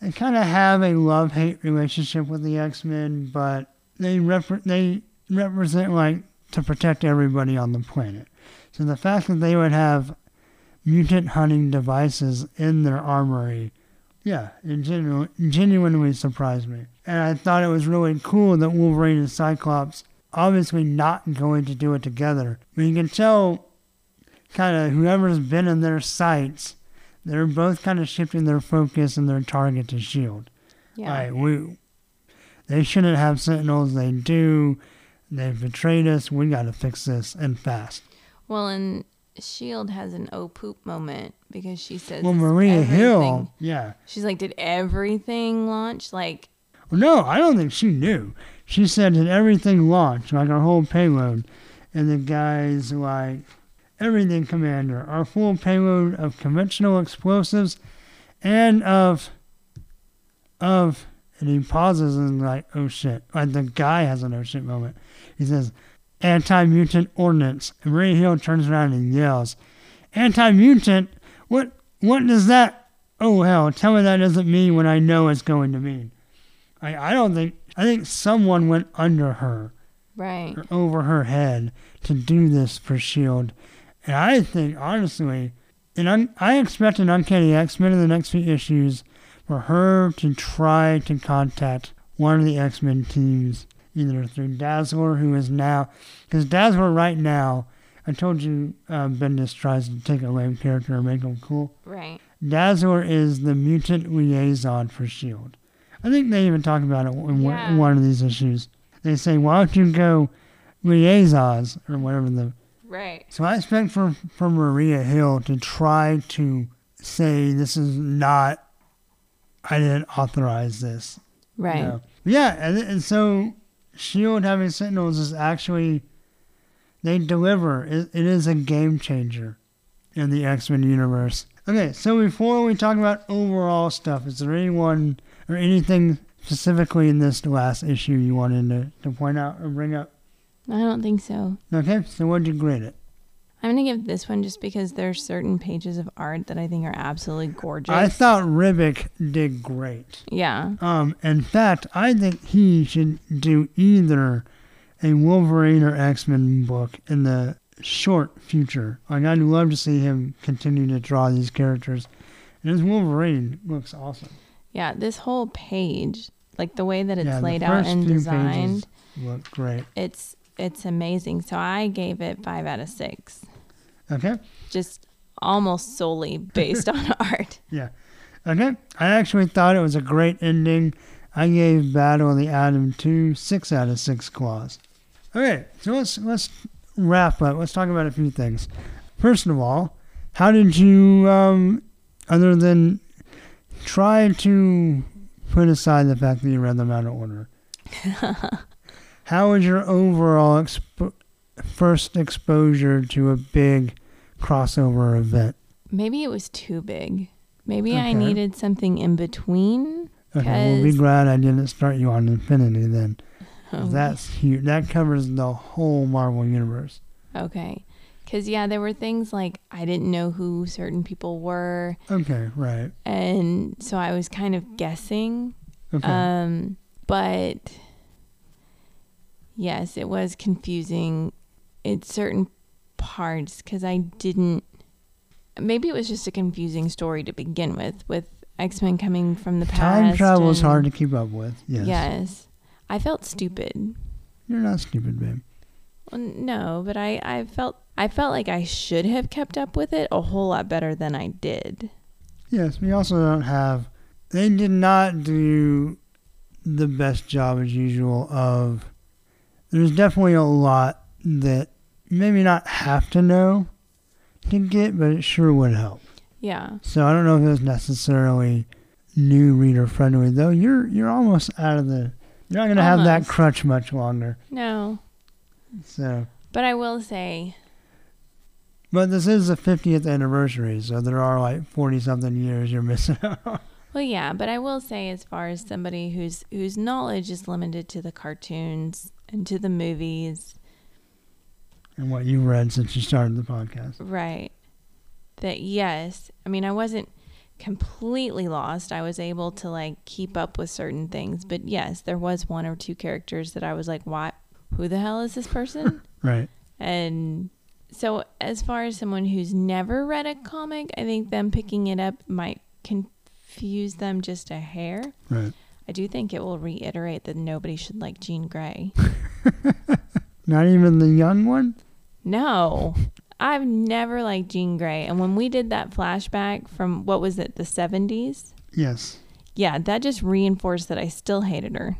They kind of have a love hate relationship with the X Men, but they rep- they represent like to protect everybody on the planet. So the fact that they would have mutant hunting devices in their armory yeah, it genu- genuinely surprised me. And I thought it was really cool that Wolverine and Cyclops obviously not going to do it together. But you can tell kind of whoever's been in their sights, they're both kind of shifting their focus and their target to Shield. Yeah. Like we, they shouldn't have Sentinels. They do. They've betrayed us. We got to fix this and fast. Well, and Shield has an oh poop moment because she says Well, Maria everything- Hill, yeah. She's like, did everything launch? Like, Well, no, I don't think she knew. She said that everything launched, like our whole payload. And the guy's like, everything, Commander. Our full payload of conventional explosives and of, of, and he pauses and like, oh shit. Like the guy has an oh shit moment. He says, anti-mutant ordinance. And Maria Hill turns around and yells, anti-mutant? What, what does that, oh hell, tell me that doesn't mean what I know it's going to mean. I, I don't think I think someone went under her right. or over her head to do this for Shield, and I think honestly, and un, I expect an Uncanny X Men in the next few issues for her to try to contact one of the X Men teams, either through Dazzler, who is now because Dazzler right now. I told you uh, Bendis tries to take a lame character and make him cool. Right. Dazzler is the mutant liaison for S.H.I.E.L.D. I think they even talk about it in one- Yeah. one of these issues. They say, why don't you go liaisons or whatever the. Right. So I expect for, for Maria Hill to try to say, this is not. I didn't authorize this. you Right. know. Yeah, and, and so S.H.I.E.L.D. having Sentinels is actually. They deliver. It, it is a game changer in the X Men universe. Okay, so before we talk about overall stuff, is there anyone or anything specifically in this last issue you wanted to, to point out or bring up? I don't think so. Okay, so what'd you grade it? I'm gonna give this one just because there's certain pages of art that I think are absolutely gorgeous. I thought Ribic did great. yeah. Um, in fact, I think he should do either a Wolverine or X Men book in the short future. Like, I'd love to see him continue to draw these characters. And his Wolverine looks awesome. Yeah. This whole page, like the way that it's Yeah, laid out and designed, look great. it's it's amazing. So I gave it five out of six, Okay, just almost solely based on art. Yeah. Okay. I actually thought it was a great ending. I gave Battle of the Atom 2 six out of six claws. Okay, so let's let's wrap up. Let's talk about a few things. First of all, how did you, um, other than try to put aside the fact that you read them out of order, how was your overall expo- first exposure to a big crossover event? Maybe it was too big. Maybe I needed something in between. Okay, we'll be glad I didn't start you on Infinity then. Oh, That's huge. That covers the whole Marvel universe. Okay. Because, yeah, there were things like I didn't know who certain people were. Okay, right. And so I was kind of guessing. Okay. Um, but yes, it was confusing in certain parts because I didn't. Maybe it was just a confusing story to begin with, with X Men coming from the past. Time travel is hard to keep up with. Yes. Yes. I felt stupid. You're not stupid, babe. Well, no, but I, I felt I felt like I should have kept up with it a whole lot better than I did. Yes, we also don't have. They did not do the best job as usual of. There's definitely a lot that maybe not have to know to get, but it sure would help. Yeah. So I don't know if it was necessarily new reader friendly, though. You're you're almost out of the. You're not gonna have that crutch much longer. No. So, But I will say, but this is the 50th anniversary, so there are like 40 something years you're missing out. well, yeah, but I will say, as far as somebody whose whose knowledge is limited to the cartoons and to the movies, and what you've read since you started the podcast. right? That yes, I mean, I wasn't completely lost. I was able to like keep up with certain things, but yes, there was one or two characters that I was like, "What? Who the hell is this person?" Right. And so, as far as someone who's never read a comic, I think them picking it up might confuse them just a hair. Right. I do think it will reiterate that nobody should like Jean Grey. Not even the young one? No, I've never liked Jean Grey. And when we did that flashback from what was it, the 70s? Yes. Yeah, that just reinforced that I still hated her.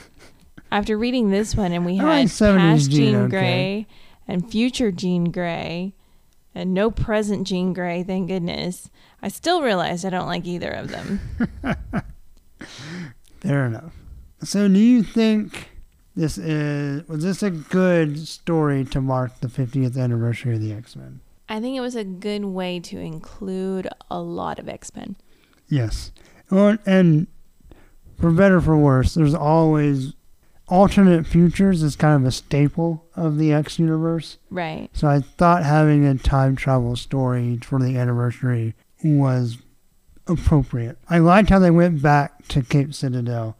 After reading this one, and we I like had past Jean, Jean okay. Grey and future Jean Grey and no present Jean Grey, thank goodness, I still realized I don't like either of them. Fair enough. So, do you think this is was this a good story to mark the 50th anniversary of the X Men? I think it was a good way to include a lot of X Men. Yes. Well, and for better or for worse, there's always alternate futures is kind of a staple of the X universe. Right. So I thought having a time travel story for the anniversary was appropriate. I liked how they went back to Cape Citadel,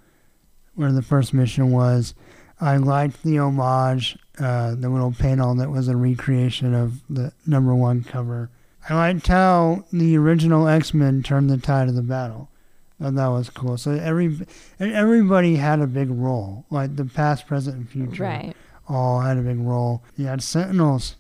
where the first mission was. I liked the homage, uh, the little panel that was a recreation of the number one cover. I liked how the original X Men turned the tide of the battle. And that was cool. So every everybody had a big role, like the past, present, and future Right. all had a big role. You had Sentinels.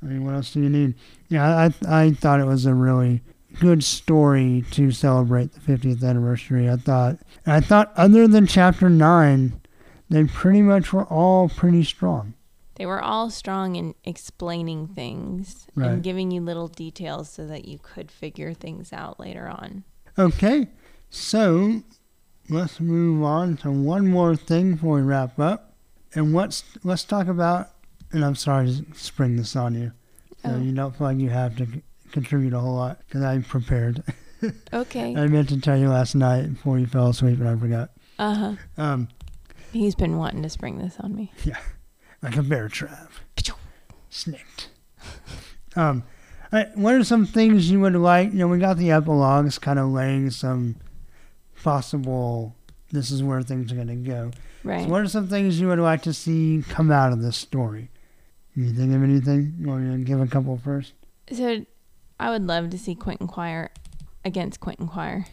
I mean, what else do you need? Yeah, I I thought it was a really good story to celebrate the 50th anniversary. I thought, and I thought, other than Chapter Nine, they pretty much were all pretty strong. They were all strong in explaining things Right. and giving you little details so that you could figure things out later on. Okay, so let's move on to one more thing before we wrap up, and let's let's talk about. And I'm sorry to spring this on you, so Oh. you don't feel like you have to contribute a whole lot because I'm prepared. Okay. I meant to tell you last night before you fell asleep, and I forgot. Uh huh. Um, He's been wanting to spring this on me. Yeah, like a bear trap, snikt. Um, I, what are some things you would like? You know, we got the epilogues, kind of laying some possible. This is where things are going to go. Right. So what are some things you would like to see come out of this story? You think of anything? You want me to give a couple first? So I would love to see Quentin Quire against Quentin Quire.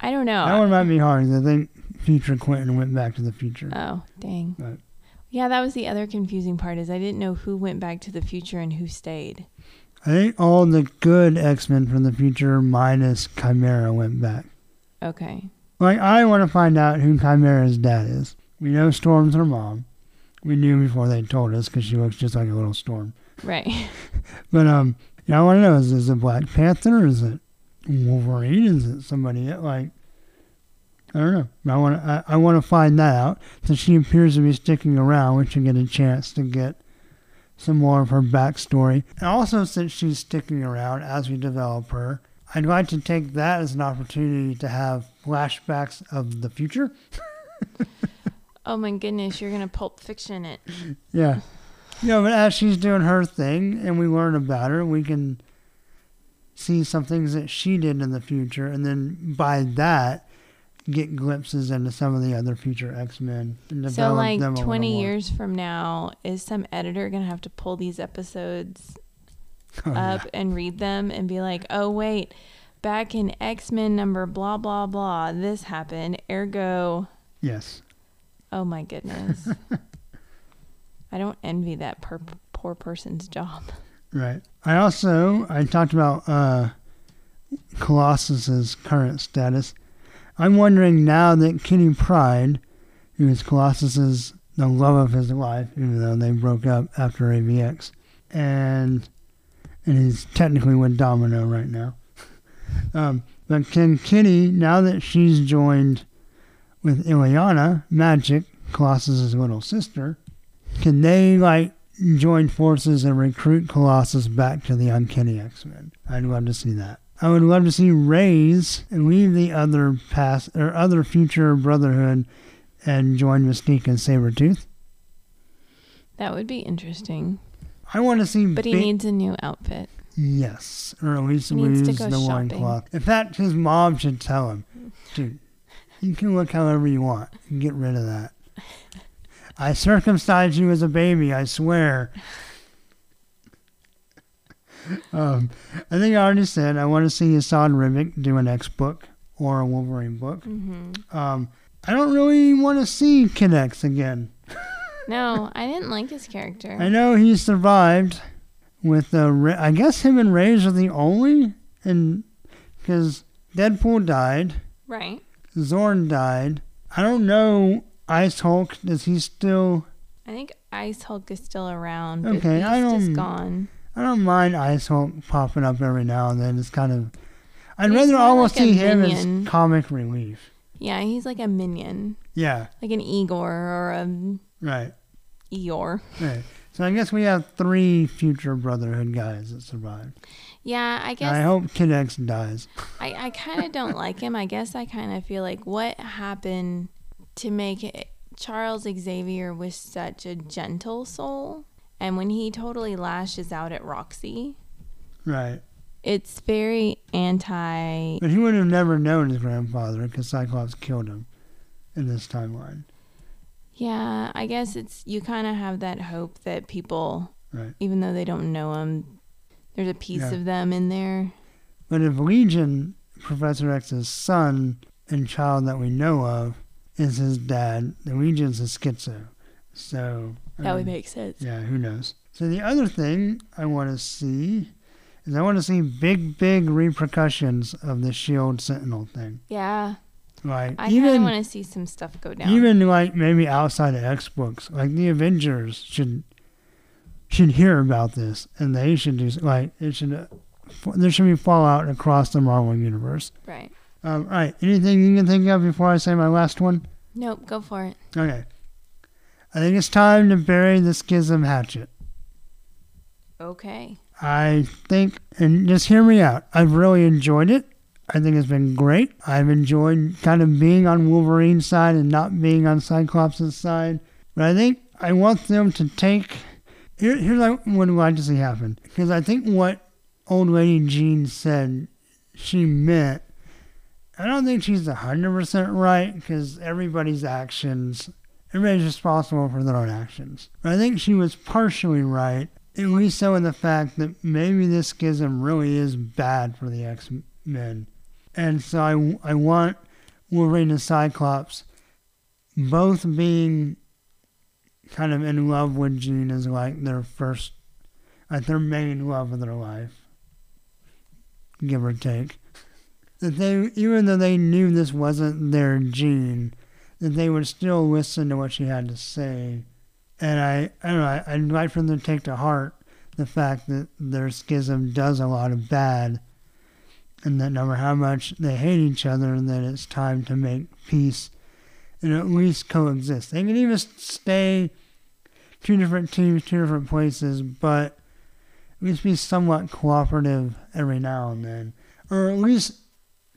I don't know. That one might be hard. 'cause I think future Quentin went back to the future. Oh, dang. Right. Yeah, that was the other confusing part is I didn't know who went back to the future and who stayed. I think all the good X Men from the future minus Chimera went back. Okay. Like, I want to find out who Chimera's dad is. We know Storm's her mom. We knew before they told us because she looks just like a little Storm. Right. But, um, you want to know is, is it Black Panther? Or is it Wolverine? Is it somebody else? like? I don't know. I want to. I, I want to find that out. Since she appears to be sticking around, we should get a chance to get some more of her backstory. And also, since she's sticking around as we develop her, I'd like to take that as an opportunity to have flashbacks of the future. Oh my goodness, you're gonna pulp fiction it. Yeah. You know, but as she's doing her thing and we learn about her, we can see some things that she did in the future and then by that get glimpses into some of the other future X Men and develop So like them a little twenty years from now, is some editor gonna have to pull these episodes Oh, yeah. up and read them and be like, oh wait, back in X Men number blah blah blah, this happened. Ergo, Yes. oh my goodness. I don't envy that per- poor person's job. Right. I also I talked about uh Colossus's current status. I'm wondering now that Kitty Pryde, who is Colossus's the love of his life, even though they broke up after AVX, and and he's technically with Domino right now. um, but can Kitty, now that she's joined with Illyana, Magik, Colossus's little sister, can they like join forces and recruit Colossus back to the Uncanny X Men? I'd love to see that. I would love to see Raze and leave the other past or other future Brotherhood and join Mystique and Sabretooth. That would be interesting. I want to see But he big- needs a new outfit. Yes, or at least He needs to lose go the shopping. loincloth. In fact, his mom should tell him, dude, you can look however you want. Get rid of that. I circumcised you as a baby, I swear. um, I think I already said I want to see Esad Ribic do an X book or a Wolverine book. hmm Um, I don't really want to see Kid X again. No, I didn't like his character. I know he survived, with the I guess him and Raze are the only and because Deadpool died, Right. Xorn died. I don't know Ice Hulk. Is he still? I think Ice Hulk is still around, but Okay, Beast I don't- gone. I don't mind Ice Hulk popping up every now and then. It's kind of. I'd He's rather almost like see him minion. as comic relief. Yeah, he's like a minion, Yeah, like an Igor or a right, Eeyore. right. So I guess we have three future Brotherhood guys that survived. Yeah, I guess I hope Kid X dies. I, I kind of don't like him. I guess I kind of feel like what happened to make it, Charles Xavier was such a gentle soul, and when he totally lashes out at Roxy, Right. it's very anti. But he would have never known his grandfather because Cyclops killed him in this timeline. Yeah, I guess it's you kind of have that hope that people, Right. even though they don't know him, there's a piece Yeah. of them in there. But if Legion, Professor X's son and child that we know of, is his dad, the regent's a schizo. So. That would mean, make sense. Yeah, who knows? So the other thing I want to see is I want to see big, big repercussions of the Shield Sentinel thing. Yeah, Like I even want to see some stuff go down. even like maybe outside of X books, like the Avengers should should hear about this and they should do like it should. Uh, f- there should be fallout across the Marvel universe. right. Um, all right, anything you can think of before I say my last one? Nope. Go for it. Okay. I think it's time to bury the schism hatchet. Okay. I think, and just hear me out. I've really enjoyed it. I think it's been great. I've enjoyed kind of being on Wolverine's side and not being on Cyclops' side. But I think I want them to take. Here, here's what I'd like to see happen. Because I think what old lady Jean said she meant, I don't think she's 100% right because everybody's actions, everybody's responsible for their own actions. But I think she was partially right at least so in the fact that maybe this schism really is bad for the X Men. And so I, I want Wolverine and Cyclops both being kind of in love with Jean as like their first, like their main love of their life, give or take. That they, even though they knew this wasn't their Jean, that they would still listen to what she had to say and I, I don't know, I, I'd like for them to take to heart the fact that their schism does a lot of bad, and that no matter how much they hate each other, that it's time to make peace and at least coexist. They can even stay two different teams, two different places, but at least be somewhat cooperative every now and then, or at least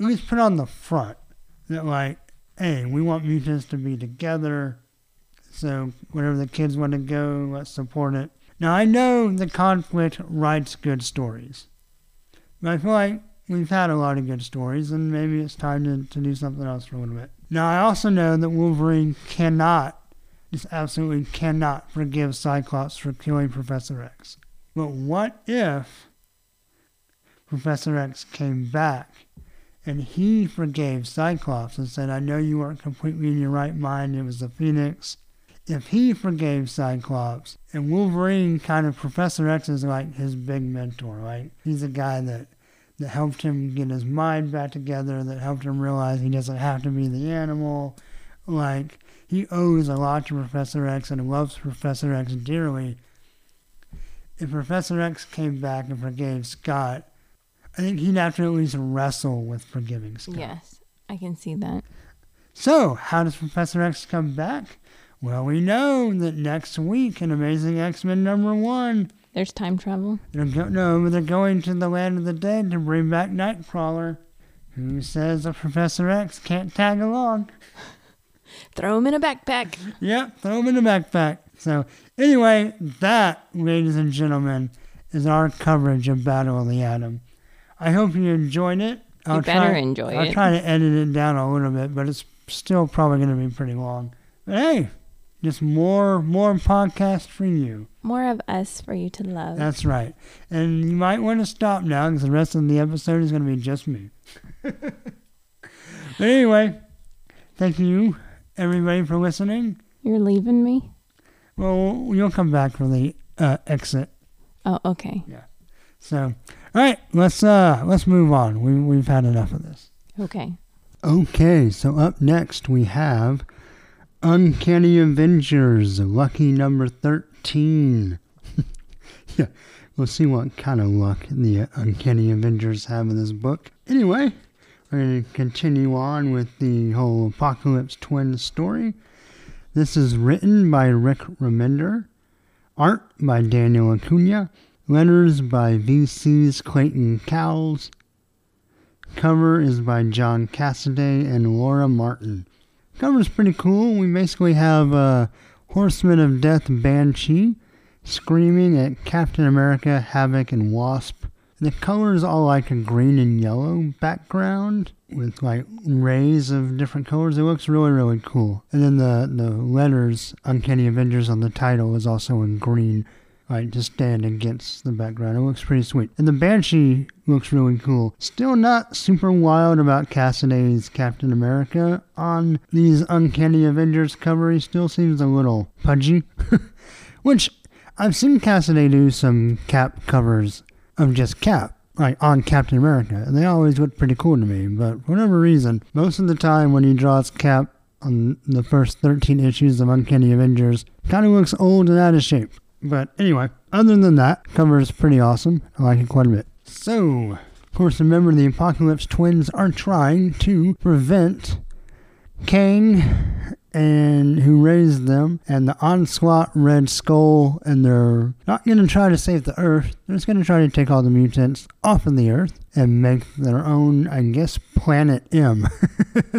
at least put on the front that like, hey, we want mutants to be together. So wherever the kids want to go, let's support it. Now I know the conflict writes good stories, but I feel like we've had a lot of good stories, and maybe it's time to, to do something else for a little bit. Now I also know that Wolverine cannot, just absolutely cannot forgive Cyclops for killing Professor X. But what if Professor X came back and he forgave Cyclops and said, I know you weren't completely in your right mind, it was the Phoenix if he forgave Cyclops and Wolverine kind of Professor X is like his big mentor, right? he's a guy that that helped him get his mind back together, that helped him realize he doesn't have to be the animal. Like he owes a lot to Professor X and loves Professor X dearly. If Professor X came back and forgave Scott, I think he'd have to at least wrestle with forgiving Scott. Yes, I can see that. So, how does Professor X come back? Well, we know that next week in Amazing X-Men number one, There's time travel. they're go- no, they're going to the land of the dead to bring back Nightcrawler, who says that Professor X can't tag along. Throw him in a backpack. Yep, throw him in a backpack. So, anyway, that, ladies and gentlemen, is our coverage of Battle of the Atom. I hope you enjoyed it. You better enjoy it. I'll it. try to edit it down a little bit, but it's still probably going to be pretty long. But hey, just more more podcast for you. More of us for you to love. That's right. And you might want to stop now because the rest of the episode is going to be just me. but anyway, thank you everybody for listening. You're leaving me? Well, you'll come back for the uh, exit Oh, okay. Yeah. So, all right, let's uh let's move on. We we've had enough of this. Okay. Okay, so up next we have Uncanny Avengers, lucky number 13. yeah, we'll see what kind of luck the Uncanny Avengers have in this book. Anyway, we're going to continue on with the whole Apocalypse Twin story. This is written by Rick Remender, art by Daniel Acuna, letters by VC's Clayton Cowles, Cover is by John Cassaday and Laura Martin. Cover's pretty cool. We basically have uh, Horseman of Death Banshee screaming at Captain America, Havoc, and Wasp. The colors all like a green and yellow background with like rays of different colors. It looks really, really cool. And then the, the letters Uncanny Avengers on the title is also in green like to stand against the background. It looks pretty sweet. And the Banshee looks really cool. Still not super wild about Cassaday's Captain America on these Uncanny Avengers cover. He still seems a little pudgy. Which I've seen Cassaday do some cap covers of just Cap. Like on Captain America, and they always look pretty cool to me. But for whatever reason, most of the time when he draws Cap on the first 13 issues of Uncanny Avengers, kind of looks old and out of shape. But anyway, other than that, cover is pretty awesome. I like it quite a bit. So, of course, remember the Apocalypse Twins are trying to prevent Kang and who raised them and the onslaught Red Skull, and they're not going to try to save the Earth. They're just going to try to take all the mutants off of the Earth and make their own, I guess, Planet M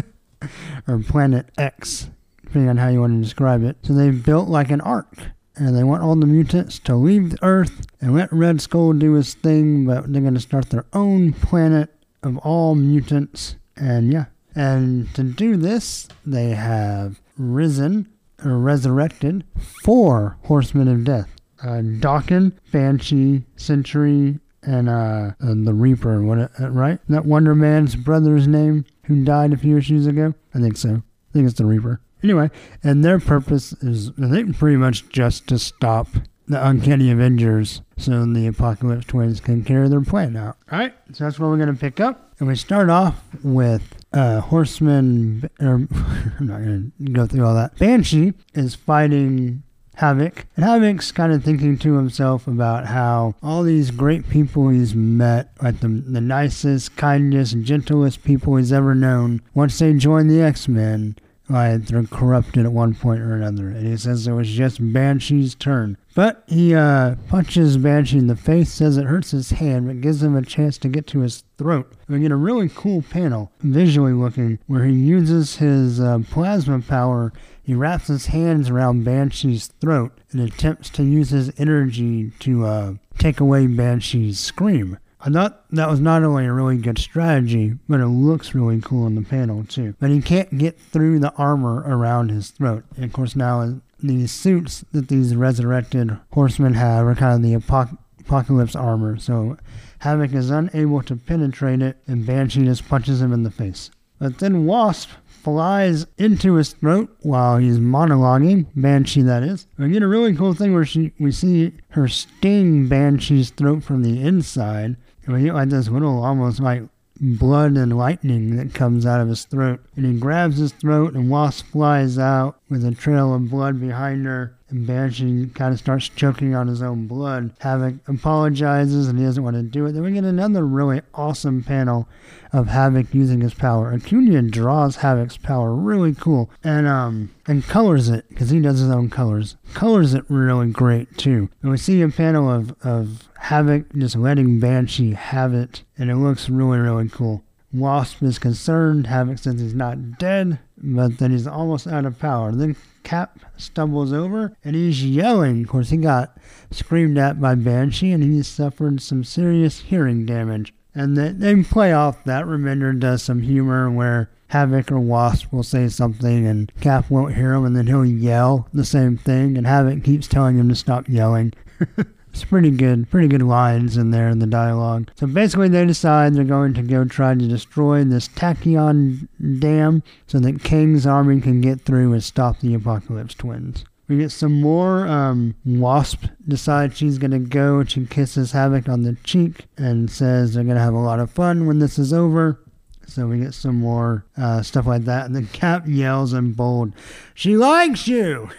or Planet X, depending on how you want to describe it. So they've built like an ark and they want all the mutants to leave the Earth and let Red Skull do his thing, but they're going to start their own planet of all mutants. And yeah, and to do this, they have risen or resurrected four Horsemen of Death uh, Daken, Banshee, Sentry, and uh, and the Reaper, what uh, right? That Wonder Man's brother's name who died a few issues ago. I think so. I think it's the Reaper. Anyway, and their purpose is, think, pretty much just to stop the Uncanny Avengers so the Apocalypse Twins can carry their plan out. Alright, so that's what we're going to pick up. And we start off with uh, Horseman, or I'm not going to go through all that. Banshee is fighting Havoc, and Havoc's kind of thinking to himself about how all these great people he's met, like the, the nicest, kindest, gentlest people he's ever known, once they join the X Men, like they're corrupted at one point or another. And he says it was just Banshee's turn. But he uh, punches Banshee in the face, says it hurts his hand, but gives him a chance to get to his throat. We get a really cool panel, visually looking, where he uses his uh, plasma power. He wraps his hands around Banshee's throat and attempts to use his energy to uh, take away Banshee's scream. Uh, I thought that was not only a really good strategy, but it looks really cool on the panel too. But he can't get through the armor around his throat. And of course, now these suits that these resurrected horsemen have are kind of the apoc- apocalypse armor. So Havoc is unable to penetrate it, and Banshee just punches him in the face. But then Wasp flies into his throat while he's monologuing, Banshee that is. We get a really cool thing where she we see her sting Banshee's throat from the inside, we get like this little almost like blood and lightning that comes out of his throat. And he grabs his throat and Wasp flies out with a trail of blood behind her. Banshee kind of starts choking on his own blood. Havoc apologizes and he doesn't want to do it. Then we get another really awesome panel of Havoc using his power. Acuna draws Havoc's power really cool and um and colors it because he does his own colors. Colors it really great too. And we see a panel of of Havoc just letting Banshee have it, and it looks really really cool. Wasp is concerned. Havoc says he's not dead, but that he's almost out of power. Then Cap stumbles over and he's yelling. Of course, he got screamed at by Banshee and he suffered some serious hearing damage. And they, they play off that. Remender does some humor where Havoc or Wasp will say something and Cap won't hear him and then he'll yell the same thing and Havoc keeps telling him to stop yelling. It's pretty good, pretty good lines in there in the dialogue. So basically, they decide they're going to go try to destroy this Tachyon Dam so that Kang's army can get through and stop the Apocalypse Twins. We get some more. Um, Wasp decides she's gonna go and she kisses Havoc on the cheek and says they're gonna have a lot of fun when this is over. So we get some more uh, stuff like that. And then Cap yells in bold, She likes you!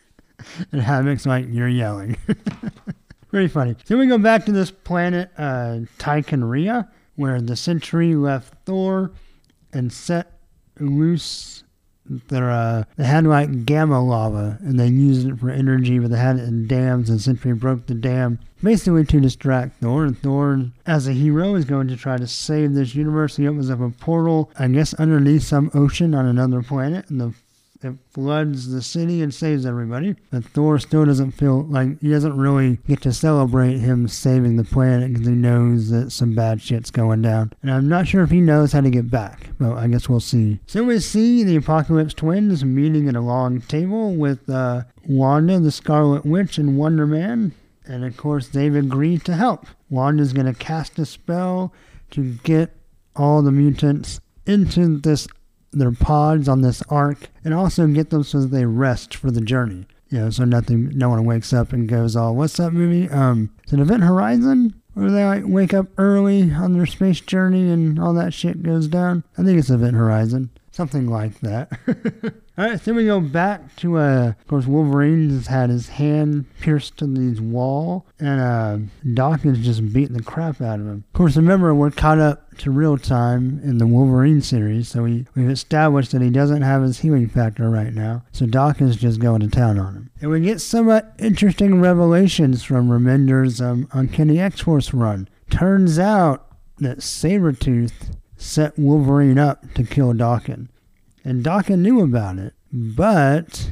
and Havoc's like, You're yelling. Very funny. Then we go back to this planet, uh, where the Sentry left Thor and set loose their uh, they had like gamma lava and they used it for energy, but they had it in dams and Sentry broke the dam basically to distract Thor. And Thor, as a hero, is going to try to save this universe. He opens up a portal, I guess, underneath some ocean on another planet, and the it floods the city and saves everybody. But Thor still doesn't feel like he doesn't really get to celebrate him saving the planet because he knows that some bad shit's going down. And I'm not sure if he knows how to get back, but I guess we'll see. So we see the Apocalypse twins meeting at a long table with uh, Wanda, the Scarlet Witch, and Wonder Man. And of course, they've agreed to help. Wanda's going to cast a spell to get all the mutants into this their pods on this ark and also get them so that they rest for the journey. You know, so nothing, no one wakes up and goes, "Oh, what's that movie? Um, is it Event Horizon?" Where they like wake up early on their space journey and all that shit goes down. I think it's Event Horizon, something like that. All right, then we go back to, uh, of course, Wolverine has had his hand pierced to the wall, and uh, Doc is just beating the crap out of him. Of course, remember, we're caught up to real time in the Wolverine series, so we, we've established that he doesn't have his healing factor right now, so Doc is just going to town on him. And we get some uh, interesting revelations from Remender's um, Uncanny X-Force run. Turns out that Sabretooth set Wolverine up to kill Daken. And Daken knew about it, but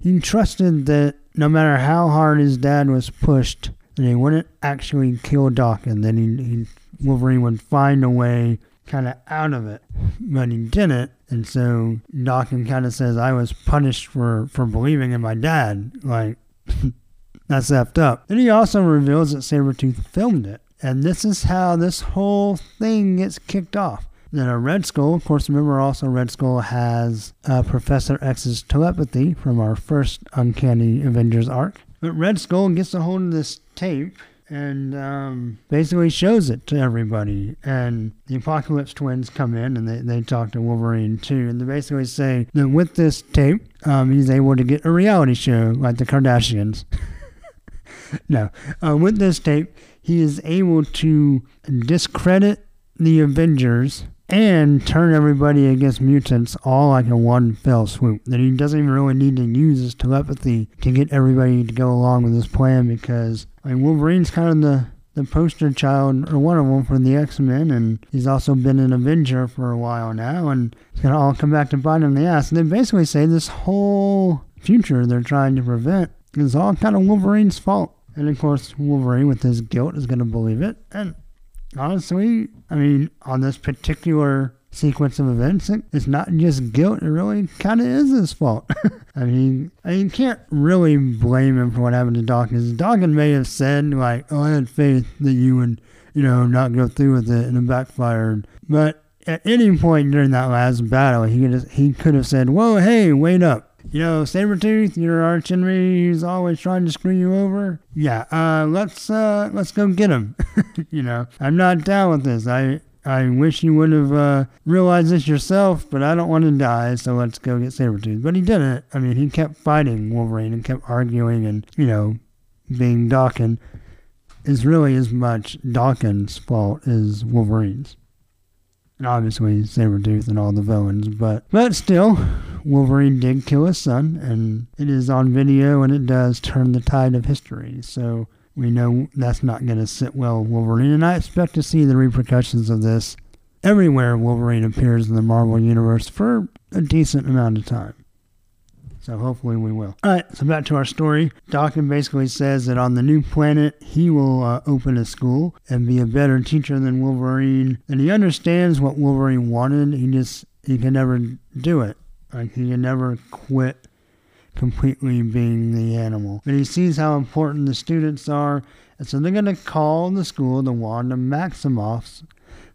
he trusted that no matter how hard his dad was pushed, that he wouldn't actually kill Daken. That he, he Wolverine would find a way kind of out of it, but he didn't. And so Daken kind of says, "I was punished for for believing in my dad." Like that's effed up. Then he also reveals that Sabretooth filmed it. And this is how this whole thing gets kicked off. Then a Red Skull, of course, remember also Red Skull has uh, Professor X's telepathy from our first Uncanny Avengers arc. But Red Skull gets a hold of this tape and um, basically shows it to everybody. And the Apocalypse twins come in and they, they talk to Wolverine too. And they basically say that with this tape, um, he's able to get a reality show like the Kardashians. no, uh, with this tape, he is able to discredit the Avengers and turn everybody against mutants all like in one fell swoop. That he doesn't even really need to use his telepathy to get everybody to go along with his plan because I mean, Wolverine's kind of the, the poster child, or one of them, for the X Men, and he's also been an Avenger for a while now, and it's to all come back to bite him in the ass. And they basically say this whole future they're trying to prevent is all kind of Wolverine's fault. And of course, Wolverine, with his guilt, is going to believe it. And honestly, I mean, on this particular sequence of events, it's not just guilt, it really kind of is his fault. I mean, I mean, you can't really blame him for what happened to Dawkins. Dawkins may have said, like, oh, I had faith that you would, you know, not go through with it and it backfired. But at any point during that last battle, he could have, he could have said, whoa, hey, wait up you know, Sabretooth, your arch enemy He's always trying to screw you over. Yeah, uh, let's uh, let's go get him. you know, I'm not down with this. I I wish you would have uh, realized this yourself, but I don't want to die, so let's go get Sabretooth. But he didn't. I mean, he kept fighting Wolverine and kept arguing and, you know, being Daken is really as much Daken's fault as Wolverine's and obviously Sabretooth and all the villains, but but still, Wolverine did kill his son, and it is on video, and it does turn the tide of history. So we know that's not going to sit well with Wolverine, and I expect to see the repercussions of this everywhere Wolverine appears in the Marvel Universe for a decent amount of time. So hopefully we will. All right, so back to our story. Daken basically says that on the new planet, he will uh, open a school and be a better teacher than Wolverine. And he understands what Wolverine wanted. He just, he can never do it. Like, he can never quit completely being the animal. But he sees how important the students are. And so they're going to call the school the Wanda Maximoff's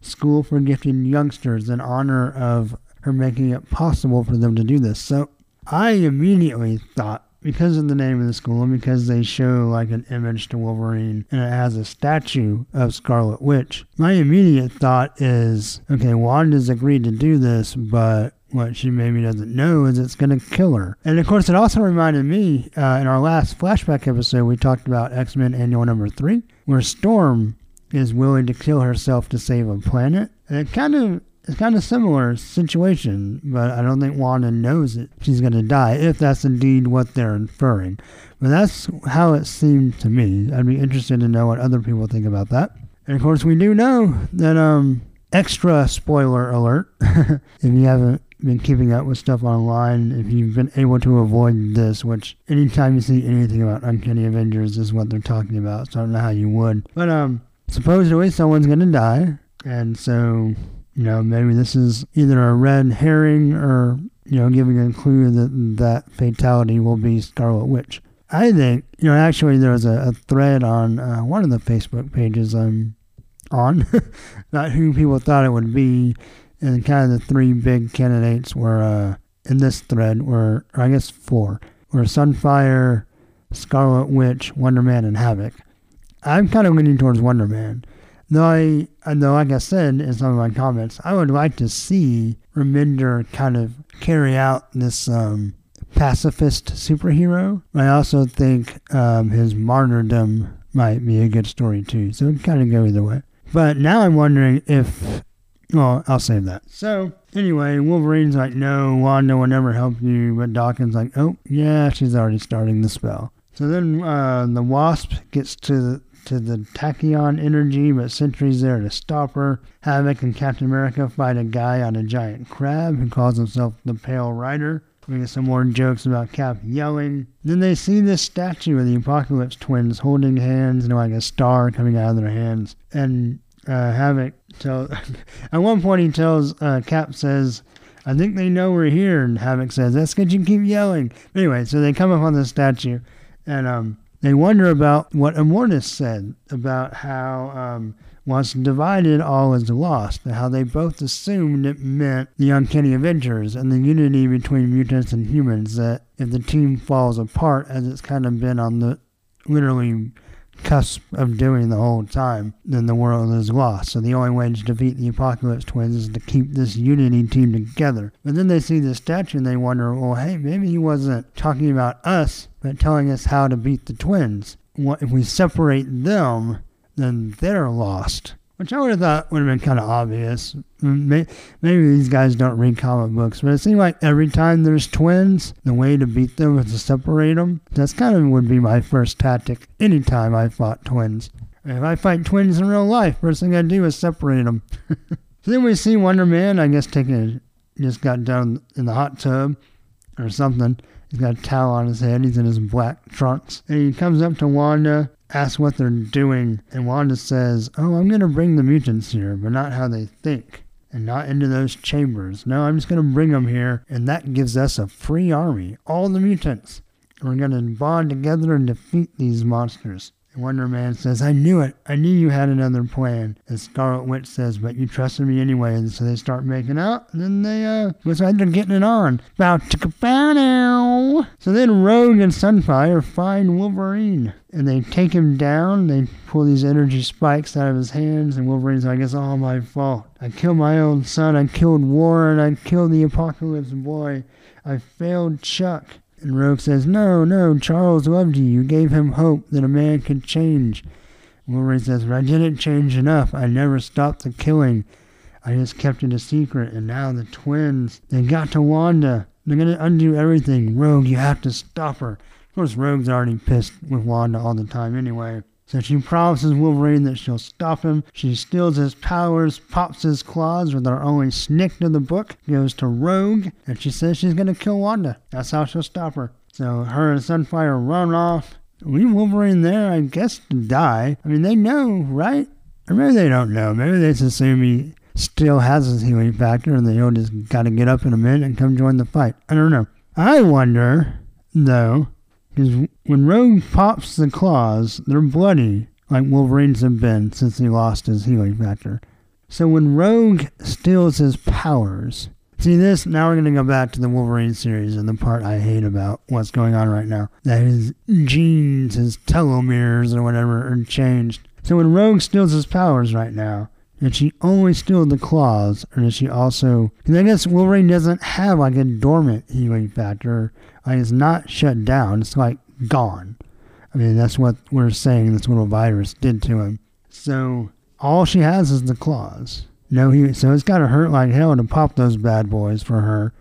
School for Gifted Youngsters in honor of her making it possible for them to do this. So I immediately thought because of the name of the school and because they show like an image to Wolverine and it has a statue of Scarlet Witch, my immediate thought is okay, Wanda's agreed to do this, but what she maybe doesn't know is it's going to kill her. And of course, it also reminded me uh, in our last flashback episode, we talked about X Men Annual Number 3, where Storm is willing to kill herself to save a planet. And it kind of it's kind of similar situation, but I don't think Wanda knows it. She's going to die if that's indeed what they're inferring. But that's how it seemed to me. I'd be interested to know what other people think about that. And of course, we do know that um extra spoiler alert. if you haven't been keeping up with stuff online, if you've been able to avoid this, which anytime you see anything about Uncanny Avengers is what they're talking about, so I don't know how you would. But um supposedly someone's gonna die, and so you know, maybe this is either a red herring or, you know, giving a clue that that fatality will be Scarlet Witch. I think, you know, actually there was a, a thread on uh, one of the Facebook pages I'm on about who people thought it would be, and kind of the three big candidates were uh, in this thread were, I guess four, were Sunfire, Scarlet Witch, Wonder Man, and Havoc. I'm kind of leaning towards Wonder Man. Though I, though like I said in some of my comments, I would like to see Remender kind of carry out this um, pacifist superhero. I also think um, his martyrdom might be a good story too. So it kind of go either way. But now I'm wondering if, well, I'll save that. So anyway, Wolverine's like, no, Wanda will never help you. But Daken's like, oh yeah, she's already starting the spell. So then uh, the Wasp gets to the, to the tachyon energy, but Sentry's there to stop her. Havoc and Captain America fight a guy on a giant crab who calls himself the Pale Rider. We get some more jokes about Cap yelling. Then they see this statue of the Apocalypse twins holding hands and like a star coming out of their hands. And uh, Havoc tells, at one point he tells, uh, Cap says, I think they know we're here. And Havoc says, that's because you keep yelling. Anyway, so they come up on the statue and, um, they wonder about what Immortus said about how um, once divided, all is lost, and how they both assumed it meant the Uncanny Avengers and the unity between mutants and humans, that if the team falls apart, as it's kind of been on the literally cusp of doing the whole time, then the world is lost. So the only way to defeat the Apocalypse Twins is to keep this Unity team together. But then they see the statue and they wonder, well, hey, maybe he wasn't talking about us, but telling us how to beat the twins. What if we separate them, then they're lost. Which I would have thought would have been kind of obvious. Maybe these guys don't read comic books, but it seems like every time there's twins, the way to beat them is to separate them. That's kind of would be my first tactic anytime I fought twins. If I fight twins in real life, first thing I do is separate them. so then we see Wonder Man, I guess, taking a, just got down in the hot tub or something. He's got a towel on his head. He's in his black trunks. And he comes up to Wanda asks what they're doing, and Wanda says, Oh, I'm going to bring the mutants here, but not how they think, and not into those chambers. No, I'm just going to bring them here, and that gives us a free army, all the mutants. We're going to bond together and defeat these monsters. Wonder Man says, I knew it. I knew you had another plan. And Scarlet Witch says, but you trusted me anyway. And so they start making out. And then they, uh, like they're getting it on. Bow chicka now. So then Rogue and Sunfire find Wolverine. And they take him down. They pull these energy spikes out of his hands. And Wolverine's like, it's all my fault. I killed my own son. I killed Warren. I killed the Apocalypse Boy. I failed Chuck. And Rogue says, No, no, Charles loved you. You gave him hope that a man could change. Wolverine says, But I didn't change enough. I never stopped the killing. I just kept it a secret. And now the twins, they got to Wanda. They're going to undo everything. Rogue, you have to stop her. Of course, Rogue's already pissed with Wanda all the time anyway. So she promises Wolverine that she'll stop him. She steals his powers, pops his claws with her only snikt to the book, goes to Rogue, and she says she's going to kill Wanda. That's how she'll stop her. So her and Sunfire run off. Leave Wolverine there, I guess, to die. I mean, they know, right? Or maybe they don't know. Maybe they just assume he still has his healing factor and they'll just got to get up in a minute and come join the fight. I don't know. I wonder, though, because when Rogue pops the claws, they're bloody, like Wolverine's have been since he lost his healing factor. So when Rogue steals his powers, See this? Now we're going to go back to the Wolverine series and the part I hate about what's going on right now. That his genes, his telomeres or whatever are changed. So when Rogue steals his powers right now, did she only steal the claws, or does she also? Because I guess Wolverine doesn't have like a dormant healing factor. Like it's not shut down. It's like gone. I mean, that's what we're saying this little virus did to him. So all she has is the claws. No, he. So it's got to hurt like hell to pop those bad boys for her.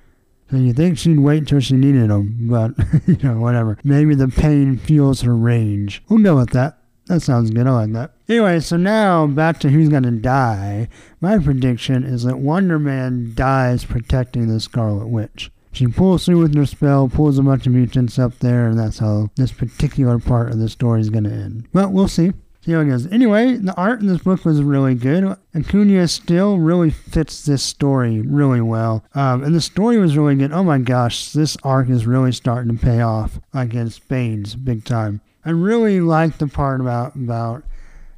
So you think she'd wait till she needed them, but you know, whatever. Maybe the pain fuels her rage. We'll that. That sounds good. I like that. Anyway, so now back to who's gonna die. My prediction is that Wonder Man dies protecting the Scarlet Witch. She pulls through with her spell, pulls a bunch of mutants up there, and that's how this particular part of the story is gonna end. Well, we'll see. See how it goes. Anyway, the art in this book was really good. Acuna still really fits this story really well. Um, and the story was really good. Oh my gosh, this arc is really starting to pay off like in big time. I really like the part about about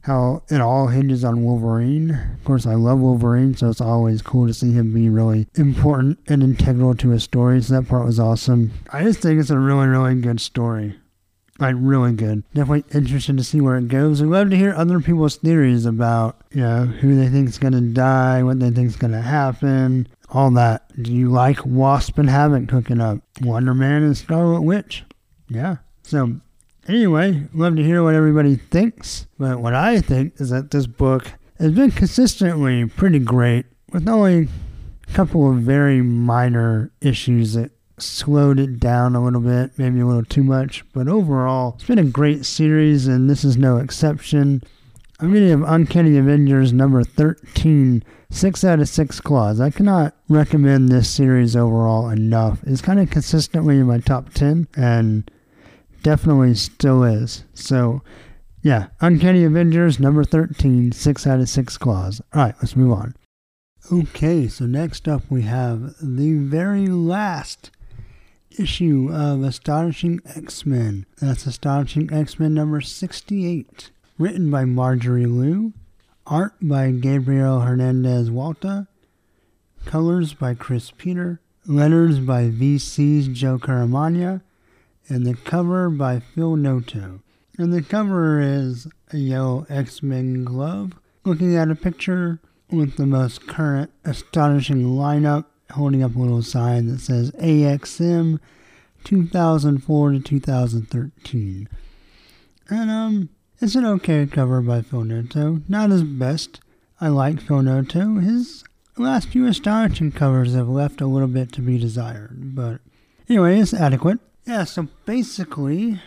how it all hinges on Wolverine. Of course, I love Wolverine, so it's always cool to see him be really important and integral to a story. So that part was awesome. I just think it's a really, really good story. Like really good. Definitely interested to see where it goes. I'd love to hear other people's theories about, you know, who they think is gonna die, what they think is gonna happen, all that. Do you like Wasp and Havoc hooking up? Wonder Man and Scarlet Witch? Yeah. So Anyway, love to hear what everybody thinks. But what I think is that this book has been consistently pretty great, with only a couple of very minor issues that slowed it down a little bit, maybe a little too much. But overall, it's been a great series, and this is no exception. I'm going to give Uncanny Avengers number 13 6 out of 6 claws. I cannot recommend this series overall enough. It's kind of consistently in my top 10, and definitely still is. So, yeah, Uncanny Avengers number 13, 6 out of 6 claws. All right, let's move on. Okay, so next up we have the very last issue of Astonishing X Men. That's Astonishing X Men number 68. Written by Marjorie Liu, art by Gabriel Hernandez Walta, colors by Chris Peter, letters by VC's Joe Caramagna, and the cover by Phil Noto. And the cover is a yellow X Men glove looking at a picture with the most current astonishing lineup, holding up a little sign that says AXM 2004 to 2013. And, um, it's an okay cover by Phil Noto. Not his best. I like Phil Noto. His last few astonishing covers have left a little bit to be desired, but anyway, it's adequate. Yeah, so basically,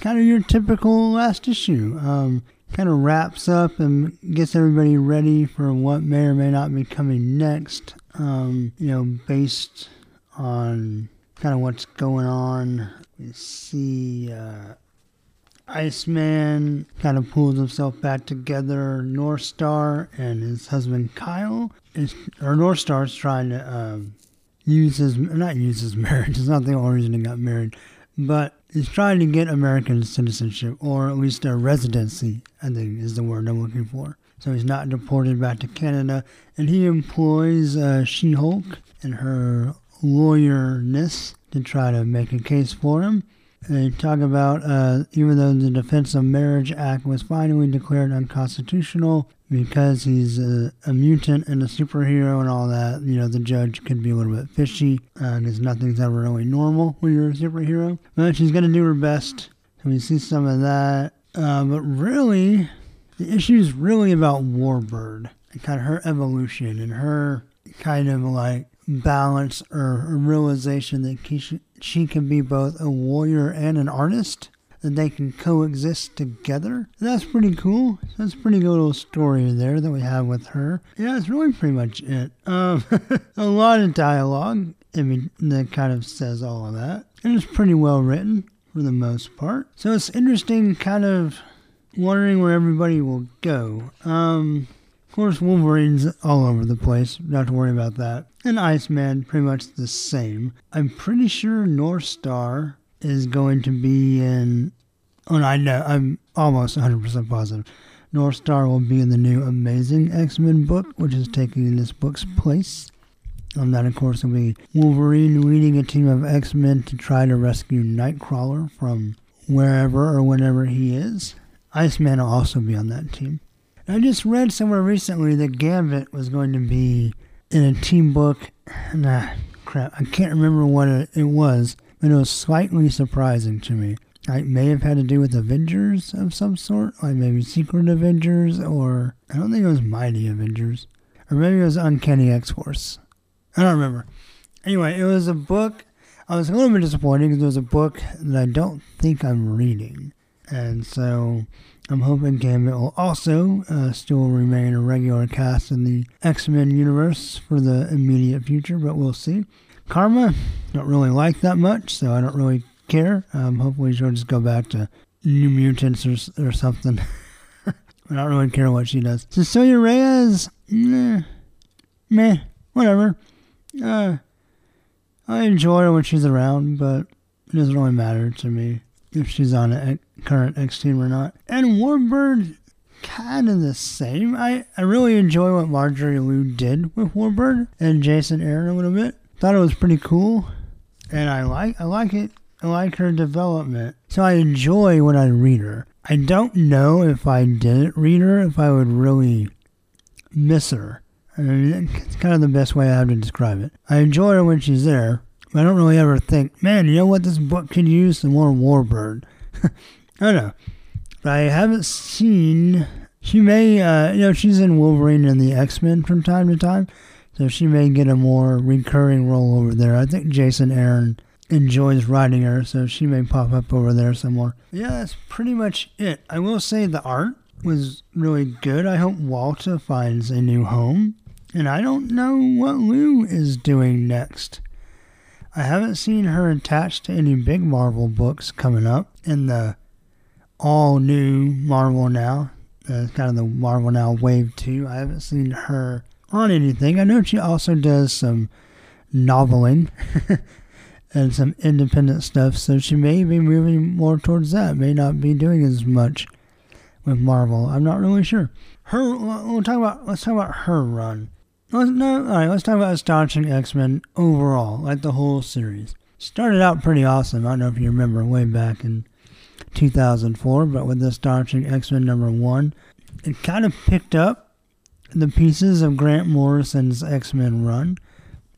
kind of your typical last issue. Um, kind of wraps up and gets everybody ready for what may or may not be coming next. Um, you know, based on kind of what's going on. We see uh, Iceman kind of pulls himself back together. North Star and his husband Kyle is, or North Star's trying to um, use his not uses marriage. It's not the only reason he got married, but he's trying to get American citizenship or at least a residency. I think is the word I'm looking for. So he's not deported back to Canada, and he employs uh, She-Hulk and her lawyerness to try to make a case for him. They talk about uh, even though the Defense of Marriage Act was finally declared unconstitutional because he's a, a, mutant and a superhero and all that, you know, the judge could be a little bit fishy because uh, nothing's ever really normal when you're a superhero. But she's going to do her best. So we see some of that. Uh, but really, the issue is really about Warbird and kind of her evolution and her kind of like balance or realization that she, she can be both a warrior and an artist, that they can coexist together. That's pretty cool. That's a pretty good little story there that we have with her. Yeah, that's really pretty much it. Um, a lot of dialogue. I mean, that kind of says all of that. And it's pretty well written for the most part. So it's interesting, kind of wondering where everybody will go. Um, of course, Wolverine's all over the place. Not to worry about that. And Iceman, pretty much the same. I'm pretty sure North Star is going to be in. Oh, no, I know. I'm almost 100% positive. North Star will be in the new Amazing X Men book, which is taking this book's place. And that, of course, will be Wolverine leading a team of X Men to try to rescue Nightcrawler from wherever or whenever he is. Iceman will also be on that team. I just read somewhere recently that Gambit was going to be in a team book. Nah, uh, crap, I can't remember what it was, but it was slightly surprising to me. It may have had to do with Avengers of some sort, like maybe Secret Avengers, or I don't think it was Mighty Avengers, or maybe it was Uncanny X Force. I don't remember. Anyway, it was a book. I was a little bit disappointed because it was a book that I don't think I'm reading. And so I'm hoping Gambit will also uh, still remain a regular cast in the X Men universe for the immediate future, but we'll see. Karma, don't really like that much, so I don't really care. Um, hopefully, she'll just go back to New Mutants or, or something. I don't really care what she does. Cecilia Reyes, nah, meh, whatever. Uh, I enjoy her when she's around, but it doesn't really matter to me if she's on a current X team or not. And Warbird, kind of the same. I, I really enjoy what Marjorie Liu did with Warbird and Jason Aaron a little bit. Thought it was pretty cool, and I like I like it. I like her development, so I enjoy when I read her. I don't know if I didn't read her if I would really miss her. I mean, it's kind of the best way I have to describe it. I enjoy her when she's there, but I don't really ever think, man, you know what this book could use? Some more Warbird. I don't know. I haven't seen. She may, uh, you know, she's in Wolverine and the X Men from time to time, so she may get a more recurring role over there. I think Jason Aaron enjoys writing her, so she may pop up over there some more. Yeah, that's pretty much it. I will say the art was really good. I hope Walta finds a new home. And I don't know what Liu is doing next. I haven't seen her attached to any big Marvel books coming up in the all new Marvel Now, uh, kind of the Marvel Now Wave 2. I haven't seen her on anything. I know she also does some noveling and some independent stuff, so she may be moving more towards that. May not be doing as much with Marvel. I'm not really sure. Her, we'll talk about. Let's talk about her run. Let's, no, all right. Let's talk about Astonishing X-Men overall, like the whole series. Started out pretty awesome. I don't know if you remember way back in 2004, but with Astonishing X-Men number one, it kind of picked up the pieces of Grant Morrison's X-Men run.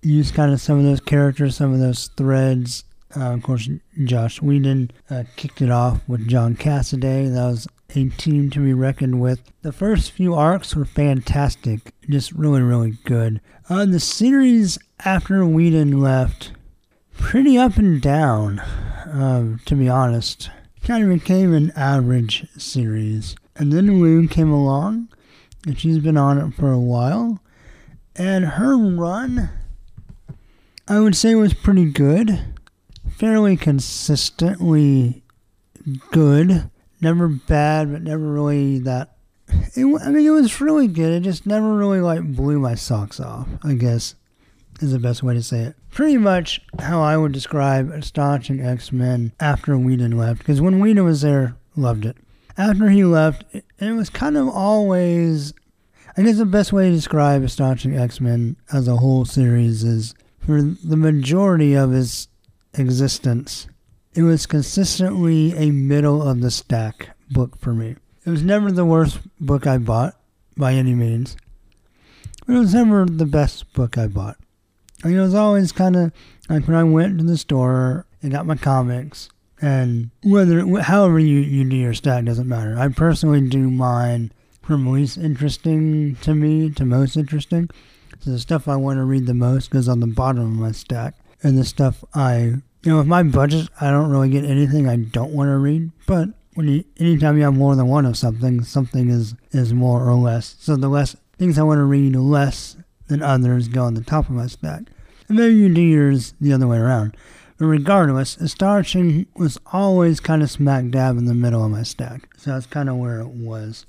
Used kind of some of those characters, some of those threads. Uh, of course, Joss Whedon uh, kicked it off with John Cassaday. That was a team to be reckoned with. The first few arcs were fantastic, just really, really good. Uh, the series after Whedon left, pretty up and down, uh, to be honest. Kind of became an average series. And then Liu came along, and she's been on it for a while. And her run, I would say, was pretty good. Fairly consistently good never bad, but never really that. It, I mean, it was really good. It just never really like blew my socks off. I guess is the best way to say it. Pretty much how I would describe Astonishing X Men after Whedon left. Because when Whedon was there, loved it. After he left, it, it was kind of always. I guess the best way to describe Astonishing X Men as a whole series is for the majority of its existence, it was consistently a middle of the stack book for me. It was never the worst book I bought by any means, but it was never the best book I bought. I mean, it was always kind of like when I went to the store and got my comics, and whether however you, you do your stack doesn't matter. I personally do mine from least interesting to me to most interesting. So the stuff I want to read the most goes on the bottom of my stack, and the stuff I you know, with my budget, I don't really get anything I don't want to read. But when you, anytime you have more than one of something, something is is more or less. So the less things I want to read less than others go on the top of my stack. Maybe you do yours the other way around. But regardless, Astonishing was always kind of smack dab in the middle of my stack. So that's kind of where it was.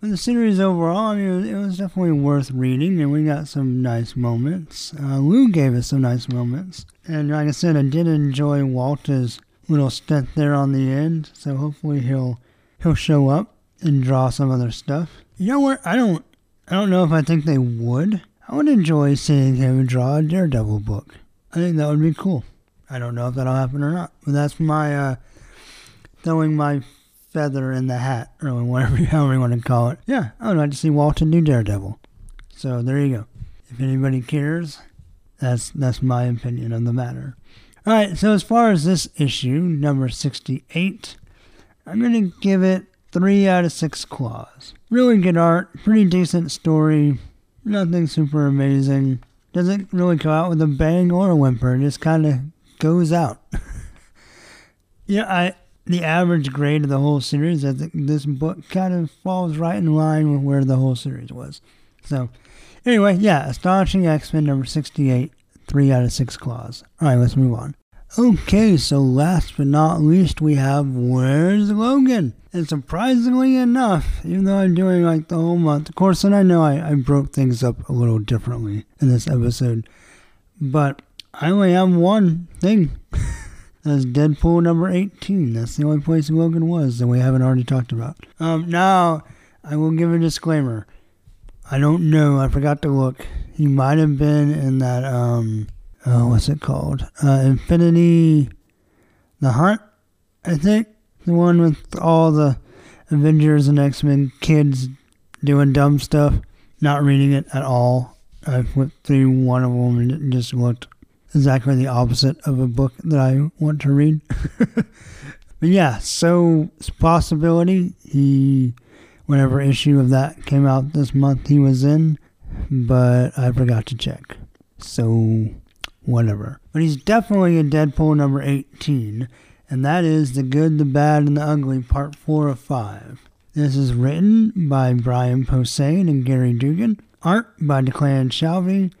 But the series overall, I mean, it was definitely worth reading, and we got some nice moments. Uh, Liu gave us some nice moments. And like I said, I did enjoy Walta's little stint there on the end, so hopefully he'll he'll show up and draw some other stuff. You know what? I don't I don't know if I think they would. I would enjoy seeing him draw a Daredevil book. I think that would be cool. I don't know if that'll happen or not, but that's my uh, throwing my feather in the hat, or whatever, however you want to call it. Yeah, I would like to see Walton do Daredevil. So there you go. If anybody cares, that's that's my opinion on the matter. All right, so as far as this issue, number 68, I'm going to give it 3 out of 6 claws. Really good art, pretty decent story, nothing super amazing. Doesn't really go out with a bang or a whimper, it just kind of goes out. yeah, I the average grade of the whole series, I think this book kind of falls right in line with where the whole series was. So, anyway, yeah, Astonishing X Men number 68 Three out of six claws. Alright, let's move on. Okay, so last but not least, we have Where's Logan? And surprisingly enough, even though I'm doing like the whole month, of course, and I know I, I broke things up a little differently in this episode, but I only have one thing. That's Deadpool number 18. That's the only place Logan was that we haven't already talked about. Um, now, I will give a disclaimer. I don't know. I forgot to look. He might have been in that um oh what's it called? Uh Infinity the Hunt, I think. The one with all the Avengers and X Men kids doing dumb stuff. Not reading it at all. I went through one of them and it just looked exactly the opposite of a book that I want to read. but yeah, so it's possibility he whatever issue of that came out this month he was in but I forgot to check. So, whatever. But he's definitely in Deadpool number 18, and that is The Good, the Bad, and the Ugly, part 4 of 5. This is written by Brian Posehn and Gary Duggan, art by Declan Shalvey,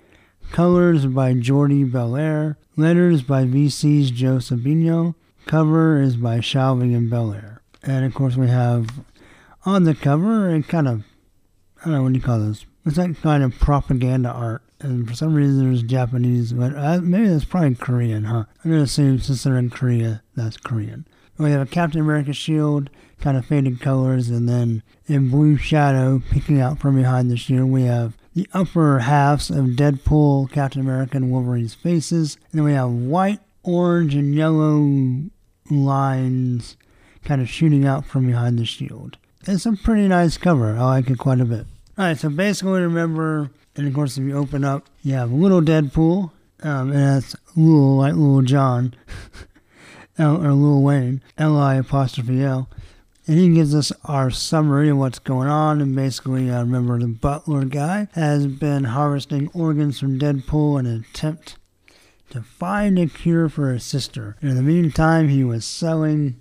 colors by Jordie Bellaire, letters by VC's Joe Sabino, cover is by Shalvey and Bellaire. And of course, we have on the cover a kind of, I don't know, what do you call this? It's like kind of propaganda art. And for some reason, there's Japanese, but uh, maybe that's probably Korean, huh? I'm to assume since they're in Korea, that's Korean. We have a Captain America shield, kind of faded colors, and then in blue shadow, peeking out from behind the shield, we have the upper halves of Deadpool, Captain America, and Wolverine's faces. And then we have white, orange, and yellow lines kind of shooting out from behind the shield. It's a pretty nice cover. I like it quite a bit. Alright, so basically remember, and of course if you open up, you have little Deadpool, um, and that's little, like little John, L, or Lil Wayne, L-I apostrophe L. And he gives us our summary of what's going on. And basically, uh, remember the butler guy has been harvesting organs from Deadpool in an attempt to find a cure for his sister. In the meantime, he was selling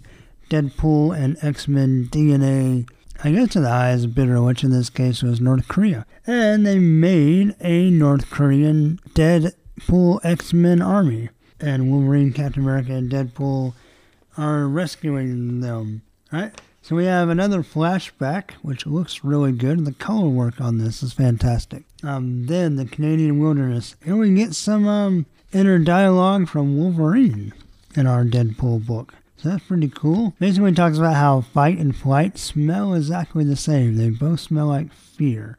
Deadpool and X Men DNA I guess to the highest bidder, which in this case was North Korea. And they made a North Korean Deadpool X Men army. And Wolverine, Captain America, and Deadpool are rescuing them. Right? So we have another flashback, which looks really good. The color work on this is fantastic. Um, then the Canadian wilderness. And we get some um, inner dialogue from Wolverine in our Deadpool book. That's pretty cool. Basically, it talks about how fight and flight smell exactly the same. They both smell like fear.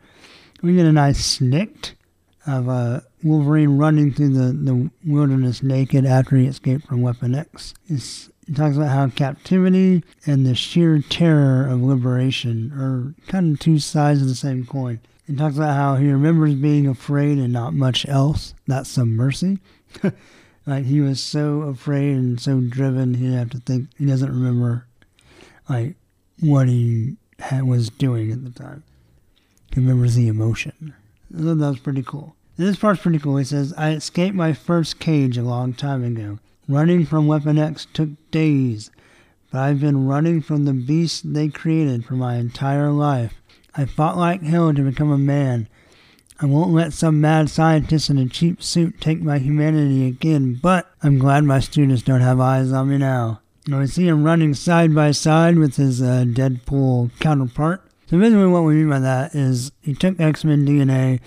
We get a nice snikt of uh, Wolverine running through the, the wilderness naked after he escaped from Weapon X. It's, it talks about how captivity and the sheer terror of liberation are kind of two sides of the same coin. It talks about how he remembers being afraid and not much else. That's some mercy. Like he was so afraid and so driven, he didn't have to think. He doesn't remember like what he had, was doing at the time. He remembers the emotion. Thought that was pretty cool. This part's pretty cool. He says, "I escaped my first cage a long time ago. Running from Weapon X took days, but I've been running from the beasts they created for my entire life. I fought like hell to become a man." I won't let some mad scientist in a cheap suit take my humanity again, but I'm glad my students don't have eyes on me now. Now we see him running side by side with his uh, Deadpool counterpart. So basically what we mean by that is he took X-Men DNA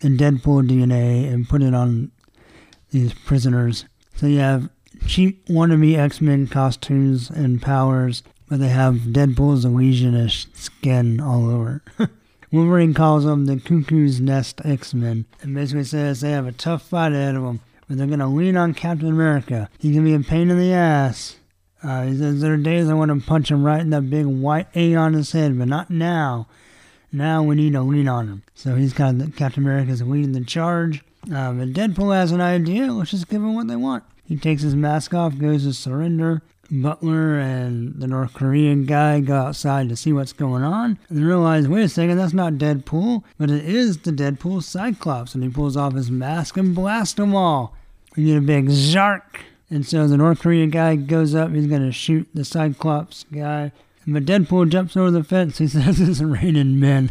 and Deadpool DNA and put it on these prisoners. So you have cheap wannabe X-Men costumes and powers, but they have Deadpool's illusionist skin all over. Wolverine calls them the Cuckoo's Nest X-Men and basically says they have a tough fight ahead of them, but they're going to lean on Captain America. He can be a pain in the ass. Uh, he says there are days I want to punch him right in that big white A on his head, but not now. Now we need to lean on him. So he's kind of Captain America's leading the charge. Um, and Deadpool has an idea. Let's just give him what they want. He takes his mask off, goes to surrender. Butler and the North Korean guy go outside to see what's going on and realize, wait a second, that's not Deadpool, but it is the Deadpool Cyclops. And he pulls off his mask and blasts them all. We get a big zark. And so the North Korean guy goes up, he's going to shoot the Cyclops guy. But Deadpool jumps over the fence. He says, It's raining men.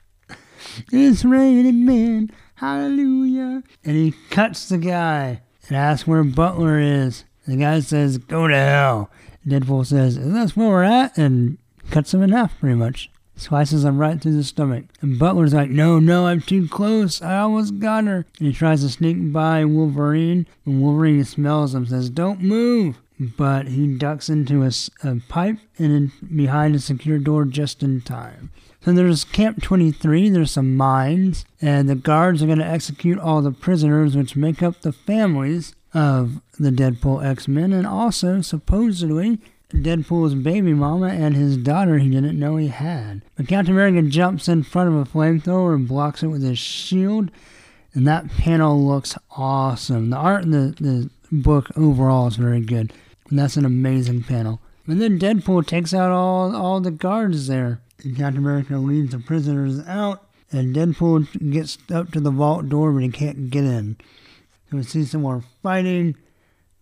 it's raining men. Hallelujah. And he cuts the guy and asks where Butler is. The guy says, Go to hell. Deadpool says, That's where we're at. And cuts him in half, pretty much. Slices him right through the stomach. And Butler's like, No, no, I'm too close. I almost got her. And he tries to sneak by Wolverine. And Wolverine smells him, says, Don't move but he ducks into a, a pipe and in, behind a secure door just in time. So there's Camp 23, there's some mines, and the guards are going to execute all the prisoners, which make up the families of the Deadpool X Men, and also, supposedly, Deadpool's baby mama and his daughter he didn't know he had. But Captain America jumps in front of a flamethrower and blocks it with his shield, and that panel looks awesome. The art in the, the book overall is very good. And that's an amazing panel. And then Deadpool takes out all, all the guards there. And Captain America leads the prisoners out. And Deadpool gets up to the vault door, but he can't get in. We see some more fighting.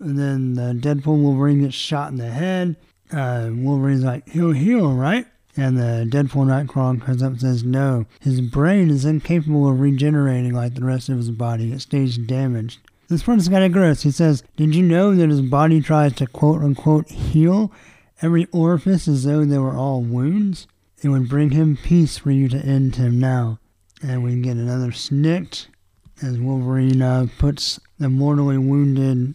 And then the Deadpool Wolverine gets shot in the head. Uh, Wolverine's like, he'll heal, right? And the Deadpool Nightcrawler comes up and says, no, his brain is incapable of regenerating like the rest of his body. It stays damaged. This one's kind of gross. He says, Did you know that his body tries to quote unquote heal every orifice as though they were all wounds? It would bring him peace for you to end him now. And we can get another snikt as Wolverine uh, puts the mortally wounded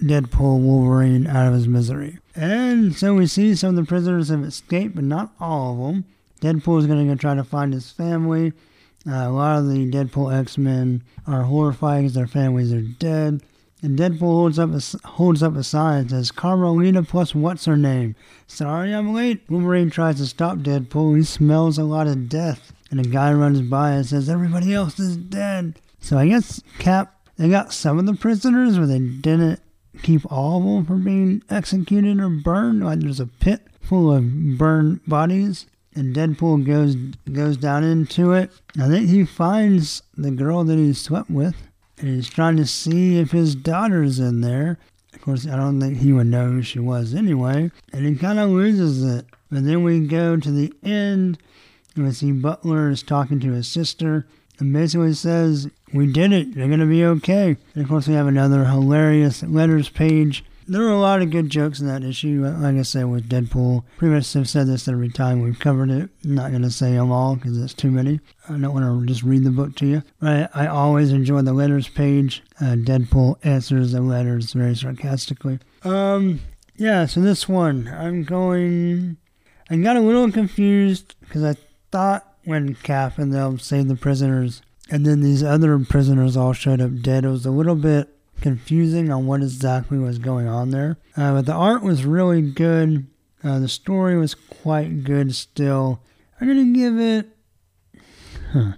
Deadpool Wolverine out of his misery. And so we see some of the prisoners have escaped, but not all of them. Deadpool is going to go try to find his family. Uh, a lot of the Deadpool X Men are horrified because their families are dead. And Deadpool holds up a, holds up a sign that says Carmelita plus what's her name. Sorry I'm late. Wolverine tries to stop Deadpool. He smells a lot of death. And a guy runs by and says everybody else is dead. So I guess Cap they got some of the prisoners, but they didn't keep all of them from being executed or burned. Like there's a pit full of burned bodies and Deadpool goes goes down into it. I think he finds the girl that he slept with, and he's trying to see if his daughter's in there. Of course, I don't think he would know who she was anyway, and he kind of loses it. But then we go to the end, and we see Butler is talking to his sister, and basically says, "We did it. You're gonna be okay." And of course, we have another hilarious letters page there are a lot of good jokes in that issue. Like I said, with Deadpool, pretty much have said this every time we've covered it. I'm not going to say them all because it's too many. I don't want to just read the book to you. But I, I always enjoy the letters page. Uh, Deadpool answers the letters very sarcastically. Um, yeah, so this one, I'm going. I got a little confused because I thought when Cap and them saved the prisoners, and then these other prisoners all showed up dead, it was a little bit confusing on what exactly was going on there. Uh, but the art was really good. Uh, the story was quite good still. I'm going to give it. Huh.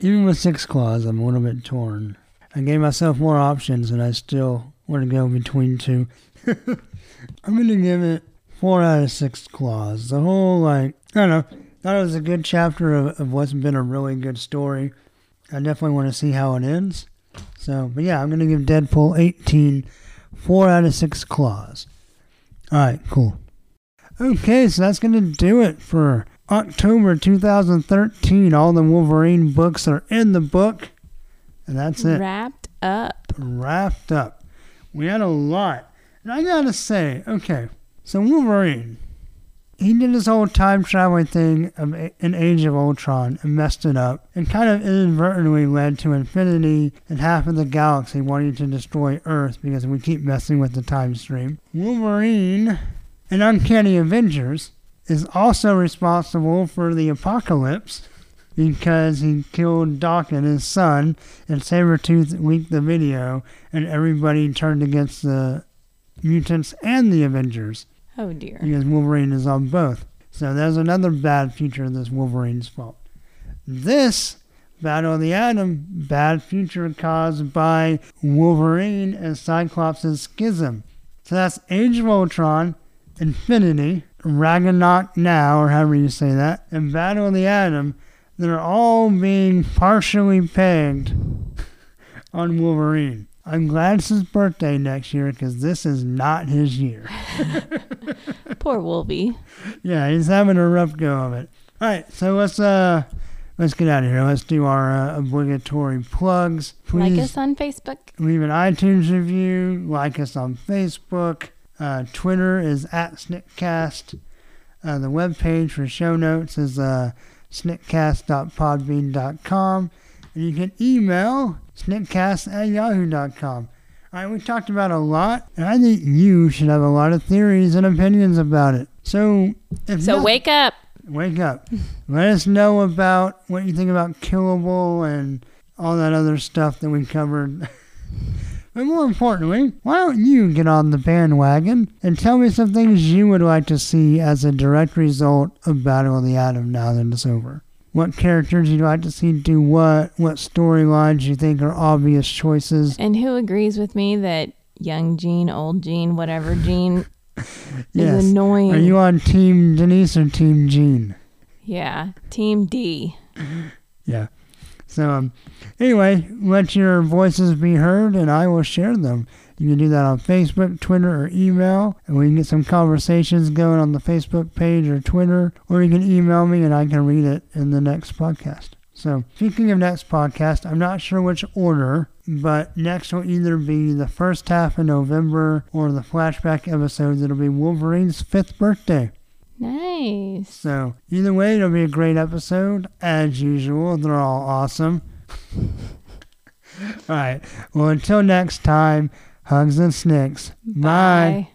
Even with Six Claws, I'm a little bit torn. I gave myself more options and I still want to go between two. I'm going to give it four out of six claws. The whole, like, I don't know, thought it was a good chapter of, of what's been a really good story. I definitely want to see how it ends. So, but yeah, I'm going to give Deadpool 18 4 out of 6 claws. Alright, cool. Okay, so that's going to do it for October 2013. All the Wolverine books are in the book. And that's it. Wrapped up. Wrapped up. We had a lot. And I got to say, okay, so Wolverine he did his whole time traveling thing of an Age of Ultron and messed it up, and kind of inadvertently led to Infinity and half of the galaxy wanting to destroy Earth because we keep messing with the time stream. Wolverine and Uncanny Avengers is also responsible for the apocalypse because he killed Doc and his son, and Sabretooth leaked the video, and everybody turned against the mutants and the Avengers Oh dear. because Wolverine is on both. So there's another bad future that's Wolverine's fault. This Battle of the Atom, bad future caused by Wolverine and Cyclops' schism. So that's Age of Ultron, Infinity, Ragnarok Now, or however you say that, and Battle of the Atom. They're all being partially pegged on Wolverine. I'm glad it's his birthday next year because this is not his year. Poor Wolvie. Yeah, he's having a rough go of it. All right, so let's uh let's get out of here. Let's do our uh, obligatory plugs. Like us on Facebook. leave an iTunes review. Like us on Facebook. Uh, Twitter is at Sniktcast. Uh, the webpage for show notes is uh, sniktcast.podbean.com. And you can email sniktcast at yahoo.com. All right, we talked about a lot, and I think you should have a lot of theories and opinions about it. So, if So wake up. wake up. Let us know about what you think about Killable and all that other stuff that we covered. but more importantly, why don't you get on the bandwagon and tell me some things you would like to see as a direct result of Battle of the Atom now that it's over? What characters you'd like to see do what? What storylines you think are obvious choices? And who agrees with me that young Jean, old Jean, whatever Jean Yes. is annoying? Are you on Team Denise or Team Jean? yeah. Team D. Yeah. So, um, anyway, let your voices be heard and I will share them. You can do that on Facebook, Twitter, or email, and we can get some conversations going on the Facebook page or Twitter, or you can email me and I can read it in the next podcast. So, speaking of next podcast, I'm not sure which order, but next will either be the first half of November or the flashback episode that'll be Wolverine's fifth birthday. Nice. So, either way, it'll be a great episode. As usual, they're all awesome. all right. Well, until next time, hugs and snikts. Bye. Bye.